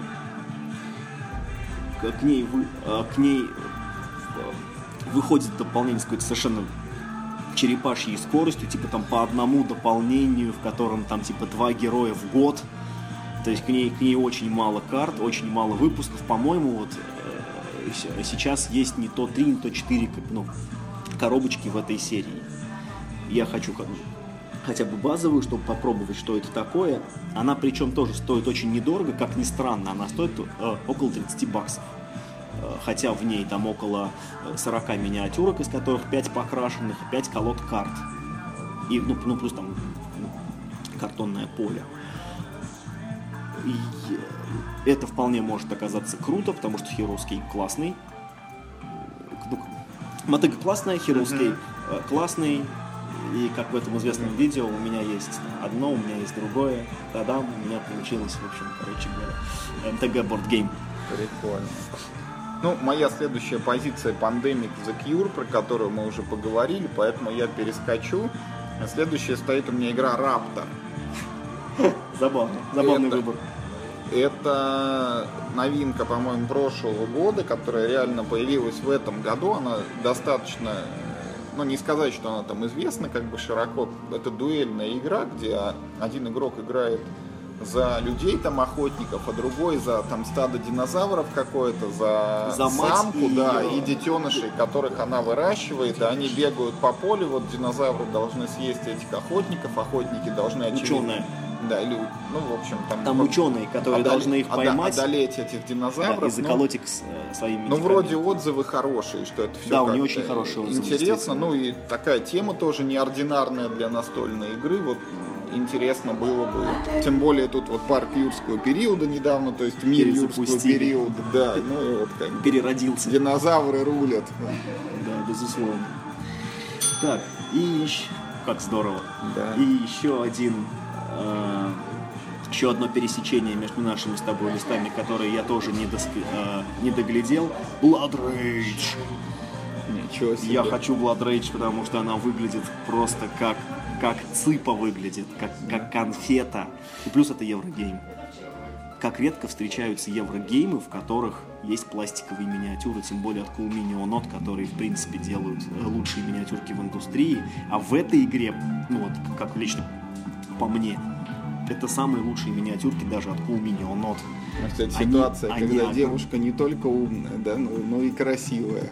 К, ней, вы, э, к ней э, выходит дополнение с какой-то совершенно черепашьей скоростью, типа там по одному дополнению, в котором там типа два героя в год. То есть к ней, к ней очень мало карт, очень мало выпусков. По-моему, вот сейчас есть не то 3, не то 4 ну, коробочки в этой серии. Я хочу хотя бы базовую, чтобы попробовать, что это такое. Она причем тоже стоит очень недорого, как ни странно, она стоит э, около 30 баксов. Э, хотя в ней там около 40 миниатюрок, из которых 5 покрашенных и 5 колод карт. И, ну, ну плюс там картонное поле. И это вполне может оказаться круто, потому что Escape классный. Ну, мотыга классная, mm-hmm. классный, и как в этом известном видео, у меня есть одно, у меня есть другое. Тогда у меня получилось, в общем, короче говоря, MTG Board Game. Прикольно. Ну, моя следующая позиция Pandemic The Cure, про которую мы уже поговорили, поэтому я перескочу. Следующая стоит у меня игра Raptor. Забавно, забавный это, выбор. Это новинка, по-моему, прошлого года, которая реально появилась в этом году. Она достаточно ну, не сказать, что она там известна как бы широко. Это дуэльная игра, где один игрок играет за людей там охотников, а другой за там стадо динозавров какое-то, за, за самку, и да, ее... и детенышей, которых она выращивает, и они бегают по полю, вот динозавры должны съесть этих охотников, охотники должны очевидно... Ученые. Да, или, ну, в общем, там... Там ученые, которые одоле... должны их поймать. Одолеть этих динозавров. Да, и заколоть ну, их э, своими Ну, вроде отзывы хорошие, что это все Да, у нее очень хорошие отзывы. Интересно, ну и такая тема тоже неординарная для настольной игры. Вот интересно было бы. Тем более тут вот парк юрского периода недавно, то есть мир юрского периода, да, ну вот как переродился. Динозавры рулят. Да, безусловно. Так, и как здорово. Да. И еще один Э, еще одно пересечение между нашими с тобой листами, которые я тоже не, доск... э, не доглядел. Blood Rage. Ничего себе. Я хочу Blood Rage, потому что она выглядит просто как, как цыпа выглядит, как, как конфета. И плюс это Еврогейм. Как редко встречаются еврогеймы, в которых есть пластиковые миниатюры, тем более от Cool Mini Onot, которые, в принципе, делают э, лучшие миниатюрки в индустрии. А в этой игре, ну вот, как лично по мне. Это самые лучшие миниатюрки даже от Cool Mini on Not. Кстати, они, ситуация, они, когда они... девушка не только умная, да, но, но и красивая.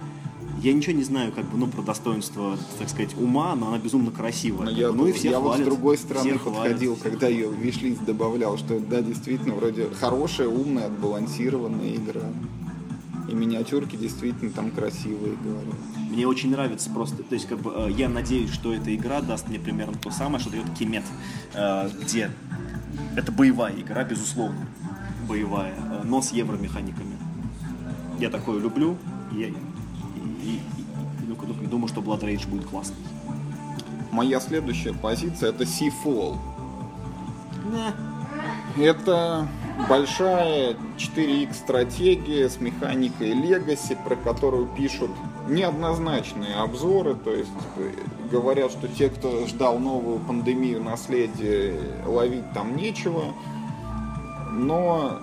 Я ничего не знаю, как бы, ну, про достоинство, так сказать, ума, но она безумно красивая. Но я, ну и все я хвалят, вот с другой стороны подходил, хвалят. когда ее вишлист добавлял, что да, действительно, вроде хорошая, умная, отбалансированная игра. И миниатюрки действительно там красивые, говорю. Мне очень нравится просто, то есть как бы э, я надеюсь, что эта игра даст мне примерно то самое, что дает Кимет, э, где это боевая игра, безусловно, боевая, э, но с евромеханиками. Я такое люблю, и, и, и, и думаю, что Blood Rage будет классный. Моя следующая позиция это Seafall. Не. Это большая 4X стратегия с механикой Legacy, про которую пишут неоднозначные обзоры, то есть э, говорят, что те, кто ждал новую пандемию наследия, ловить там нечего, но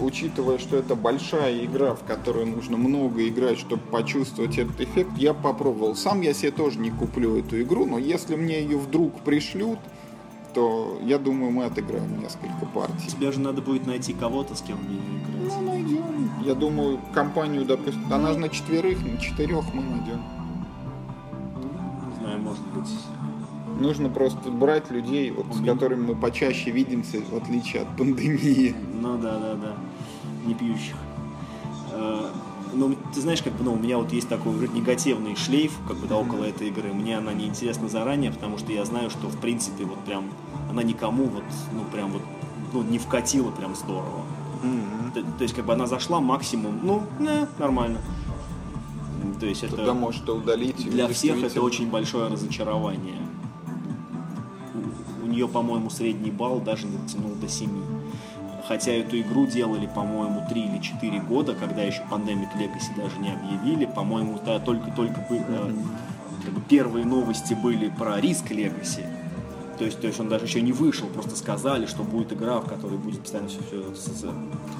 учитывая, что это большая игра, в которую нужно много играть, чтобы почувствовать этот эффект, я попробовал. Сам я себе тоже не куплю эту игру, но если мне ее вдруг пришлют, то я думаю, мы отыграем несколько партий. Тебе же надо будет найти кого-то, с кем мне играть. Ну, найдем. Я думаю, компанию, допустим, она же на четверых, на четырех мы найдем. Не знаю, может быть. Нужно просто брать людей, вот, с которыми мы почаще видимся, в отличие от пандемии. Ну да, да, да. Не пьющих. Ну, ты знаешь, как бы, ну, у меня вот есть такой негативный шлейф, как бы, да, около этой игры. Мне она не интересна заранее, потому что я знаю, что, в принципе, вот прям она никому вот, ну, прям вот, ну, не вкатила прям здорово. Mm-hmm. То, то есть, как бы она зашла максимум, ну, не, нормально. То есть это... Тогда может удалить. Для всех это очень большое разочарование. У, у нее, по-моему, средний балл даже не дотянул до 7. Хотя эту игру делали, по-моему, 3 или 4 года, когда еще Pandemic Legacy даже не объявили, по-моему, да, только-только э, первые новости были про Risk Legacy. То есть, то есть он даже еще не вышел, просто сказали, что будет игра, в которой будет постоянно все, все, все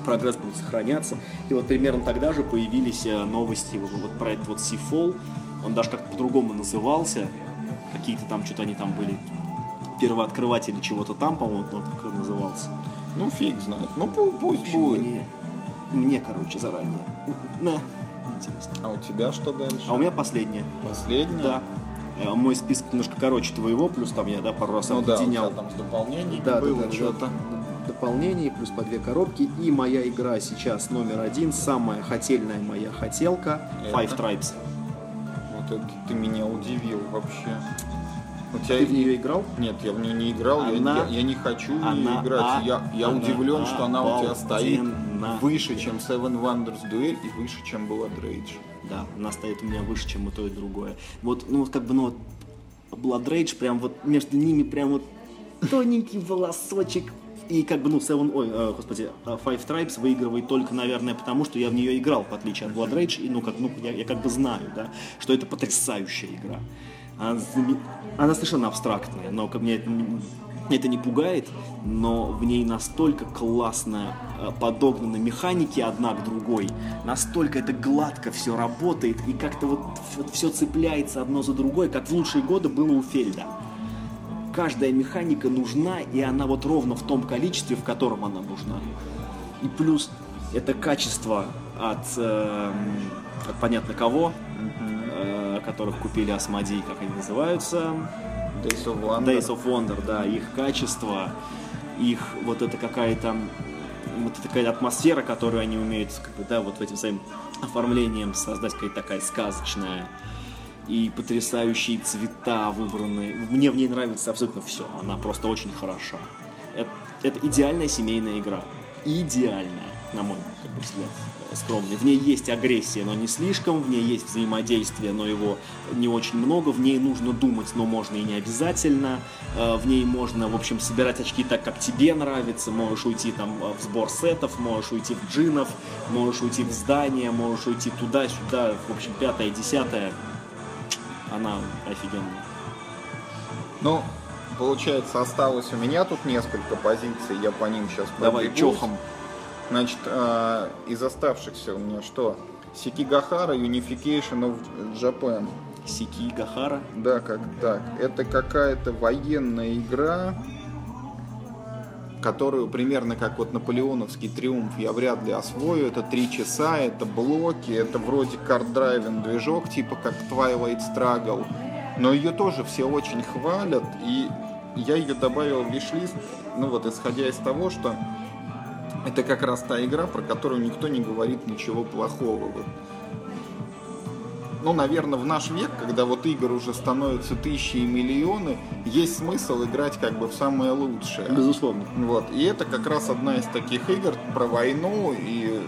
прогресс будет сохраняться. И вот примерно тогда же появились э, новости вот, вот про этот вот Seafall. Он даже как-то по-другому назывался. Какие-то там что-то они там были первооткрыватели чего-то там, по-моему, он как назывался. Ну, фиг знает. Ну, пусть общем, будет. Мне, мне, короче, заранее. На. Интересно. А у тебя что дальше? А у меня последнее. Последнее? Да. Э, мой список немножко короче твоего, плюс там я, да, пару раз ну, объединял. Да, там с дополнений да, было да, да, что-то. Дополнений, плюс по две коробки. И моя игра сейчас номер один, самая хотельная моя хотелка, это? Five Tribes. Вот это ты меня удивил вообще. У тебя... Ты в нее играл? Нет, я в нее не играл, она... я, я, не хочу в нее играть. А... Я, я она удивлен, что она у тебя стоит выше, чем Seven Wonders Duel и выше, чем была Rage. Да, она стоит у меня выше, чем и то, и другое. Вот, ну, вот как бы, ну, вот Blood Rage, прям вот между ними прям вот тоненький волосочек. И как бы, ну, Seven, ой, э, господи, э, Five Tribes выигрывает только, наверное, потому, что я в нее играл, в отличие от Blood Rage, и, ну, как, ну, я, я как бы знаю, да, что это потрясающая игра. Она, она совершенно абстрактная, но ко мне это, это не пугает, но в ней настолько классно э, подогнаны механики одна к другой, настолько это гладко все работает и как-то вот, вот все цепляется одно за другое, как в лучшие годы было у Фельда. Каждая механика нужна, и она вот ровно в том количестве, в котором она нужна. И плюс это качество от, э, от понятно кого, которых купили Асмодей, как они называются. Days of Wonder. Days of Wonder, да, их качество, их вот это какая-то вот такая атмосфера, которую они умеют, как бы, да, вот этим своим оформлением создать какая-то такая сказочная и потрясающие цвета выбраны. Мне в ней нравится абсолютно все. Она просто очень хороша. Это, это идеальная семейная игра. Идеальная, на мой взгляд скромный. В ней есть агрессия, но не слишком, в ней есть взаимодействие, но его не очень много, в ней нужно думать, но можно и не обязательно, э, в ней можно, в общем, собирать очки так, как тебе нравится, можешь уйти там э, в сбор сетов, можешь уйти в джинов, можешь уйти в здание, можешь уйти туда-сюда, в общем, пятое, десятое, она офигенная. Ну, получается, осталось у меня тут несколько позиций, я по ним сейчас Давай, пробегусь. чохом. Значит, э, из оставшихся у меня что? Сикигахара Unification of Japan. Сикигахара? Да, как так. Это какая-то военная игра, которую примерно как вот наполеоновский триумф я вряд ли освою. Это три часа, это блоки, это вроде карт-драйвен движок, типа как Twilight Struggle. Но ее тоже все очень хвалят, и я ее добавил в виш-лист, ну вот исходя из того, что это как раз та игра, про которую никто не говорит ничего плохого. Вот. Ну, наверное, в наш век, когда вот игр уже становятся тысячи и миллионы, есть смысл играть как бы в самое лучшее. Безусловно. Вот. И это как раз одна из таких игр про войну. И,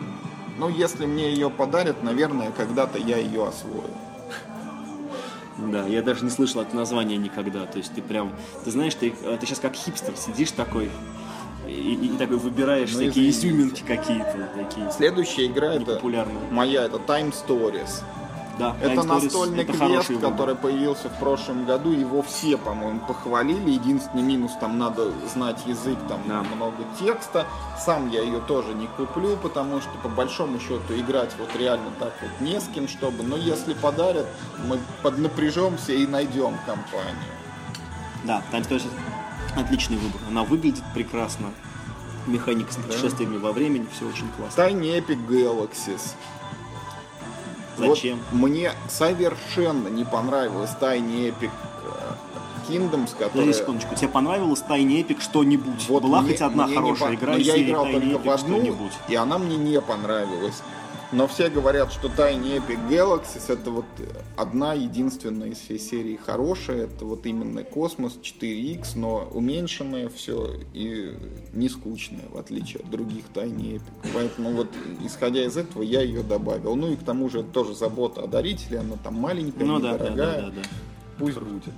ну, если мне ее подарят, наверное, когда-то я ее освою. Да, я даже не слышал это название никогда. То есть ты прям, ты знаешь, ты, ты сейчас как хипстер сидишь такой, и, и такой выбираешь ну, всякие изюминки какие-то такие. Следующая игра это моя, это Time Stories. Да, это Time настольный Stories, квест, который появился в прошлом году. Его все, по-моему, похвалили. Единственный минус там надо знать язык, там да. много текста. Сам я ее тоже не куплю, потому что по большому счету играть вот реально так вот не с кем, чтобы. Но если подарят, мы поднапряжемся и найдем компанию. Да, Time Stories Отличный выбор. Она выглядит прекрасно. Механика с путешествиями да. во времени, все очень классно. Tiny Epic Galaxies. Зачем? Вот мне совершенно не понравилась Tiny Epic э, Kingdoms, которая... Подожди секундочку, тебе понравилась Tiny Epic что-нибудь? Вот Была мне, хоть одна хорошая не... игра Но я играл Tiny только Epic в одну, и она мне не понравилась. Но все говорят, что Tiny Epic Galaxies это вот одна единственная из всей серии хорошая. Это вот именно Космос 4X, но уменьшенное все и не скучное, в отличие от других Tiny Epic. Поэтому вот исходя из этого я ее добавил. Ну и к тому же тоже забота о дарителе, она там маленькая, ну, недорогая. Да, да, да, да. Пусть будет.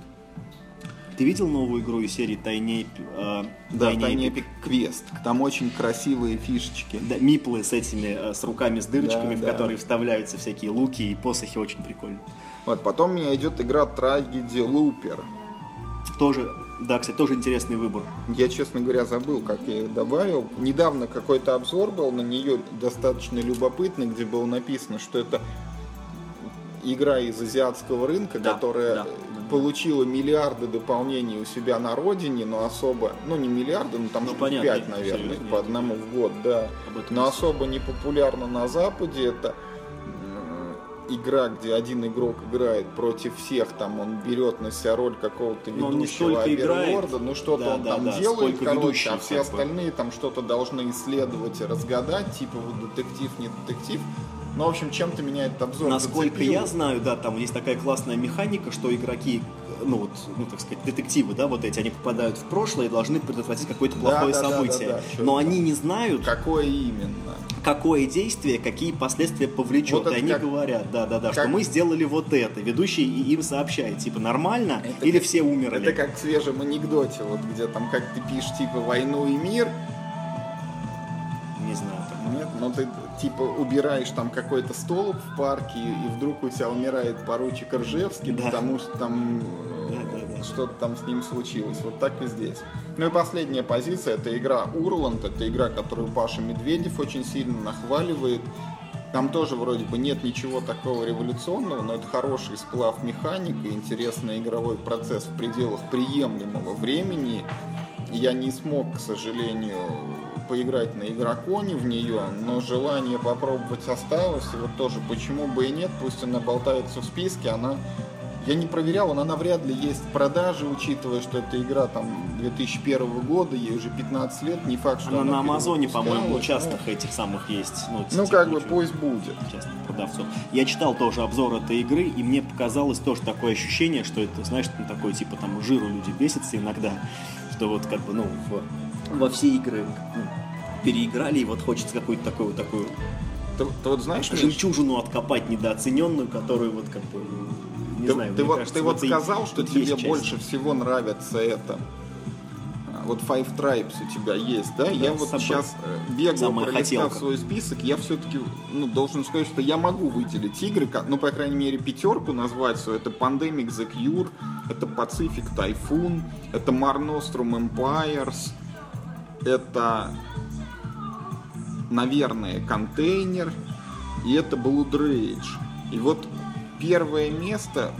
Ты видел новую игру из серии Tiny, э, Да, Epic? Epic Quest. Там очень красивые фишечки. Да, миплы с этими, э, с руками, с дырочками, Да, в да. которые вставляются всякие луки и посохи, очень прикольно. Вот, потом у меня идет игра Tragedy Looper. Тоже, да, кстати, тоже интересный выбор. Я, честно говоря, забыл, как я ее добавил. Недавно какой-то обзор был на нее достаточно любопытный, где было написано, что это игра из азиатского рынка, Да, которая да. Получила миллиарды дополнений у себя на родине, но особо, ну не миллиарды, ну там Ну, понятно, 5, наверное, серьезно, по одному в год, да. Но особо не популярна на Западе. Это м, игра, где один игрок играет против всех, там он берет на себя роль какого-то Но ведущего оверлорда, ну что-то Да, он да, там да, делает, короче, а все бы. остальные там что-то должны исследовать и разгадать, типа вот детектив, не детектив. Ну, в общем, чем-то меня этот обзор Насколько зацепил. я знаю, да, там есть такая классная механика, что игроки, ну вот, ну так сказать, детективы, да, вот эти, они попадают в прошлое и должны предотвратить какое-то Да, плохое да, да, событие. да, да, чё Но они не знают, Какое именно? какое действие, какие последствия повлечет. Вот и они как- говорят, да, да, да, как- что мы сделали вот это. Ведущий им сообщает, типа, нормально Это или как- все умерли. Это как в свежем анекдоте, вот где там, как ты пишешь, типа, войну и мир, Не знаю. Нет, но ты типа убираешь там какой-то столб в парке, и вдруг у тебя умирает поручик Ржевский, Да. потому что там э, Да, да, да. что-то там с ним случилось. Вот так и здесь. Ну и последняя позиция это игра Урланд, это игра, которую Паша Медведев очень сильно нахваливает. Там тоже вроде бы нет ничего такого революционного, но это хороший сплав механик и интересный игровой процесс в пределах приемлемого времени. Я не смог, к сожалению, поиграть на игроконе в нее, но желание попробовать осталось. И вот тоже почему бы и нет, пусть она болтается в списке, она я не проверял, но она вряд ли есть в продаже, учитывая, что эта игра там 2001 года, ей уже 15 лет, не факт, что Она она на Амазоне, по-моему, перевыпускалась, частных этих самых есть. Ну, Ну, как бы пусть будет. частных продавцов. Я читал тоже обзор этой игры, и мне показалось тоже такое ощущение, что это, знаешь, такой типа там жиру люди бесятся иногда, что вот как бы, ну, в- во все игры ну, переиграли, и вот хочется какую-то такую, вот такую Ты, ты вот знаешь, Миш, жемчужину откопать недооцененную, которую вот как бы, не ты, знаю, ты вот, кажется, ты вот сказал, что тебе есть часть. больше всего нравится это. А, Вот Five Tribes у тебя есть, да? я вот собой. сейчас бегал, Самая пролистав хотелка. свой список, я все-таки ну, должен сказать, что я могу выделить игры, как- ну, по крайней мере, пятерку назвать свою. Это Pandemic The Cure, это Pacific Typhoon, это Mar Nostrum Empires, это, наверное, Контейнер, и это Blood Rage. И вот первое место,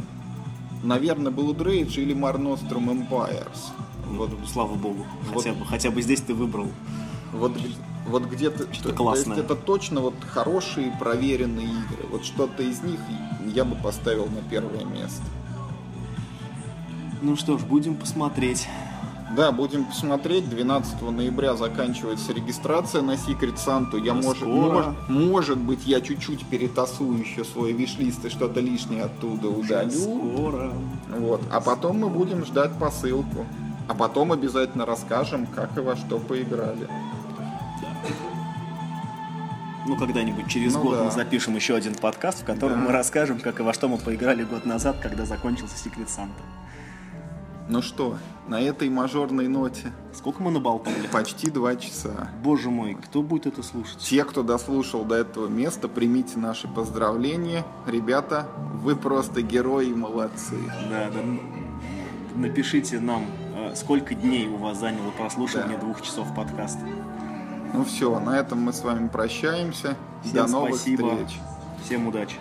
наверное, Blood Rage или Mar Nostrum Empires. Вот, слава богу, Вот. хотя бы, хотя бы здесь ты выбрал. Вот, вот где-то... Что-то то классное. есть это точно вот хорошие, проверенные игры. Вот что-то из них я бы поставил на первое место. Ну что ж, будем посмотреть. Да, будем посмотреть. 12 ноября заканчивается регистрация на Secret Santa. Я может, скоро. мож- может быть, я чуть-чуть перетасую еще свой виш-лист и что-то лишнее оттуда удалю. Скоро. Вот. А потом мы будем ждать посылку. А потом обязательно расскажем, как и во что поиграли. Ну, когда-нибудь через Ну год да. мы запишем еще один подкаст, в котором Да. мы расскажем, как и во что мы поиграли год назад, когда закончился Secret Santa. Ну что, на этой мажорной ноте Сколько мы наболтали? почти два часа. Боже мой, кто будет это слушать? Те, кто дослушал до этого места, примите наши поздравления. Ребята, вы просто герои и молодцы. Да, да. Напишите нам, э, сколько дней у вас заняло прослушивание Да. двух часов подкаста. Ну все, на этом мы с вами прощаемся. Всем До новых спасибо. встреч. Всем удачи.